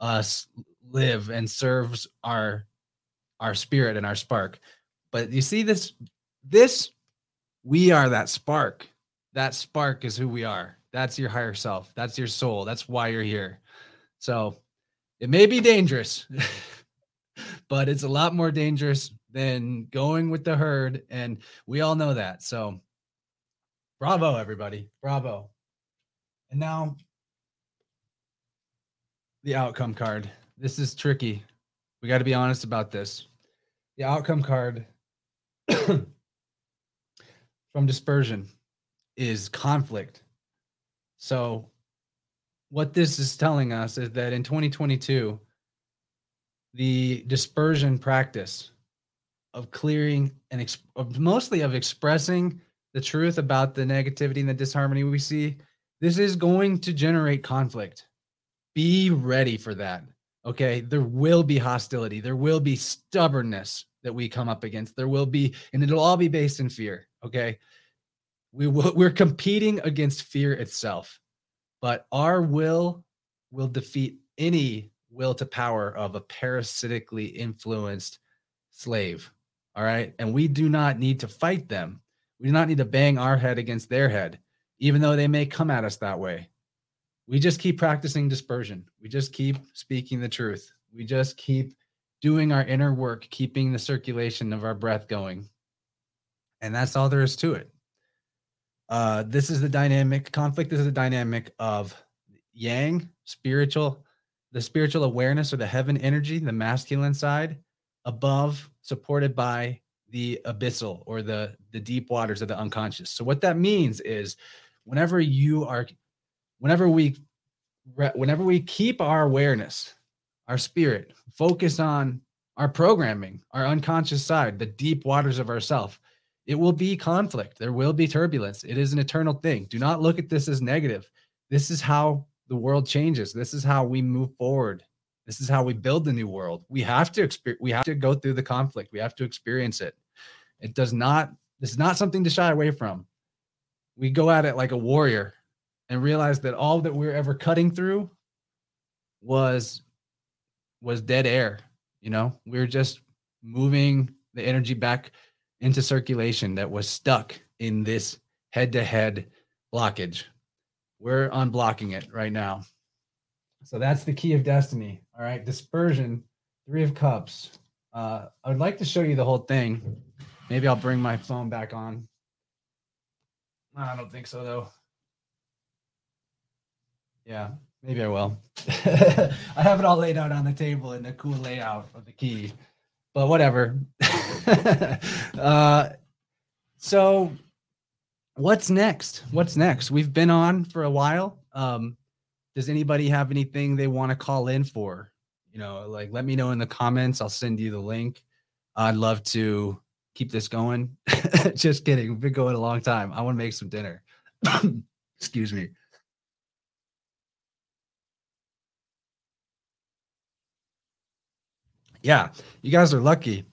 us live and serves our our spirit and our spark. But you see this this we are that spark. That spark is who we are. That's your higher self. That's your soul. That's why you're here. So it may be dangerous but it's a lot more dangerous than going with the herd. And we all know that. So bravo, everybody. Bravo. And now the outcome card. This is tricky. We got to be honest about this. The outcome card from dispersion is conflict. So, what this is telling us is that in 2022, the dispersion practice of clearing and of mostly of expressing the truth about the negativity and the disharmony we see this is going to generate conflict. Be ready for that okay? There will be hostility. There will be stubbornness that we come up against. There will be and it'll all be based in fear okay? We will, we're competing against fear itself but our will will defeat any will to power of a parasitically influenced slave. All right. And we do not need to fight them. We do not need to bang our head against their head, even though they may come at us that way. We just keep practicing dispersion. We just keep speaking the truth. We just keep doing our inner work, keeping the circulation of our breath going. And that's all there is to it. Uh, this is the dynamic conflict This is the dynamic of yang, spiritual, the spiritual awareness or the heaven energy, the masculine side, above, supported by the abyssal or the the deep waters of the unconscious. So what that means is whenever you are whenever we whenever we keep our awareness, our spirit, focus on our programming, our unconscious side, the deep waters of ourself. It will be conflict. There will be turbulence. It is an eternal thing. Do not look at this as negative. This is how the world changes. This is how we move forward. This is how we build the new world. We have to experience we have to go through the conflict. We have to experience it. It does not this is not something to shy away from. We go at it like a warrior and realize that all that we're ever cutting through was was dead air. You know, we are just moving the energy back into circulation that was stuck in this head to head blockage. We're unblocking it right now. So that's the key of destiny. All right. Dispersion, three of cups. Uh, I would like to show you the whole thing. Maybe I'll bring my phone back on. I don't think so, though. Yeah, maybe I will. I have it all laid out on the table in a cool layout of the key, but whatever. uh, so, what's next? What's next? We've been on for a while. Um, does anybody have anything they want to call in for? You know, like let me know in the comments. I'll send you the link. I'd love to keep this going. Just kidding. We've been going a long time. I want to make some dinner. Excuse me. Yeah, you guys are lucky.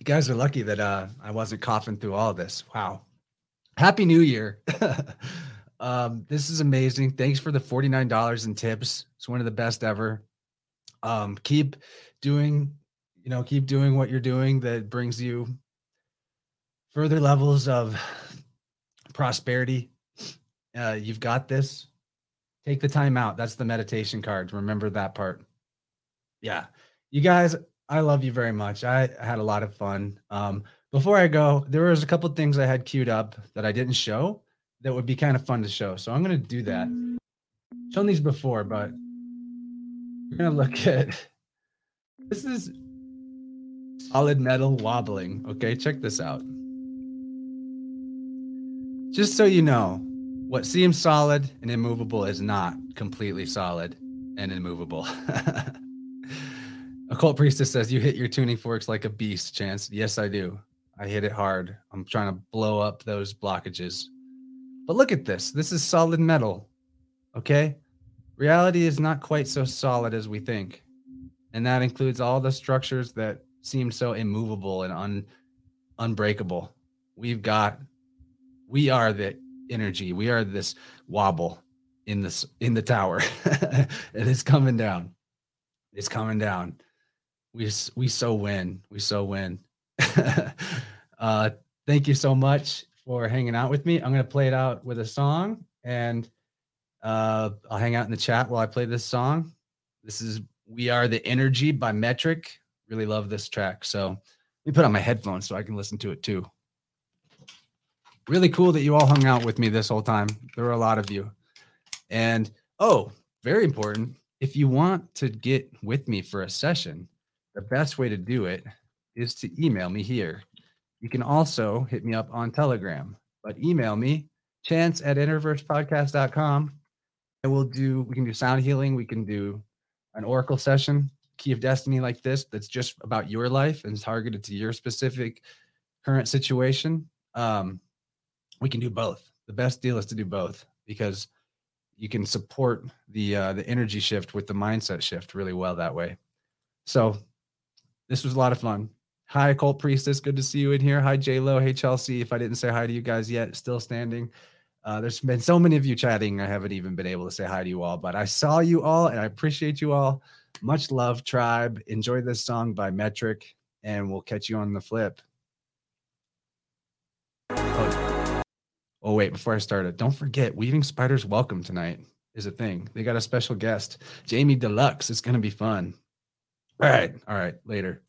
You guys are lucky that uh, I wasn't coughing through all this. Wow. Happy New Year. Um, this is amazing. Thanks for the $49 in tips. It's one of the best ever. Um, keep doing, you know, keep doing what you're doing that brings you further levels of prosperity. Uh, you've got this. Take the time out. That's the meditation card. Remember that part. Yeah. You guys, I love you very much. I had a lot of fun. Um, before I go, there was a couple things I had queued up that I didn't show that would be kind of fun to show. So I'm going to do that. Shown these before, but we're going to look at this is solid metal wobbling. Okay, check this out. Just so you know, what seems solid and immovable is not completely solid and immovable. Occult Priestess says, You hit your tuning forks like a beast, Chance. Yes, I do. I hit it hard. I'm trying to blow up those blockages. But look at this. This is solid metal. Okay? Reality is not quite so solid as we think. And that includes all the structures that seem so immovable and un, unbreakable. We've got we are the energy. We are this wobble in this in the tower. And it is coming down. It's coming down. We we so win. We so win. uh thank you so much for hanging out with me. I'm going to play it out with a song and uh, I'll hang out in the chat while I play this song. This is We Are the Energy by Metric. Really love this track. So let me put on my headphones so I can listen to it too. Really cool that you all hung out with me this whole time. There were a lot of you. And oh, very important. If you want to get with me for a session, the best way to do it is to email me here you can also hit me up on Telegram, but email me, chance at innerversepodcast.com. And we'll do, we can do sound healing. We can do an oracle session, key of destiny like this, that's just about your life and targeted to your specific current situation. Um, we can do both. The best deal is to do both because you can support the uh, the energy shift with the mindset shift really well that way. So this was a lot of fun. Hi, Occult Priestess. Good to see you in here. Hi, J Lo. Hey, Chelsea. If I didn't say hi to you guys yet, still standing. Uh, there's been so many of you chatting. I haven't even been able to say hi to you all, but I saw you all and I appreciate you all. Much love, tribe. Enjoy this song by Metric, and we'll catch you on the flip. Oh, oh wait, before I start it, don't forget Weaving Spiders Welcome tonight is a thing. They got a special guest, Jamie Deluxe. It's going to be fun. All right. All right. Later.